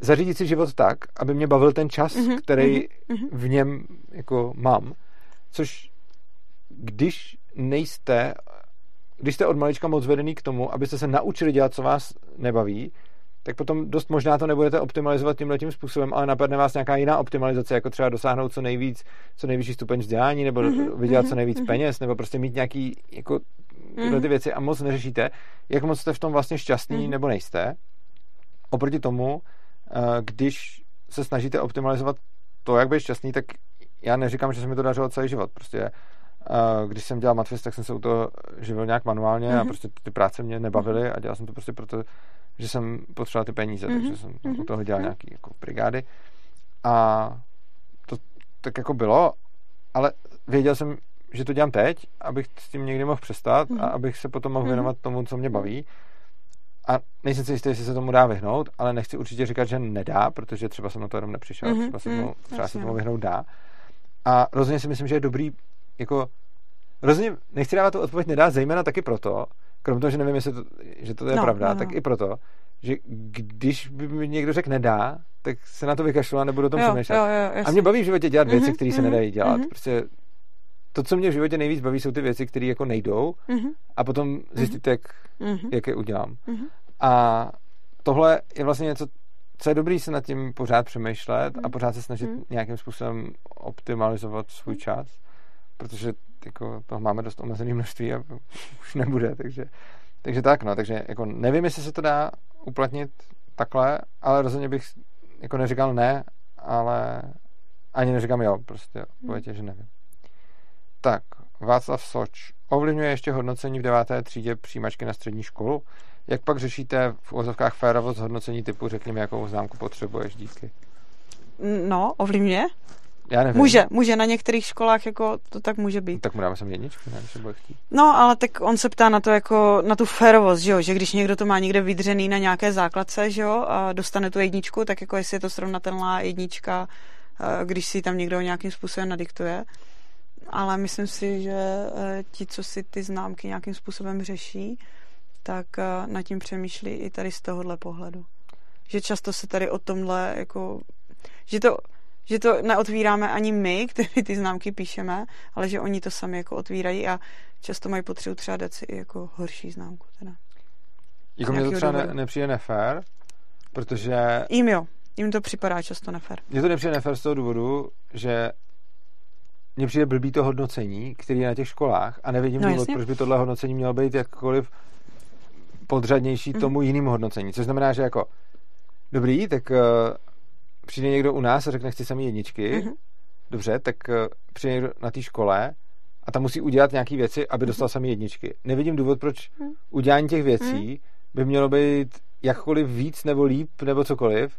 zařídit si život tak, aby mě bavil ten čas, Mhm, který mhm. v něm jako mám. Což když nejste, když jste od malička moc vedený k tomu, abyste se naučili dělat, co vás nebaví, tak potom dost možná to nebudete optimalizovat tímhle tím způsobem, ale napadne vás nějaká jiná optimalizace, jako třeba dosáhnout co nejvíc, co nejvyšší stupeň vzdělání, nebo Mhm, vydělat mhm, co nejvíc mhm. peněz, nebo prostě mít nějaký jako tyhle Mhm. ty věci a moc neřešíte, jak moc jste v tom vlastně šťastný Mhm. nebo nejste. Oproti tomu, eh, když se snažíte optimalizovat to, jak být šťastný, tak já neříkám, že se mi to dařilo celý život. Prostě eh, když jsem dělal matfist, tak jsem se u toho živil nějak manuálně a Mhm. prostě ty práce mě nebavily a dělal jsem to prostě proto, že jsem potřeboval ty peníze, Mhm. takže jsem Mhm. u toho dělal Mhm. nějaký jako brigády. A to tak jako bylo, ale věděl jsem, že to dělám teď, abych s tím někdy mohl přestat Mhm. a abych se potom mohl Mhm. věnovat tomu, co mě baví. A nejsem si jistý, jestli se tomu dá vyhnout, ale nechci určitě říkat, že nedá, protože třeba jsem na to jenom nepřišel, Mhm, třeba se, mhm, tomu, třeba se tomu no. vyhnout dá. A rozhodně si myslím, že je dobrý, jako rozhodně nechci dávat tu odpověď nedá, zejména taky proto, krom toho, že nevím, jestli to, že to je No, pravda, no, no. tak i proto, že když by mi někdo řekl nedá, tak se na to vykašlu a nebudu o tom přemýšlet. A mě baví v životě dělat věci, Mhm, které se mhm, nedají dělat. mhm. Prostě to, co mě v životě nejvíc baví, jsou ty věci, které jako nejdou Mhm, a potom zjistit, jak, mhm, jak je udělám. mhm. A tohle je vlastně něco, co je dobrý se nad tím pořád přemýšlet a Mhm. pořád se snažit Mhm. nějakým způsobem optimalizovat svůj čas, protože jako toho máme dost omezené množství a už nebude, takže, takže tak, no, takže jako nevím, jestli se to dá uplatnit takhle, ale rozhodně bych jako neříkal ne, ale ani neříkám jo, prostě odpověď je, že nevím. Tak, Václav Soč. Ovlivňuje ještě hodnocení v deváté třídě přijímačky na střední školu? Jak pak řešíte v uvozovkách férovost hodnocení typu, řekněme, jakou známku potřebuješ, díky? No, ovlivňuje? Já nevím. Může, může, na některých školách jako to tak může být. Tak mu dáme sem jedničku, ne, se bude chtít. No, ale tak on se ptá na to jako, na tu férovost, že jo, že když někdo to má někde vydřený na nějaké základce, že jo, a dostane tu jedničku, tak jako jestli je to srovnatelná jednička, eh, když si tam někdo nějakým způsobem nadiktuje. Ale myslím si, že eh, ti, co si ty známky nějakým způsobem řeší, tak eh, nad tím přemýšlí i tady z tohohle pohledu. Že často se tady o tomhle jako, že to, že to neotvíráme ani my, kteří ty známky píšeme, ale že oni to sami jako otvírají a často mají potřebu třeba dát si i jako horší známku. Teda. Jako mně to třeba ne, nepřijde nefér, protože Jim jo, jim to připadá často nefér. mně to nepřijde nefér z toho důvodu, že mně přijde blbý to hodnocení, který je na těch školách a nevidím No, důvod, jasně. proč by tohle hodnocení mělo být jakkoliv podřadnější Mhm. tomu jinému hodnocení. Což znamená, že jako dobrý, tak uh, přijde někdo u nás a řekne, chci samý jedničky, Mhm. dobře, tak uh, přijde někdo na té škole a tam musí udělat nějaké věci, aby dostal samý jedničky. Nevidím důvod, proč Mhm. udělání těch věcí by mělo být jakkoliv víc nebo líp nebo cokoliv,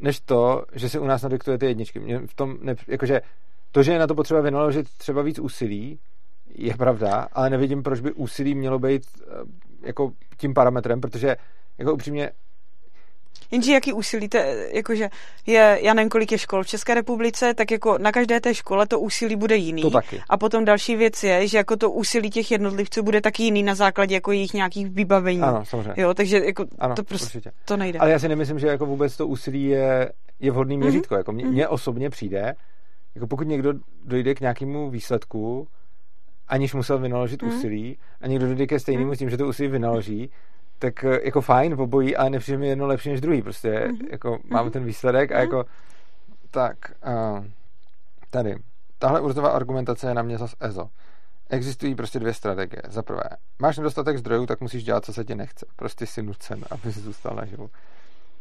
než to, že si u nás nadiktuje ty jedničky. Mě v tom, ne, jakože to, že je na to potřeba vynaložit třeba víc úsilí, je pravda, ale nevidím, proč by úsilí mělo být eh, jako tím parametrem, protože jako upřímně Jenže jaký úsilí, to, jakože je, já nevím, kolik je škol v České republice, tak jako na každé té škole to úsilí bude jiný. To taky. A potom další věc je, že jako to úsilí těch jednotlivců bude taky jiný na základě jako jejich nějakých vybavení. Ano, samozřejmě. Jo, takže jako Ano, to prostě určitě. to nejde. Ale já si nemyslím, že jako vůbec to úsilí je, je vhodný měřítko. Jako mně, mně osobně přijde, jako pokud někdo dojde k nějakému výsledku, aniž musel vynaložit Mhm. úsilí, a někdo dojde ke stejnému s tím, že to úsilí vynaloží, tak eh, jako fajn, obojí, ale nepřijde mi jedno lepší než druhý. Prostě Mhm. jako máme ten výsledek a jako tak uh, tady. Tahle urzová argumentace je na mě zas EZO. Existují prostě dvě strategie. Za prvé, máš nedostatek zdrojů, tak musíš dělat, co se ti nechce. Prostě jsi nucen, aby si zůstal naživu.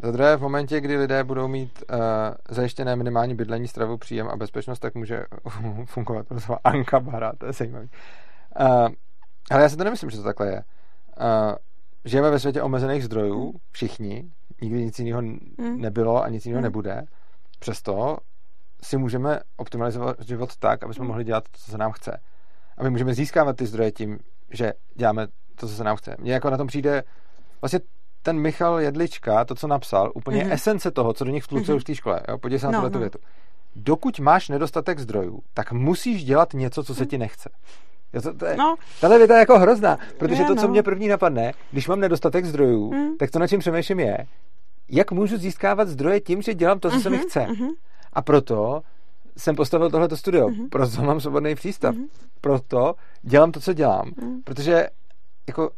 Za druhé, v momentě, kdy lidé budou mít uh, zajištěné minimální bydlení, stravu, příjem a bezpečnost, tak může fungovat urzová Anka Bara, to je zajímavý. Uh, ale já si to nemyslím, že to takhle je. Uh, žijeme ve světě omezených zdrojů, všichni, nikdy nic jiného Hmm. nebylo a nic jiného Hmm. nebude. Přesto si můžeme optimalizovat život tak, aby jsme Hmm. mohli dělat to, co se nám chce. A my můžeme získávat ty zdroje tím, že děláme to, co se nám chce. Mně jako na tom přijde vlastně ten Michal Jedlička, to, co napsal, úplně Mhm. esence toho, co do nich vtlucuje Mhm. už v té škole. Jo? Podívej se na No, tuhle tu no. větu. Dokud máš nedostatek zdrojů, tak musíš dělat něco, co se ti nechce. Jo, to, to je, No, Tahle věta je jako hrozná, protože Je, to, co no. mě první napadne, když mám nedostatek zdrojů, Mm. tak to, na čem přemýšlím, je, jak můžu získávat zdroje tím, že dělám to, co se mi Mhm, chce. mhm. A proto jsem postavil tohleto studio. Mhm. Proto mám svobodný přístav. Mhm. Proto dělám to, co dělám. Mhm. Protože jako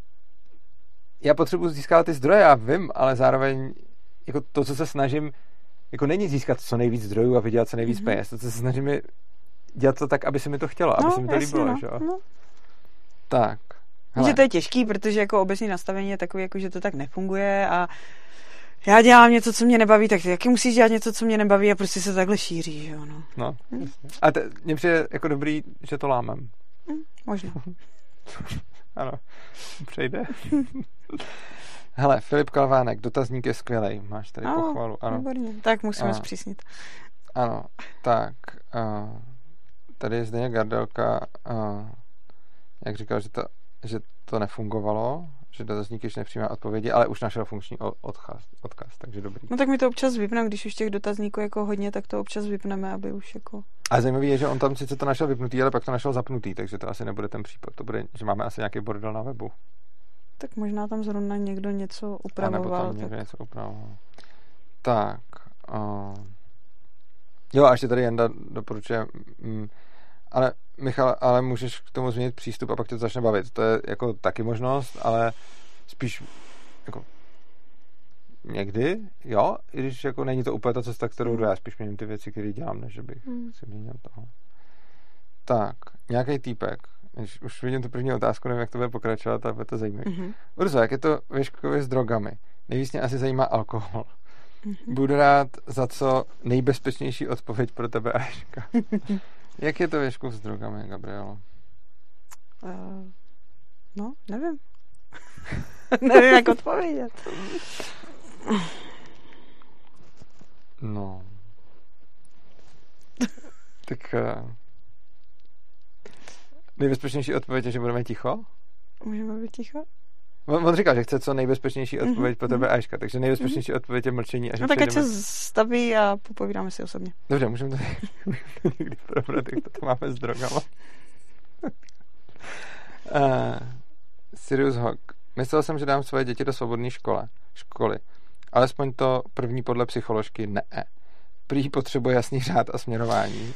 já potřebuji získávat ty zdroje, já vím, ale zároveň jako to, co se snažím, jako není získat co nejvíc zdrojů a vydělat co nejvíc Mhm. peněz. To, co se snažím, je dělat to tak, aby se mi to chtělo, aby no, se mi to jasně, líbilo. no, že no. Tak. Že to je těžký, protože jako obecní nastavení je takový, jako že to tak nefunguje a já dělám něco, co mě nebaví, tak taky musíš dělat něco, co mě nebaví a prostě se takhle šíří, že jo, no. No, jasně. A te, mně přijde jako dobrý, že to lámem. Možná. Ano, přejde. Hele, Filip Kalvánek, dotazník je skvělý. Máš tady Ano, pochvalu. Ano, Výborně. Tak musíme A- zpřísnit. ano. Tak, uh, tady je Zdeněk Gardelka, uh, jak říkal, že to, že to nefungovalo, že dotazník ještě nepřijímá odpovědi, ale už našel funkční odkaz, odkaz takže dobrý. No tak my to občas vypneme, když už těch dotazníků jako hodně, tak to občas vypneme, aby už jako... A zajímavý je, že on tam sice to našel vypnutý, ale pak to našel zapnutý, takže to asi nebude ten případ. To bude, že máme asi nějaký bordel na webu. Tak možná tam zrovna někdo něco A nebo upravoval. tam někdo tak... něco upravoval. Tak. Uh, jo, a ještě tady Jenda doporučuje, mm, ale Michal, ale můžeš k tomu změnit přístup a pak tě to začne bavit. To je jako taky možnost, ale spíš jako někdy, jo, i když jako není to úplně ta cesta, kterou jdu, já spíš měním ty věci, které dělám, než že bych Hmm. si měnil toho. Tak, nějaký týpek. Když už vidím tu první otázku, nevím, jak to bude pokračovat, ale bude to zajímavé. Mhm. Urzo, jak je to ve škole s drogami? Nejvíc mě asi zajímá alkohol. Mhm. Budu rád za co nejbezpečnější odpověď pro tebe, Aška. jak je to škole s drogami, Gabrielo? Uh, no, nevím. nevím, jak odpovědět. No. tak uh, nejbezpečnější odpověď je, že budeme ticho? Můžeme být ticho? On, on říkal, že chce co nejbezpečnější Mhm, odpověď pro tebe, Aška, takže nejbezpečnější odpověď je mlčení. Až No tak ať se staví a popovídáme si osobně. Dobře, můžeme to někdy probrat, jak to tam máme s drogama. uh, Sirius Hawk. Myslel jsem, že dám svoje děti do svobodné škole, školy. Alespoň to první podle psycholožky ne. Prý potřebuje jasný řád a směrování.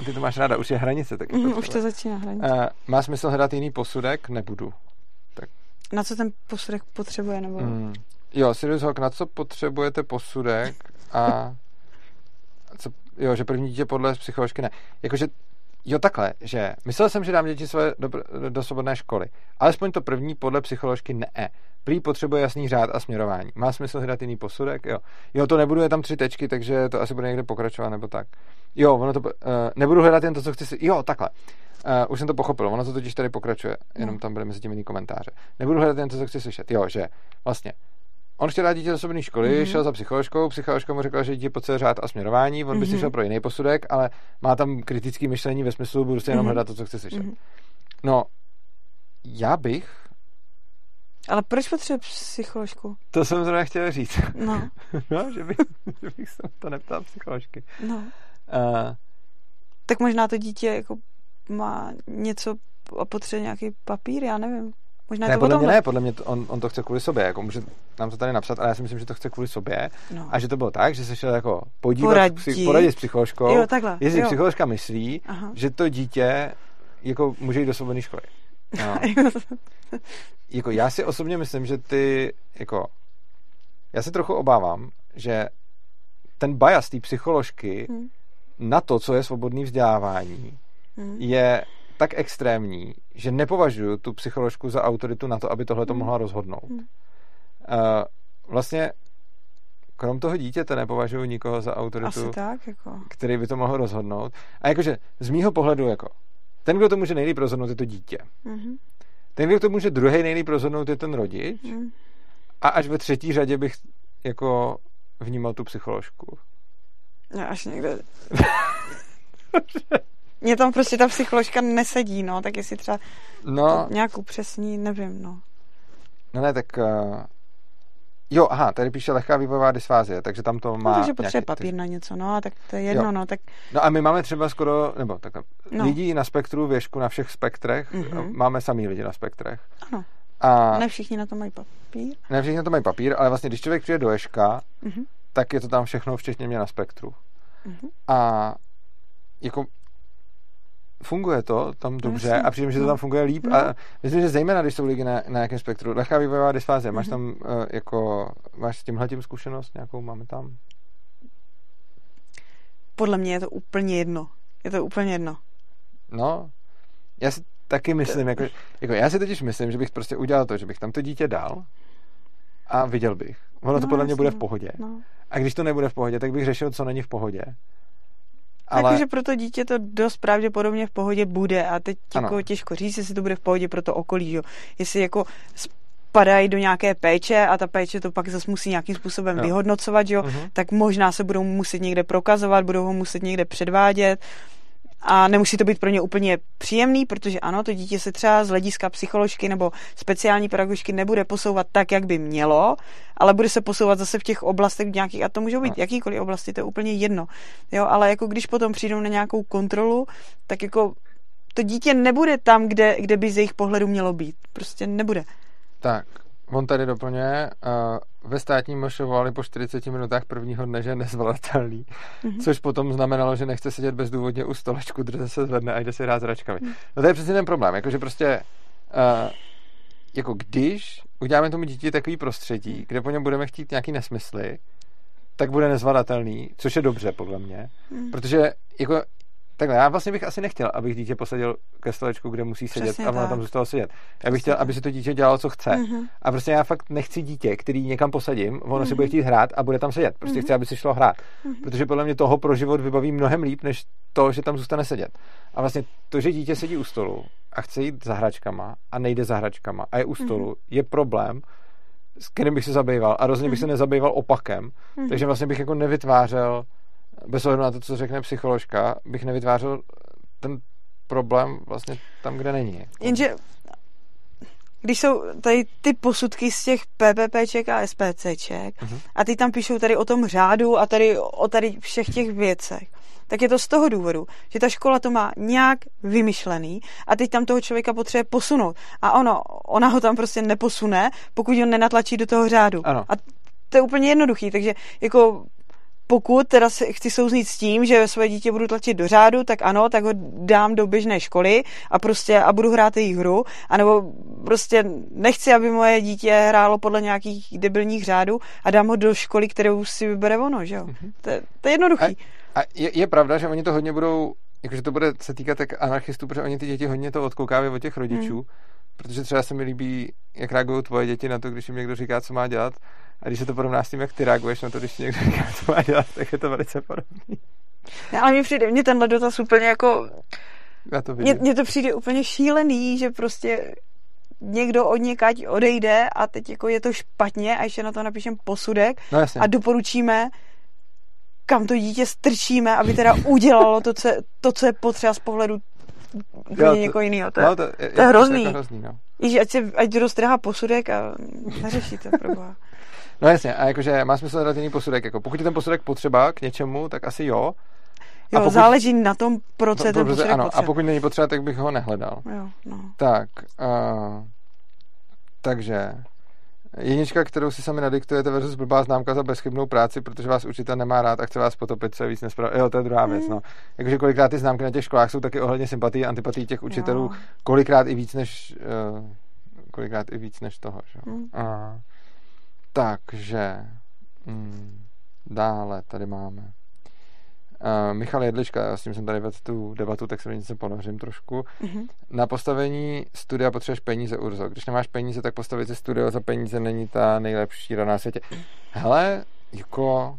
A ty to máš ráda, už je hranice. Tak Mm, už to začíná hranice. uh, Má smysl hledat jiný posudek? Nebudu. Na co ten posudek potřebuje? Nebo... Mm. Jo, Sirius Hawk, na co potřebujete posudek a co, jo, že první dítě podle psycholožky ne. Jakože, jo takhle, že myslel jsem, že dám děti své do, do svobodné školy. Alespoň to první podle psycholožky ne. Prý potřebuje jasný řád a směrování. Má smysl hledat jiný posudek? Jo. Jo, to nebudu, je tam tři tečky, takže to asi bude někde pokračovat, nebo tak. Jo, ono to, uh, nebudu hledat jen to, co chci si, jo, takhle. Uh, už jsem to pochopil, ono to totiž tady pokračuje, jenom No. tam bude mezi tím jiný komentáře. Nebudu hledat jen to, co chci slyšet. Jo, že vlastně on chtěl dát dítě do osobní školy, Mhm. mm-hmm. šel za psycholožkou, psycholožka mu řekla, že dítě potřebuje řád a směrování, on by si Mhm. šel pro jiný posudek, ale má tam kritické myšlení ve smyslu, budu si jenom Mhm. hledat to, co chci slyšet. Mhm. No, já bych, Ale proč potřebuje psycholožku? to jsem zrovna chtěl říct, No, no, že, bych, že bych se to neptal psycholožky. no. Uh, Tak možná to dítě jako má něco a potřebuje nějaký papír, já nevím. Možná ne, to podle mě ne, podle mě to, on, on to chce kvůli sobě, jako může nám to tady napsat, ale já si myslím, že to chce kvůli sobě No. a že to bylo tak, že se šel jako podívat, Poradit. Psy, poradit s psycholožkou, Jo, takhle. jestli jo. psycholožka myslí, Aha. že to dítě jako může jít do svobodné školy. No. jako já si osobně myslím, že ty jako já se trochu obávám, že ten bias té psycholožky Hmm. na to, co je svobodný vzdělávání, Hmm. je tak extrémní, že nepovažuji tu psycholožku za autoritu na to, aby tohle to Hmm. mohla rozhodnout. Hmm. Uh, vlastně krom toho dítěte nepovažuji nikoho za autoritu, Asi tak, jako. který by to mohl rozhodnout. A jakože z mýho pohledu jako ten, kdo to může nejlíp rozhodnout, je to dítě. Mhm. Ten, kdo to může druhý nejlíp rozhodnout, je ten rodič. A až ve třetí řadě bych jako vnímal tu psycholožku. No, až někde. Mně tam prostě ta psycholožka nesedí, no, tak jestli třeba No, to nějak upřesní, nevím, no. no ne, tak... Uh, jo, aha, tady píše lehká vývojová dysfázie, takže tam to má... no takže potřebuje nějaký- papír na něco, no, a tak to je jedno, Jo. no, tak No a my máme třeba skoro, nebo tak No. no. lidí na spektru věšku na všech spektrech, Mhm. mm-hmm. máme samý lidi na spektrech. ano, A ne všichni na to mají papír. ne všichni na to mají papír, ale vlastně když člověk přijde do Ješka, Mhm. tak je to tam všechno, včetně mě na spektru. Mhm. A jako funguje to tam dobře jasně, a přijde že to no. tam funguje líp No. a myslím, že zejména, když jsou lidi na, na nějakém spektru, lehká vývojová dysfázie, máš Mhm. tam uh, jako, máš s tímhletím zkušenost nějakou, máme tam? Podle mě je to úplně jedno. Je to úplně jedno. No, já si taky myslím, jako, jako já si totiž myslím, že bych prostě udělal to, že bych tam to dítě dal a viděl bych. Ono to No, podle mě jasně, bude v no. pohodě. No. A když to nebude v pohodě, tak bych řešil, co není v pohodě. Ale... Jakože pro to dítě to dost pravděpodobně v pohodě bude a teď jako těžko říct, jestli to bude v pohodě pro to okolí, jo. Jestli jako spadají do nějaké péče a ta péče to pak zase musí nějakým způsobem Jo. vyhodnocovat, jo, Mhm. tak možná se budou muset někde prokazovat, budou ho muset někde předvádět a nemusí to být pro ně úplně příjemný, protože ano, to dítě se třeba z hlediska psycholožky nebo speciální pedagožky nebude posouvat tak, jak by mělo, ale bude se posouvat zase v těch oblastech nějakých, a to můžou být No. jakýkoliv oblasti, to je úplně jedno. Jo, ale jako když potom přijdou na nějakou kontrolu, tak jako to dítě nebude tam, kde, kde by z jejich pohledu mělo být. Prostě nebude. tak, on tady doplňuje, uh, ve státním MŠ volali po 40 minutách prvního dne, že je nezvladatelný, Mhm. což potom znamenalo, že nechce sedět bezdůvodně u stolečku, drze se zvedne a jde si hrát s hračkami. No to je přesně ten problém, jakože prostě uh, jako když uděláme tomu dítě takový prostředí, kde po něm budeme chtít nějaký nesmysly, tak bude nezvladatelný, což je dobře podle mě, Mhm. protože jako takhle, já vlastně bych asi nechtěl, abych dítě posadil ke stolečku, kde musí sedět Přesně a ono tak. tam zůstalo sedět. Já bych chtěl, aby si to dítě dělalo, co chce. Mhm. A prostě já fakt nechci dítě, který někam posadím, ono si Mhm. bude chtít hrát a bude tam sedět. Prostě Mhm. chci, aby si šlo hrát. Mhm. Protože podle mě toho pro život vybaví mnohem líp, než to, že tam zůstane sedět. A vlastně to, že dítě sedí u stolu a chce jít za hračkama a nejde za hračkama a je u stolu, Mhm. je problém, s kterým bych se zabýval. A rozhodně bych se Mhm. nezabýval opakem. Mhm. Takže vlastně bych jako nevytvářel, bez ohledu na to, co řekne psycholožka, bych nevytvářel ten problém vlastně tam, kde není. Jenže když jsou tady ty posudky z těch PPPček a SPCček Mhm. a ty tam píšou tady o tom řádu a tady o tady všech těch věcech, tak je to z toho důvodu, že ta škola to má nějak vymyšlený a teď tam toho člověka potřebuje posunout. A ono, ona ho tam prostě neposune, pokud ho nenatlačí do toho řádu. Ano. A to je úplně jednoduchý, takže jako pokud teda chci souznít s tím, že svoje dítě budu tlačit do řádu, tak ano, tak ho dám do běžné školy a prostě a budu hrát jejich hru, anebo prostě nechci, aby moje dítě hrálo podle nějakých debilních řádů a dám ho do školy, kterou si vybere ono, že jo? Mhm. To, je- to je jednoduchý. A je, je pravda, že oni to hodně budou, jakože to bude se týkat tak anarchistů, protože oni ty děti hodně to odkoukávají od těch rodičů, Hmm. protože třeba se mi líbí, jak reagují tvoje děti na to, když jim někdo říká, co má dělat. A když se to porovná s tím, jak ty reaguješ na to, když ti někdo říká, co má dělat, tak je to velice podobný. Ne, ale mně přijde, mně tenhle dotaz úplně jako, Já to mně, vidím. mně to přijde úplně šílený, že prostě někdo od někať odejde a teď jako je to špatně a ještě na to napíšem posudek No jasně. a doporučíme, kam to dítě strčíme, aby teda udělalo to, co je, to, co je potřeba z pohledu úplně Jo, to- někoho jiného. To je, no, to, je, to je hrozný. Jako hrozný no. Ježi, ať, se, ať roztrhá posudek a neřeší to, proboha. No jasně, a jakože má smysl relativní posudek. Jako pokud je ten posudek potřeba k něčemu, tak asi jo. A Jo, pokud- záleží na tom, proč je ten posudek ano, potřeba. a pokud není potřeba, tak bych ho nehledal. Jo, no. Tak, uh, takže jednička, kterou si sami nadiktujete versus blbá známka za bezchybnou práci, protože vás učitel nemá rád a chce vás potopit, co je víc nespravedlivé. Jo, to je druhá věc, Mm. no. Jakože kolikrát ty známky na těch školách jsou taky ohledně sympatii a antipatii těch učitelů, Jo. kolikrát i víc než uh, kolikrát i víc než toho, že? jo. Mm. Uh, takže mm, dále tady máme Uh, Michal Jedlička, já s tím jsem tady vedl tu debatu, tak se do ní se ponořím trošku. Mhm. Na postavení studia potřebuješ peníze, Urzo. Když nemáš peníze, tak postavit si studio za peníze není ta nejlepší rada na světě. Hele, jako,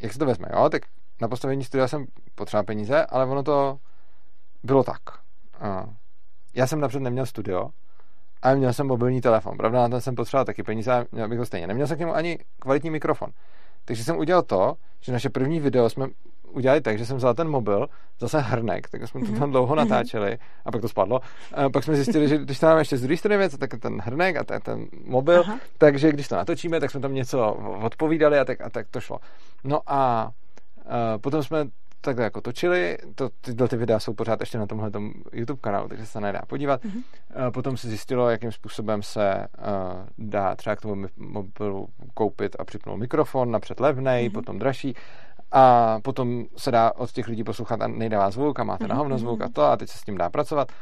jak se to vezme, jo? Tak na postavení studia jsem potřeboval peníze, ale ono to bylo tak. Uh, já jsem napřed neměl studio, ale měl jsem mobilní telefon. Pravda, na ten jsem potřeboval taky peníze, ale měl bych to stejně. Neměl jsem k němu ani kvalitní mikrofon. Takže jsem udělal to, že naše první video jsme udělali tak, že jsem vzal ten mobil, zase hrnek, tak jsme to tam dlouho natáčeli a pak to spadlo. A pak jsme zjistili, že když to máme ještě z druhé strany věc, tak ten hrnek a ten, ten mobil, Aha. takže když to natočíme, tak jsme tam něco odpovídali a tak, a tak to šlo. No a uh, potom jsme takhle jako točili, to, tyhle ty videa jsou pořád ještě na tomhle YouTube kanálu, takže se nedá podívat. Mhm. Mm-hmm. Potom se zjistilo, jakým způsobem se uh, dá třeba k tomu mobilu koupit a připnout mikrofon, napřed levnej, mm-hmm. potom dražší a potom se dá od těch lidí poslouchat a nejdává zvuk a máte na hovno zvuk a to a teď se s tím dá pracovat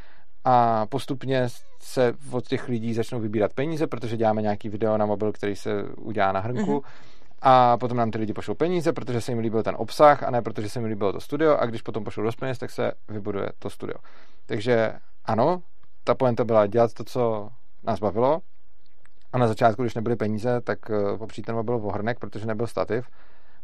a postupně se od těch lidí začnou vybírat peníze, protože děláme nějaký video na mobil, který se udělá na hrnku Mhm. A potom nám ty lidi pošlou peníze, protože se jim líbil ten obsah a ne protože se jim líbilo to studio a když potom pošlou dost peněz, tak se vybuduje to studio. Takže ano, ta pointa byla dělat to, co nás bavilo a na začátku, když nebyly peníze, tak eh, popřít ten mobil ohrnek, protože nebyl stativ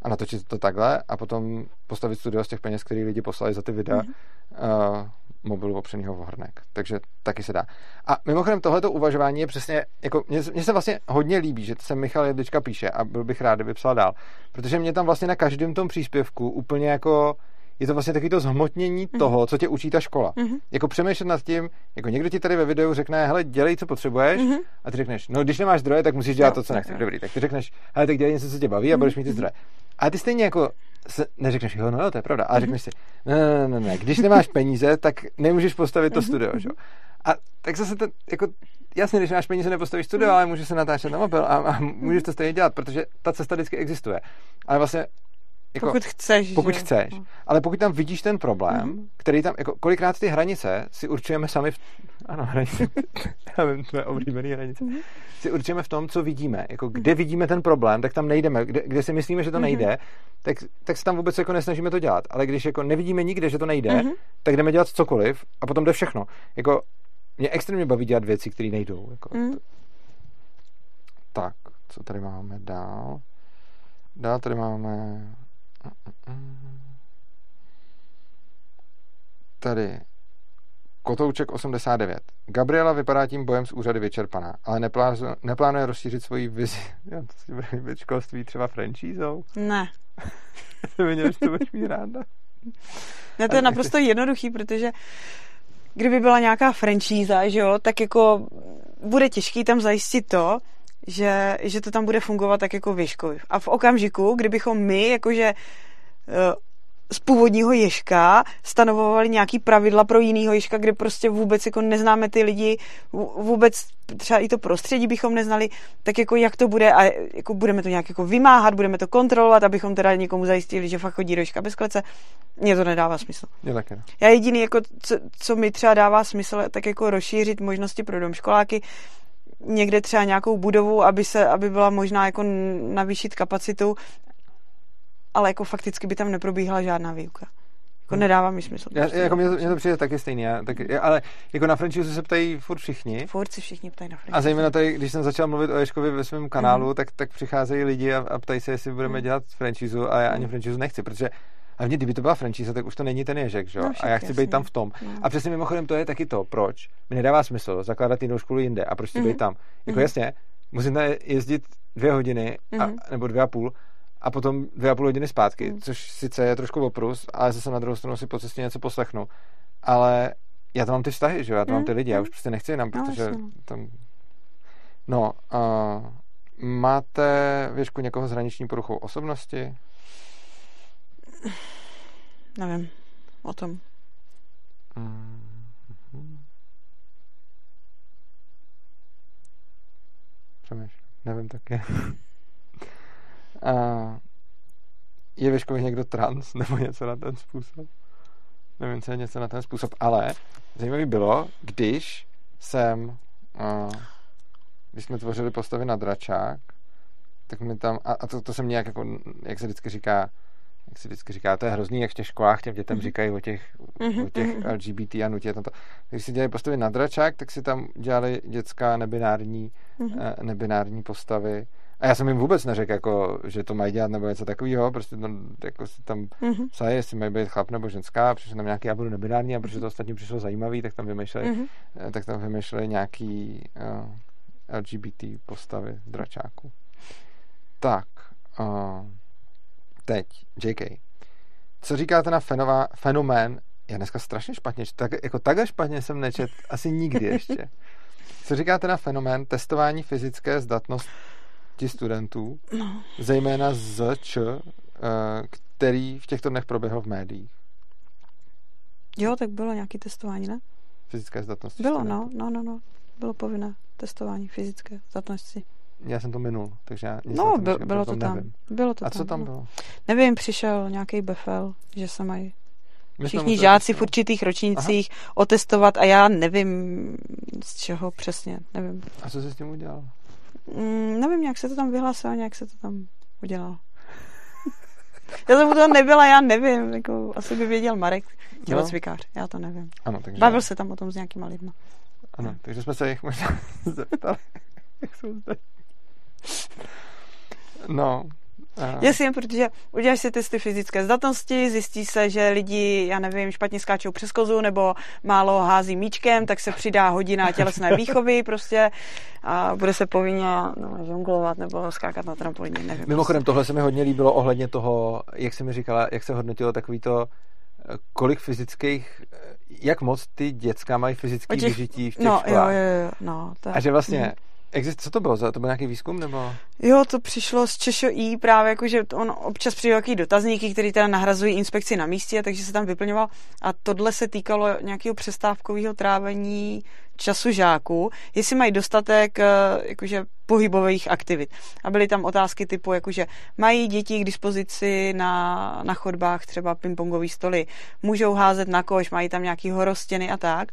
a natočit to takhle a potom postavit studio z těch peněz, které lidi poslali za ty videa, Mhm. mm-hmm. uh, mobilu opřenýho o hrnek. Takže taky se dá. A mimochodem tohleto uvažování je přesně, jako mně, mně se vlastně hodně líbí, že se Michal Jedlička píše a byl bych rád, kdyby psal dál, protože mě tam vlastně na každém tom příspěvku úplně jako je to vlastně takový to zhmotnění Mhm. toho, co tě učí ta škola. Mhm. Jako přemýšlet nad tím, jako někdo ti tady ve videu řekne, hele, dělej, co potřebuješ, Mhm. a ty řekneš, no když nemáš zdroje, tak musíš dělat Jo, to, co nechceš. Dobrý, tak ty řekneš, hele, tak dělej něco, co tě baví a budeš mít ty Mhm. zdroje. A ty stejně jako se neřekneš, jo, no jo, to je pravda, Mhm. ale řekneš si, ne, ne, ne, ne, když nemáš peníze, tak nemůžeš postavit to Mhm, studio, že? jo. A tak zase ten, jako, jasně, když máš peníze, nepostavíš studio, Mhm. ale můžeš se natáčet na mobil a, a můžeš to stejně dělat, protože ta cesta vždycky existuje. Ale vlastně jako, Pokud chceš. pokud že? chceš. No. Ale pokud tam vidíš ten problém, Mhm. mm-hmm. který tam, jako kolikrát ty hranice si určujeme sami v... Ano, hranice. Já vím, tvé oblíbené hranice. Mhm. Si určujeme v tom, co vidíme. Jako kde vidíme ten problém, tak tam nejdeme. Kde, kde si myslíme, že to Mhm. nejde, tak, tak se tam vůbec jako nesnažíme to dělat. Ale když jako nevidíme nikde, že to nejde, Mhm. tak jdeme dělat cokoliv a potom jde všechno. Jako mě extrémně baví dělat věci, které nejdou. Jako, Mhm. Tak, co tady máme dál? Dál tady máme... Tady Kotouček 89. Gabriela vypadá tím bojem z úřady vyčerpaná, ale neplánuje, neplánuje rozšířit svoji vizi. Já to si bude líbit školství třeba franšízou. Ne. To mě že to budeš mít ráda. Ne, to je naprosto jednoduchý, protože kdyby byla nějaká franšíza, že jo, tak jako bude těžký tam zajistit to, že, že to tam bude fungovat tak jako věškovi. A v okamžiku, kdybychom my, jakože eh, z původního ježka stanovovali nějaký pravidla pro jinýho ježka, kde prostě vůbec jako neznáme ty lidi, vů- vůbec třeba i to prostředí bychom neznali, tak jako jak to bude a jako budeme to nějak jako vymáhat, budeme to kontrolovat, abychom teda někomu zajistili, že fakt chodí do ježka bez klece. Mně to nedává smysl. Je taky. no. Já jediný, jako, co, co mi třeba dává smysl, tak jako rozšířit možnosti pro domškoláky, někde třeba nějakou budovu, aby, se, aby byla možná jako navýšit kapacitu, ale jako fakticky by tam neprobíhala žádná výuka. Jako Hmm. nedává mi smysl. Já, jako mně, to, mně to přijde taky stejný, já, taky, ale jako na franšízu se ptají furt všichni. Furt si všichni ptají na A franšízu. zejména tady, když jsem začal mluvit o Ješkovi ve svém kanálu, Mhm. tak, tak přicházejí lidi a, a ptají se, jestli budeme Mhm. dělat franšízu a já ani franšízu nechci, protože Hlavně, kdyby to byla franšíza, tak už to není ten ježek, že jo? No, a já chci jasně. být tam v tom. No. A přesně mimochodem to je taky to, proč mi nedává smysl zakládat jinou školu jinde a proč chci Mhm. být tam. Jako Mhm. jasně, musím tam jezdit dvě hodiny, a, Mhm. nebo dvě a půl, a potom dvě a půl hodiny zpátky, Mhm. což sice je trošku oprus, ale zase na druhou stranu si po cestě něco poslechnu. Ale já tam mám ty vztahy, že jo? Já tam mám ty Mhm, lidi, já mhm. už prostě nechci jinam, No, protože no. tam... No, uh, máte věšku někoho s hraniční poruchou osobnosti? Nevím o tom. Přemýšlím. Nevím taky. A je škole někdo trans nebo něco na ten způsob? Nevím, co je něco na ten způsob, ale zajímavý bylo, když jsem, když jsme tvořili postavy na dračák, tak mi tam, a, to, to jsem nějak jako, jak se vždycky říká, jak se vždycky říká, to je hrozný, jak v těch školách těm dětem Mhm. říkají o těch, Mhm, o těch mhm. LGBT a nutě. To. Když si dělali postavy na dračák, tak si tam dělali dětská nebinární, eh, nebinární postavy. A já jsem jim vůbec neřekl, jako, že to mají dělat nebo něco takového, prostě to, jako si tam Mhm. psali, jestli mají být chlap nebo ženská, přišel tam nějaký, já budu nebinární, a protože to ostatní přišlo zajímavý, tak tam vymýšleli, eh, tak tam vymýšleli nějaký uh, LGBT postavy z dračáku. Tak, uh, teď, JK. Co říkáte na fenová, fenomén, já dneska strašně špatně, čtu, tak, jako takhle špatně jsem nečet asi nikdy ještě. Co říkáte na fenomén testování fyzické zdatnosti studentů, No. zejména z Č, eh, který v těchto dnech proběhl v médiích? Jo, tak bylo nějaké testování, ne? Fyzické zdatnosti Bylo, studentů. no, no, no, no. Bylo povinné testování fyzické zdatnosti. Já jsem to minul, takže já nic No, bylo to tam. Bylo to A tam. co tam no. bylo? Nevím, přišel nějaký befel, že se mají My všichni žáci v testovat. určitých ročnících otestovat a já nevím z čeho přesně, nevím. A co jsi s tím udělal? Mm, nevím, jak se to tam vyhlásilo, nějak se to tam udělalo. já jsem u toho nebyla, já nevím, jako, asi by věděl Marek, tělocvikář, já to nevím. Ano, takže... Bavil se tam o tom s nějakýma lidma. Ano, takže jsme se jich možná zeptali, jak jsou zde. No. A... Jasně, protože uděláš si testy fyzické zdatnosti, zjistí se, že lidi, já nevím, špatně skáčou přes kozu nebo málo hází míčkem, tak se přidá hodina tělesné výchovy prostě a bude se povinně no, žonglovat nebo skákat na trampolíně, nevím. Mimochodem, tohle se mi hodně líbilo ohledně toho, jak jsi mi říkala, jak se hodnotilo takový to, kolik fyzických, jak moc ty děcka mají fyzické těch- vyžití v těch No, jo, školách. jo, jo, no. To, A že vlastně. Exist, co to bylo? To byl nějaký výzkum? Nebo? Jo, to přišlo z ČŠI právě, jako, že on občas přijde jaký dotazníky, který teda nahrazují inspekci na místě, takže se tam vyplňoval. A tohle se týkalo nějakého přestávkového trávení času žáků, jestli mají dostatek eh, jakože pohybových aktivit. A byly tam otázky typu, jakože mají děti k dispozici na, na chodbách třeba pingpongové stoly, můžou házet na koš, mají tam nějaký horostěny a tak.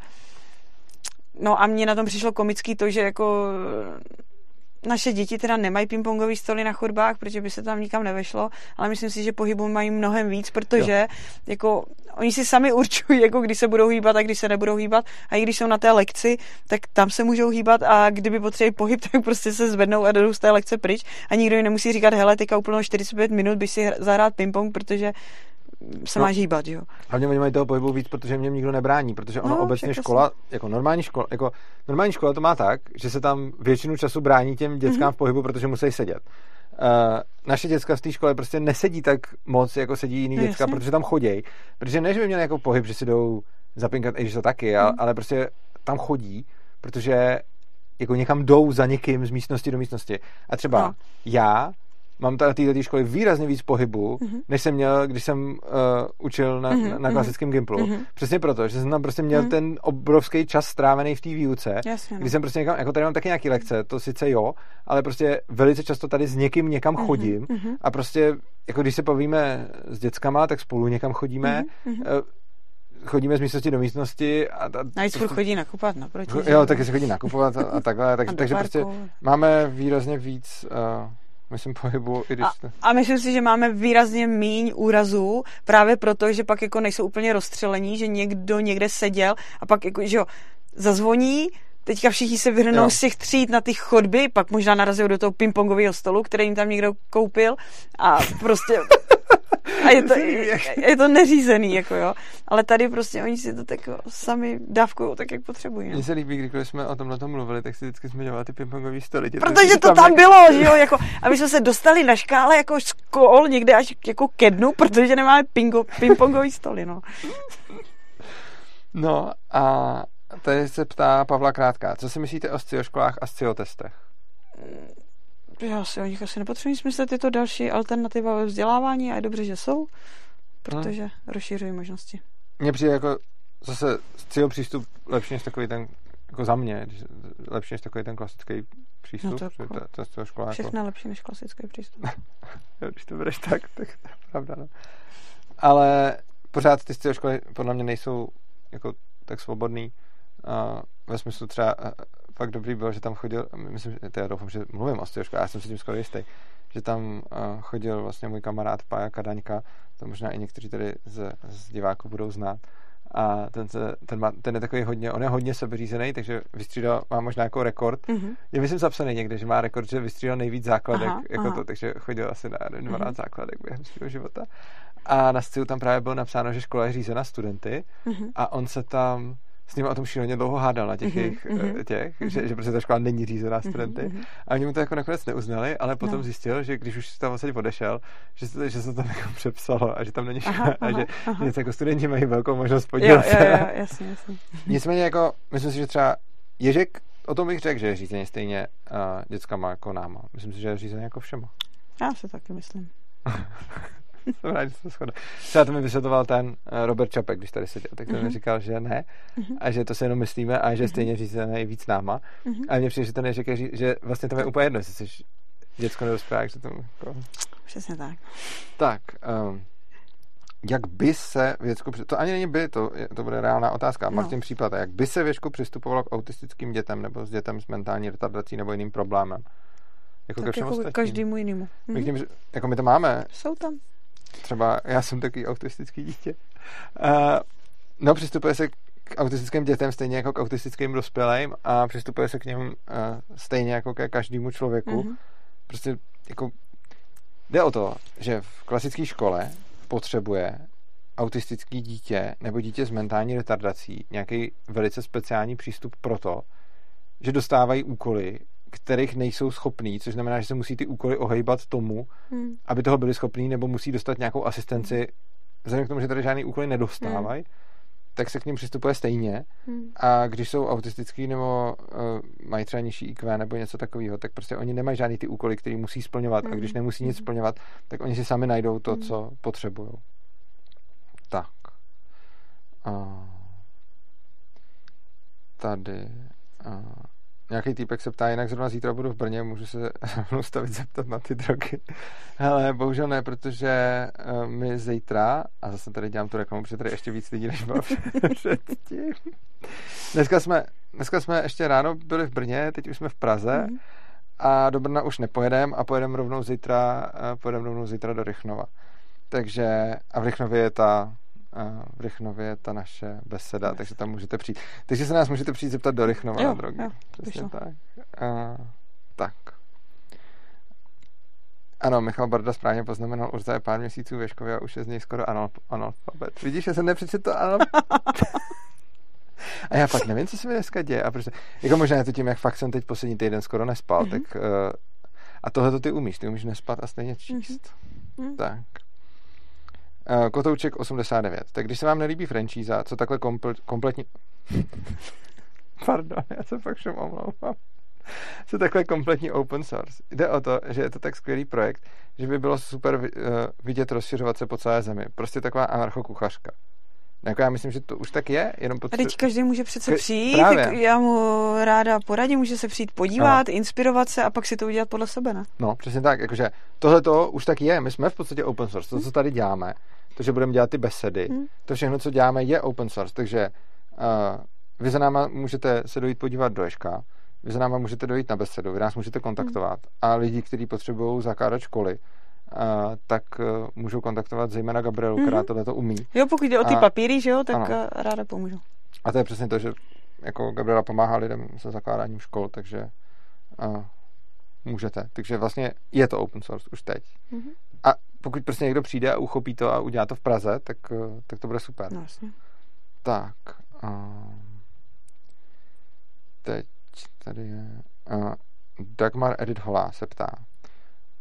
No a mně na tom přišlo komický to, že jako naše děti teda nemají pingpongové stoly na chodbách, protože by se tam nikam nevešlo, ale myslím si, že pohybu mají mnohem víc, protože jako oni si sami určují, jako kdy se budou hýbat a kdy se nebudou hýbat. A i když jsou na té lekci, tak tam se můžou hýbat a kdyby potřebovali pohyb, tak prostě se zvednou a jdou z té lekce pryč. A nikdo jim nemusí říkat, hele, teďka úplně 45 minut, bys si hr- zahrát pingpong, protože se No. máš hýbat, jo. Hlavně oni mají toho pohybu víc, protože mě nikdo nebrání, protože ono No, obecně škola, jako normální škola, jako normální škola to má tak, že se tam většinu času brání těm dětskám Mhm. v pohybu, protože musí sedět. Uh, naše děcka v té škole prostě nesedí tak moc, jako sedí jiný No, děcka, jasně. protože tam chodí. Protože ne, že by měli jako pohyb, že si jdou zapinkat, i když to taky, ale, Mhm. ale prostě tam chodí, protože jako někam jdou za někým z místnosti do místnosti. A třeba No. já mám tady této školy výrazně víc pohybu, Mhm. než jsem měl, když jsem uh, učil na, Mhm, na, na mhm. klasickém Gimplu. Mhm. Přesně proto, že jsem tam prostě měl Mhm. ten obrovský čas strávený v té výuce, Jasně, no. kdy jsem prostě někam, jako tady mám taky nějaký lekce, to sice jo, ale prostě velice často tady s někým někam Mhm, chodím mhm. a prostě, jako když se povíme s dětskama, tak spolu někam chodíme, Mhm, mhm. eh, chodíme z místnosti do místnosti a, a Navíc furt chodí nakoupat naproti. Jo, taky se chodí nakupovat a, a takhle, tak, takže prostě parku. máme výrazně víc, uh, myslím, pohybu, i když... A, a myslím si, že máme výrazně míň úrazů, právě proto, že pak jako nejsou úplně rozstřelení, že někdo někde seděl a pak jako, že jo, zazvoní, teďka všichni se vyhrnou Jo. z těch tříd na ty chodby, pak možná narazí do toho pingpongového stolu, který jim tam někdo koupil a prostě A je to, je to neřízený, jako jo. Ale tady prostě oni si to tak sami dávkují tak, jak potřebují. No. Mně se líbí, když jsme o tomhle tom mluvili, tak si vždycky zmiňovali ty pingpongové stoly. Protože to tam, tam bylo, že jo, jako, aby jsme se dostali na škále jako škol někde až jako ke dnu, protože nemáme pingo, pingpongový stoly, no. No a tady se ptá Pavla Krátká, co si myslíte o scioškolách a sciotestech? Já si o nich asi nepotřebuji smyslet, je to další alternativa ve vzdělávání a je dobře, že jsou, protože hmm. rozšiřují možnosti. Mně přijde jako zase cíl přístup lepší než takový ten, jako za mě, lepší než takový ten klasický přístup. No to, že ta, ta škola všechno jako... lepší než klasický přístup. Když to budeš tak, tak to je pravda. No. Ale pořád ty školy podle mě nejsou jako tak svobodný. Uh, ve smyslu třeba fakt dobrý bylo, že tam chodil, myslím, že já doufám, že mluvím o škole, já jsem si tím skoro jistý, že tam uh, chodil vlastně můj kamarád Pája Kadaňka, to možná i někteří tady z, z diváků budou znát. A ten, se, ten, má, ten je takový hodně, on je hodně sebeřízený, takže vystřídal, má možná jako rekord. Mm-hmm. Je myslím zapsaný někde, že má rekord, že vystřídal nejvíc základek, aha, jako aha. to, takže chodil asi na 12 mm-hmm. základek během svého života. A na scénu tam právě bylo napsáno, že škola je řízena studenty mm-hmm. a on se tam s nimi o tom šíleně dlouho hádal na těch, mm-hmm, jejich, mm-hmm. těch mm-hmm. Že, že prostě ta škola není řízená mhm, studenty. Mm-hmm. A oni mu to jako nakonec neuznali, ale potom no. zjistil, že když už tam vlastně odešel, že se, že se to tam jako přepsalo a že tam není škola a že, aha. že jako studenti mají velkou možnost podílet se. Jo, jo, jasně, jasně. Nicméně jako, myslím si, že třeba Ježek, o tom bych řekl, že je řízený stejně uh, dětskama jako náma. Myslím si, že je řízený jako všema. Já si taky myslím. Jsem rád, že se shodne. Třeba to mi vysvětloval ten eh, Robert Čapek, když tady seděl, tak to mm-hmm. mi mhm. říkal, že ne mm-hmm. a že to se jenom myslíme a že mm-hmm. stejně řízené je víc náma. Mm-hmm. A mně přijde, že to neříká, že vlastně to je úplně jedno, jestli jsi děcko nebo dospělák, že to jako... Přesně tak. Tak, um, jak by se věcku, to ani není by, to, to bude reálná otázka, no. Martin případ, jak by se věcku přistupovalo k autistickým dětem nebo s dětem s mentální retardací nebo jiným problémem? Jako tak ke všem jako každému jinému. My, mm-hmm. jako my to máme. Jsou tam. Třeba já jsem taky autistický dítě. Uh, no, přistupuje se k autistickým dětem stejně jako k autistickým dospělým a přistupuje se k něm uh, stejně jako ke každému člověku. Mm-hmm. Prostě jako jde o to, že v klasické škole potřebuje autistický dítě nebo dítě s mentální retardací nějaký velice speciální přístup pro to, že dostávají úkoly, kterých nejsou schopní, což znamená, že se musí ty úkoly ohejbat tomu, hmm. aby toho byli schopní, nebo musí dostat nějakou asistenci. Hmm. Vzhledem k tomu, že tady žádný úkoly nedostávají, hmm. tak se k ním přistupuje stejně. Hmm. A když jsou autistický nebo uh, mají třeba nižší IQ nebo něco takového, tak prostě oni nemají žádný ty úkoly, které musí splňovat. Hmm. A když hmm. nemusí nic hmm. splňovat, tak oni si sami najdou to, hmm. co potřebují. Tak. Uh, tady. Uh, Nějaký týpek se ptá, jinak zrovna zítra budu v Brně, můžu se stavit zeptat na ty drogy. Ale bohužel ne, protože uh, my zítra, a zase tady dělám tu reklamu, protože tady ještě víc lidí, než bylo předtím. Dneska jsme, dneska jsme ještě ráno byli v Brně, teď už jsme v Praze mm. a do Brna už nepojedeme a pojedeme rovnou zítra, uh, pojedeme rovnou zítra do Rychnova. Takže, a v Rychnově je ta v Rychnově ta naše beseda, takže tam můžete přijít. Takže se nás můžete přijít zeptat do Rychnova jo, na drogy. Jo, Přesně tak. A, tak. Ano, Michal Barda správně poznamenal, už je pár měsíců ve škole a už je z něj skoro analfabet. Vidíš, že jsem nepřečetl ano. A já fakt nevím, co se mi dneska děje. A prostě, jako možná je to tím, jak fakt jsem teď poslední týden skoro nespal, mm-hmm. tak uh, a tohle to ty umíš, ty umíš nespat a stejně číst. Mm-hmm. Tak. Uh, Kotouček 89. Tak když se vám nelíbí franšíza, co takhle komple- kompletní... Pardon, já se fakt všem omlouvám. Co takhle kompletní open source. Jde o to, že je to tak skvělý projekt, že by bylo super uh, vidět rozšiřovat se po celé zemi. Prostě taková anarchokuchařka. Jako já myslím, že to už tak je, jenom potřebuji... A teď každý může přece přijít, Právě. tak já mu ráda poradím, může se přijít podívat, ano. inspirovat se a pak si to udělat podle sebe, ne? No, přesně tak, jakože tohle to už tak je, my jsme v podstatě open source, to, co tady děláme, to, že budeme dělat ty besedy, hmm. to všechno, co děláme, je open source, takže uh, vy za náma můžete se dojít podívat do Eška, vy za náma můžete dojít na besedu, vy nás můžete kontaktovat hmm. a lidi, kteří potřebují zakládat školy, Uh, tak uh, můžou kontaktovat zejména Gabrielu, mm-hmm. která tohle to umí. Jo, pokud jde o ty a, papíry, že jo, tak ano. ráda pomůžu. A to je přesně to, že jako Gabriela pomáhá lidem se zakládáním škol, takže uh, můžete. Takže vlastně je to open source už teď. Mm-hmm. A pokud prostě někdo přijde a uchopí to a udělá to v Praze, tak, eh, tak to bude super. No, jasně. Tak. Uh, teď tady je... Uh, Dagmar Edith Holá se ptá.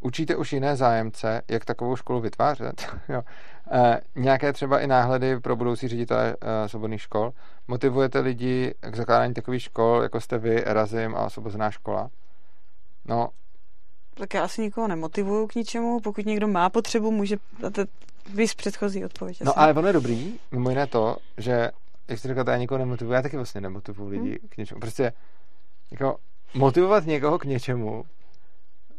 Učíte už jiné zájemce, jak takovou školu vytvářet? jo. E, nějaké třeba i náhledy pro budoucí ředitele e, svobodných škol? Motivujete lidi k zakládání takových škol, jako jste vy, Erazim a Osvobozená škola? No, tak já asi nikoho nemotivuju k ničemu. Pokud někdo má potřebu, může... Víc předchozí odpověď. No ale ono je dobrý, mimo jiné to, že jak jsi říkal, já nikoho nemotivuju, já taky vlastně nemotivuju lidi hmm. k něčemu. Prostě jako motivovat někoho k něčemu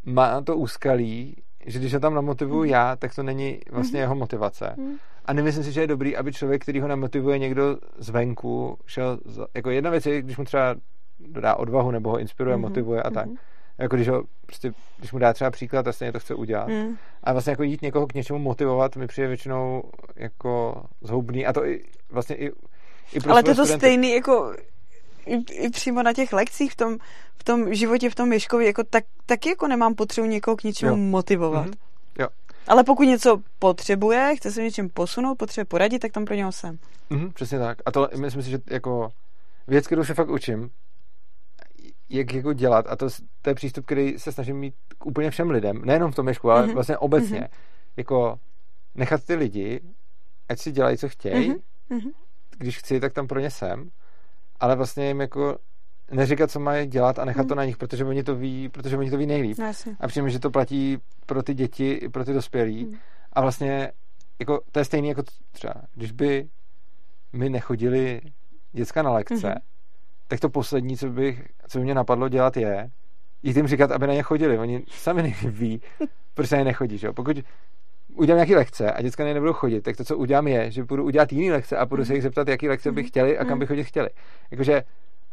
má to úskalí, že když ho tam namotivuju mm. já, tak to není vlastně mm. jeho motivace. Mm. A nemyslím si, že je dobrý, aby člověk, který ho namotivuje někdo zvenku, šel, za, jako jedna věc je, když mu třeba dodá odvahu nebo ho inspiruje, mm. motivuje a tak. Mm. Jako když, ho, prostě, když mu dá třeba příklad a stejně to chce udělat. Mm. A vlastně jako jít někoho k něčemu motivovat mi přijde většinou jako zhoubný. A to i vlastně i, i pro Ale to je to stejný jako i, i přímo na těch lekcích v tom, v tom životě, v tom Ježkovi, jako tak, taky jako nemám potřebu někoho k něčemu jo. motivovat. Mm-hmm. Jo. Ale pokud něco potřebuje, chce se něčem posunout, potřebuje poradit, tak tam pro něho jsem. Mm-hmm, přesně tak. A to myslím si, že jako věc, kterou se fakt učím, jak jako dělat, a to, to je přístup, který se snažím mít k úplně všem lidem, nejenom v tom Ježku, ale mm-hmm. vlastně obecně. Mm-hmm. Jako nechat ty lidi, ať si dělají, co chtějí, mm-hmm. když chci, tak tam pro ně jsem ale vlastně jim jako neříkat, co mají dělat a nechat hmm. to na nich, protože oni to ví, protože oni to ví nejlíp. No, a přijím, že to platí pro ty děti i pro ty dospělí. Hmm. A vlastně jako, to je stejné jako třeba, když by my nechodili děcka na lekce, hmm. Tak to poslední, co, bych, co by mě napadlo dělat je, jít jim říkat, aby na ně chodili. Oni sami neví, proč na ně nechodí. Že? Pokud udělám nějaké lekce a děcka nebudou chodit, tak to, co udělám, je, že budu udělat jiný lekce a budu se jich zeptat, jaký lekce by chtěli a kam by chodit chtěli. Jakože,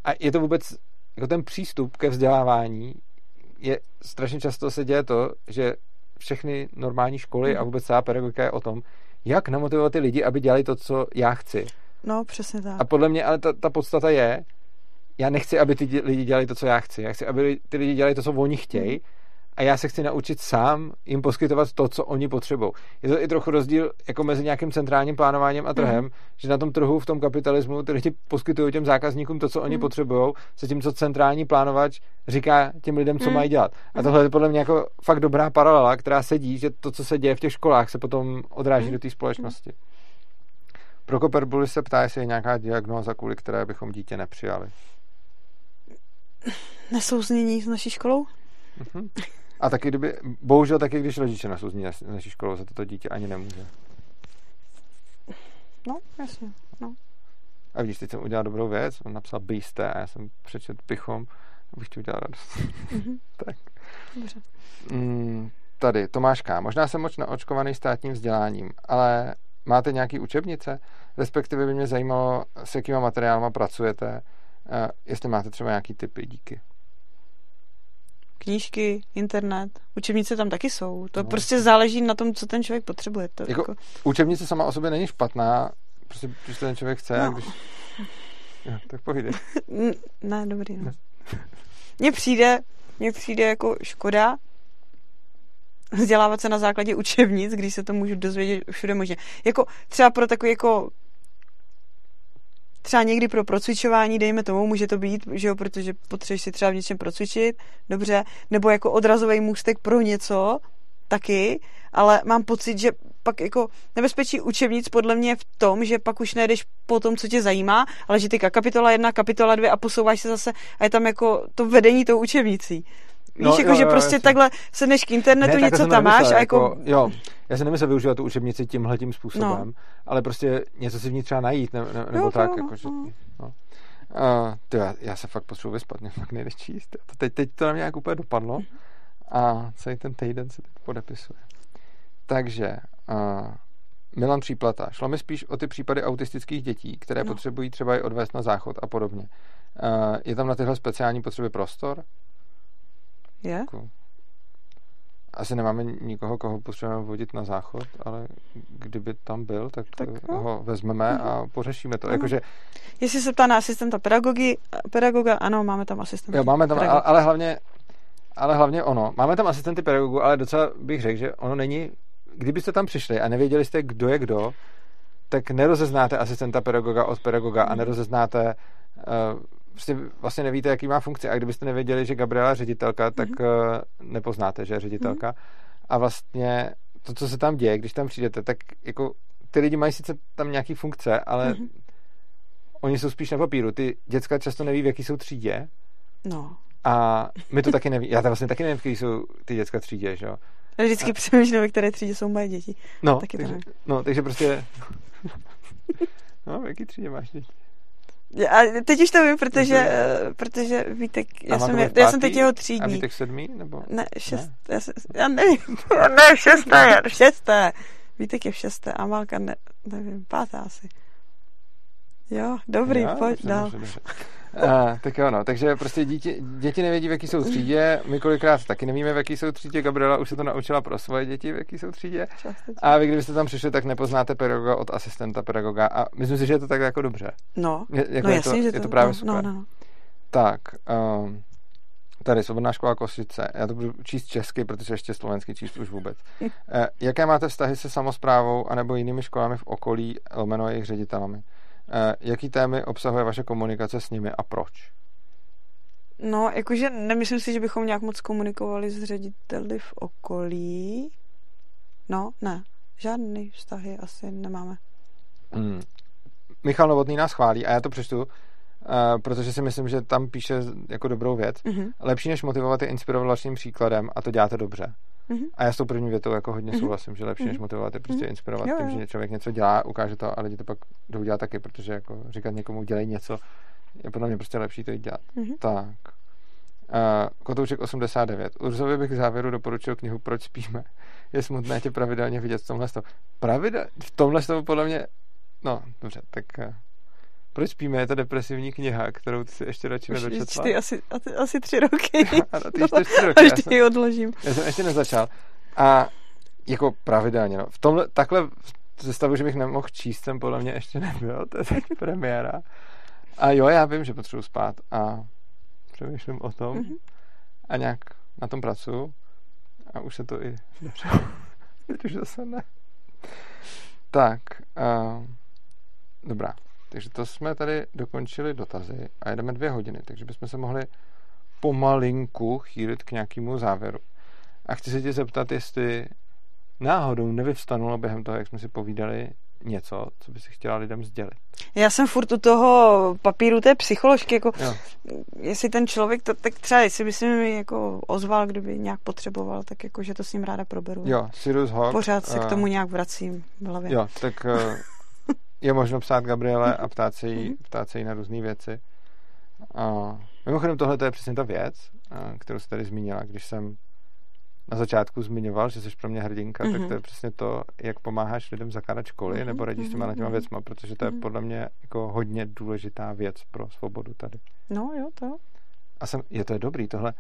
a je to vůbec, jako ten přístup ke vzdělávání je strašně často se děje to, že všechny normální školy a vůbec celá pedagogika je o tom, jak namotivovat ty lidi, aby dělali to, co já chci. No, přesně tak. A podle mě, ale ta, ta podstata je, já nechci, aby ty lidi dělali to, co já chci. Já chci, aby ty lidi dělali to, co oni chtějí. Mm a já se chci naučit sám jim poskytovat to, co oni potřebují. Je to i trochu rozdíl jako mezi nějakým centrálním plánováním a mhm. trhem, mm. že na tom trhu v tom kapitalismu ty lidi poskytují těm zákazníkům to, co oni mm. potřebují, se tím, co centrální plánovač říká těm lidem, co mm. mají dělat. A tohle je podle mě jako fakt dobrá paralela, která sedí, že to, co se děje v těch školách, se potom odráží mm. do té společnosti. Pro Koperbuly se ptá, jestli je nějaká diagnóza, kvůli které bychom dítě nepřijali. Nesouznění s naší školou? Mm-hmm. A taky kdyby, bohužel taky, když rodiče nasouzní naší školou, za toto dítě ani nemůže. No, jasně, no. A vidíš, teď jsem udělal dobrou věc, on napsal bejste a já jsem přečet pichom, abych ti udělal radost. Mm-hmm. tak. Dobře. Mm, tady, Tomáš K. Možná jsem moc naočkovaný státním vzděláním, ale máte nějaký učebnice? Respektive by mě zajímalo, s jakýma materiálama pracujete, jestli máte třeba nějaký typy, díky knížky, internet, učebnice tam taky jsou. To no. prostě záleží na tom, co ten člověk potřebuje. To jako, jako... Učebnice sama o sobě není špatná, prostě, když ten člověk chce, no. když... Jo, tak povídej. ne, dobrý, no. Mně přijde, mně přijde jako škoda vzdělávat se na základě učebnic, když se to můžu dozvědět všude možně. Jako třeba pro takový jako třeba někdy pro procvičování, dejme tomu, může to být, že jo, protože potřebuješ si třeba v něčem procvičit, dobře, nebo jako odrazový můstek pro něco, taky, ale mám pocit, že pak jako nebezpečí učebnic podle mě v tom, že pak už nejdeš po tom, co tě zajímá, ale že ty kapitola jedna, kapitola dvě a posouváš se zase a je tam jako to vedení tou učebnicí. Víš, no, jako, jo, že jo, prostě jasně. takhle sedneš k internetu, ne, něco tam máš a jako... jako... Jo, já se nemyslel využívat tu učebnici tímhle tím způsobem, no. ale prostě něco si v ní třeba najít, ne, ne, nebo jo, tak, jo, jako, že, no. no. Uh, to já, já se fakt potřebuji vyspat, mě fakt nejdeš číst. Teď, teď to na mě nějak úplně dopadlo a celý ten týden se teď podepisuje. Takže uh, Milan Příplata. Šlo mi spíš o ty případy autistických dětí, které no. potřebují třeba i odvést na záchod a podobně. Uh, je tam na tyhle speciální potřeby prostor? Je? Jako, asi nemáme nikoho, koho potřebujeme vodit na záchod, ale kdyby tam byl, tak, tak no. ho vezmeme a mhm. pořešíme to. Jakože... Jestli se ptá na asistenta pedagogy, pedagoga, ano, máme tam asistenta. Jo, máme tam, ale, ale hlavně ale hlavně ono. Máme tam asistenty pedagogů, ale docela bych řekl, že ono není kdybyste tam přišli a nevěděli jste, kdo je kdo, tak nerozeznáte asistenta pedagoga od pedagoga a nerozeznáte uh, prostě vlastně nevíte, jaký má funkci. A kdybyste nevěděli, že Gabriela je ředitelka, tak mm-hmm. nepoznáte, že je ředitelka. Mm-hmm. A vlastně to, co se tam děje, když tam přijdete, tak jako ty lidi mají sice tam nějaký funkce, ale mm-hmm. oni jsou spíš na papíru. Ty děcka často neví, v jaký jsou třídě. No. A my to taky neví. Já to vlastně taky nevím, v jaký jsou ty děcka třídě, že jo. Vždycky a... přemýšlím, ve které třídě jsou moje děti. No, taky takže, no, takže prostě... no, v jaký třídě máš děti? A teď už to vím, protože, uh, protože Vítek, já jsem, já, já jsem teď jeho třídní. A Vítek sedmý? Nebo? Ne, šest, ne? Já, jsem, já nevím, ne, šesté, šesté. Vítek je v šesté a Málka, ne, nevím, pátá asi. Jo, dobrý, jo, pojď dál. Uh, tak jo, no. Takže prostě děti, děti nevědí, v jaký jsou třídě. My kolikrát taky nevíme, v jaký jsou třídě. Gabriela už se to naučila pro svoje děti, v jaký jsou třídě. A vy, kdybyste tam přišli, tak nepoznáte pedagoga od asistenta pedagoga. A myslím si, že je to tak jako dobře. No, je, jako no je jasně, to, že to, je to právě no, super. No, no. Tak, um, tady Svobodná škola Kosice. Já to budu číst česky, protože ještě slovensky číst už vůbec. uh, jaké máte vztahy se samozprávou anebo jinými školami v okolí, lomeno jejich ředitelami? Eh, jaký témy obsahuje vaše komunikace s nimi a proč? No, jakože nemyslím si, že bychom nějak moc komunikovali s řediteli v okolí. No, ne. Žádný vztahy asi nemáme. Hmm. Michal Novotný nás chválí a já to přečtu, uh, protože si myslím, že tam píše jako dobrou věc. Mm-hmm. Lepší než motivovat je inspirovat vlastním příkladem a to děláte dobře. Mm-hmm. A já s tou první větou jako hodně mm-hmm. souhlasím, že lepší mm-hmm. než motivovat je prostě mm-hmm. inspirovat jo, tím, že člověk něco dělá, ukáže to a lidi to pak jdou dělat taky, protože jako říkat někomu dělej něco je podle mě prostě lepší to jít dělat. Mm-hmm. Tak. Uh, Kotouček 89. Urzovi bych k závěru doporučil knihu Proč spíme. Je smutné tě pravidelně vidět v tomhle stavu. Pravidel, v tomhle stavu podle mě no, dobře, tak uh, proč spíme? Je to depresivní kniha, kterou ty si ještě radši nedočetla. Ty asi, asi, asi tři roky. ano, ty ještě tři roky. Až ty ji odložím. Já jsem ještě nezačal. A jako pravidelně, no. V tomhle, takhle ze stavu, že bych nemohl číst, jsem podle mě ještě nebyl. To je teď premiéra. A jo, já vím, že potřebuji spát a přemýšlím o tom mm-hmm. a nějak na tom pracuji a už se to i Teď už zase ne. Tak, uh, dobrá. Takže to jsme tady dokončili dotazy a jedeme dvě hodiny, takže bychom se mohli pomalinku chýlit k nějakému závěru. A chci se tě zeptat, jestli náhodou nevyvstanulo během toho, jak jsme si povídali, něco, co by si chtěla lidem sdělit. Já jsem furt u toho papíru té psycholožky, jako jo. jestli ten člověk, to, tak třeba jestli by si mi jako ozval, kdyby nějak potřeboval, tak jako, že to s ním ráda proberu. Jo, Sirius Hawk. Pořád se uh, k tomu nějak vracím v hlavě. Jo, tak uh, je možno psát Gabriele a ptát se jí, mhm. ptát se jí na různé věci. A mimochodem tohle je přesně ta věc, kterou jsi tady zmínila, když jsem na začátku zmiňoval, že jsi pro mě hrdinka, mm-hmm. tak to je přesně to, jak pomáháš lidem zakládat školy, mm-hmm. nebo radíš s těma na těma věcma, protože to je podle mě jako hodně důležitá věc pro svobodu tady. No jo, to. A jsem, je to je dobrý, tohle,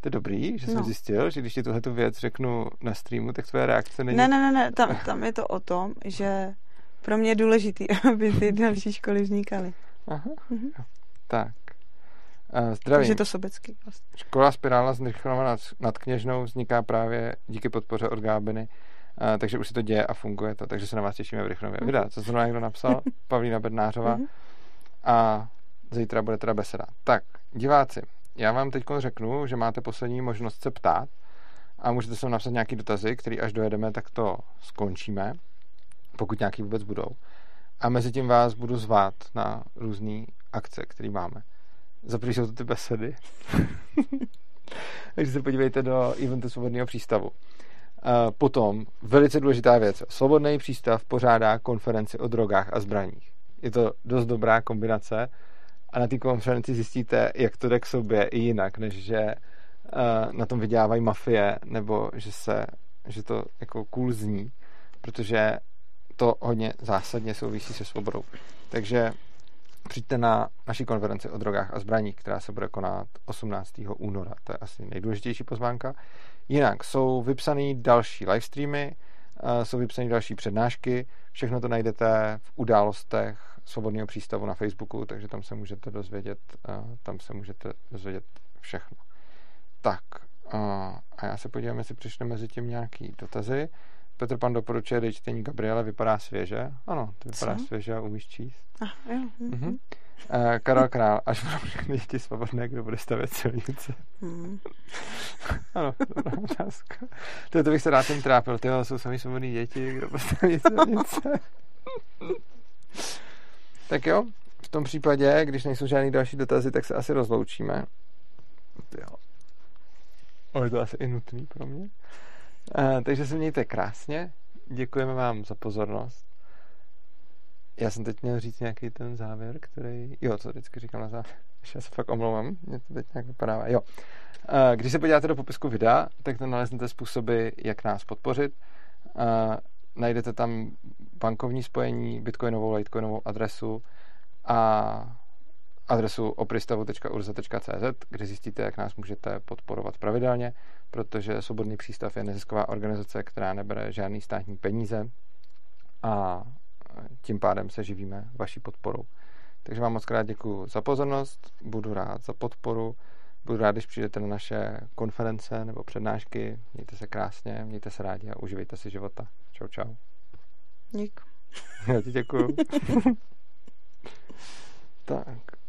to je dobrý, že jsem no. zjistil, že když ti tuhle tu věc řeknu na streamu, tak tvoje reakce není... Ne, ne, ne, ne. Tam, tam je to o tom, že pro mě je důležitý, aby ty další školy vznikaly. Aha, mm-hmm. tak. Uh, zdravím. Takže to sobecky. Vlastně. Škola Spirála z nad, nad Kněžnou vzniká právě díky podpoře od Gábiny, uh, takže už se to děje a funguje to, takže se na vás těšíme v Rychnově. Mm-hmm. Vydá, co zrovna někdo napsal, Pavlína Bednářová mm-hmm. a zítra bude teda beseda. Tak, diváci, já vám teď řeknu, že máte poslední možnost se ptát a můžete se napsat nějaký dotazy, který až dojedeme, tak to skončíme pokud nějaký vůbec budou. A mezi tím vás budu zvát na různé akce, které máme. Za jsou to ty besedy. Takže se podívejte do eventu Svobodného přístavu. Potom, velice důležitá věc, Svobodný přístav pořádá konferenci o drogách a zbraních. Je to dost dobrá kombinace a na té konferenci zjistíte, jak to jde k sobě i jinak, než že na tom vydělávají mafie, nebo že, se, že to jako cool zní, protože to hodně zásadně souvisí se svobodou. Takže přijďte na naší konferenci o drogách a zbraních, která se bude konat 18. února. To je asi nejdůležitější pozvánka. Jinak jsou vypsané další livestreamy, eh, jsou vypsané další přednášky, všechno to najdete v událostech Svobodného přístavu na Facebooku, takže tam se můžete dozvědět, eh, tam se můžete dozvědět všechno. Tak, eh, a já se podívám, jestli přišly mezi tím nějaký dotazy. Petr Pan doporučuje dej čtení Gabriele, vypadá svěže. Ano, to vypadá Co? svěže a umíš číst. Ah, jo. mhm. Uh, Karel Král, až budou všechny děti svobodné, kdo bude stavět silnice. Mhm. Ano, dobrá otázka. To, to bych se rád tím trápil. Tyhle jsou sami svobodní děti, kdo bude stavět silnice. tak jo, v tom případě, když nejsou žádný další dotazy, tak se asi rozloučíme. Jo. Ale je to asi i nutný pro mě. Uh, takže se mějte krásně. Děkujeme vám za pozornost. Já jsem teď měl říct nějaký ten závěr, který... Jo, co vždycky říkám na závěr. Já se fakt omlouvám, mě to teď nějak vypadá. Jo. Uh, Když se podíváte do popisku videa, tak tam naleznete způsoby, jak nás podpořit. Uh, Najdete tam bankovní spojení, bitcoinovou, litecoinovou adresu a adresu opristavu.urza.cz, kde zjistíte, jak nás můžete podporovat pravidelně, protože Svobodný přístav je nezisková organizace, která nebere žádný státní peníze a tím pádem se živíme vaší podporou. Takže vám moc krát děkuji za pozornost, budu rád za podporu, budu rád, když přijdete na naše konference nebo přednášky. Mějte se krásně, mějte se rádi a uživejte si života. Čau, čau. Dík. Já ti děkuju. tak.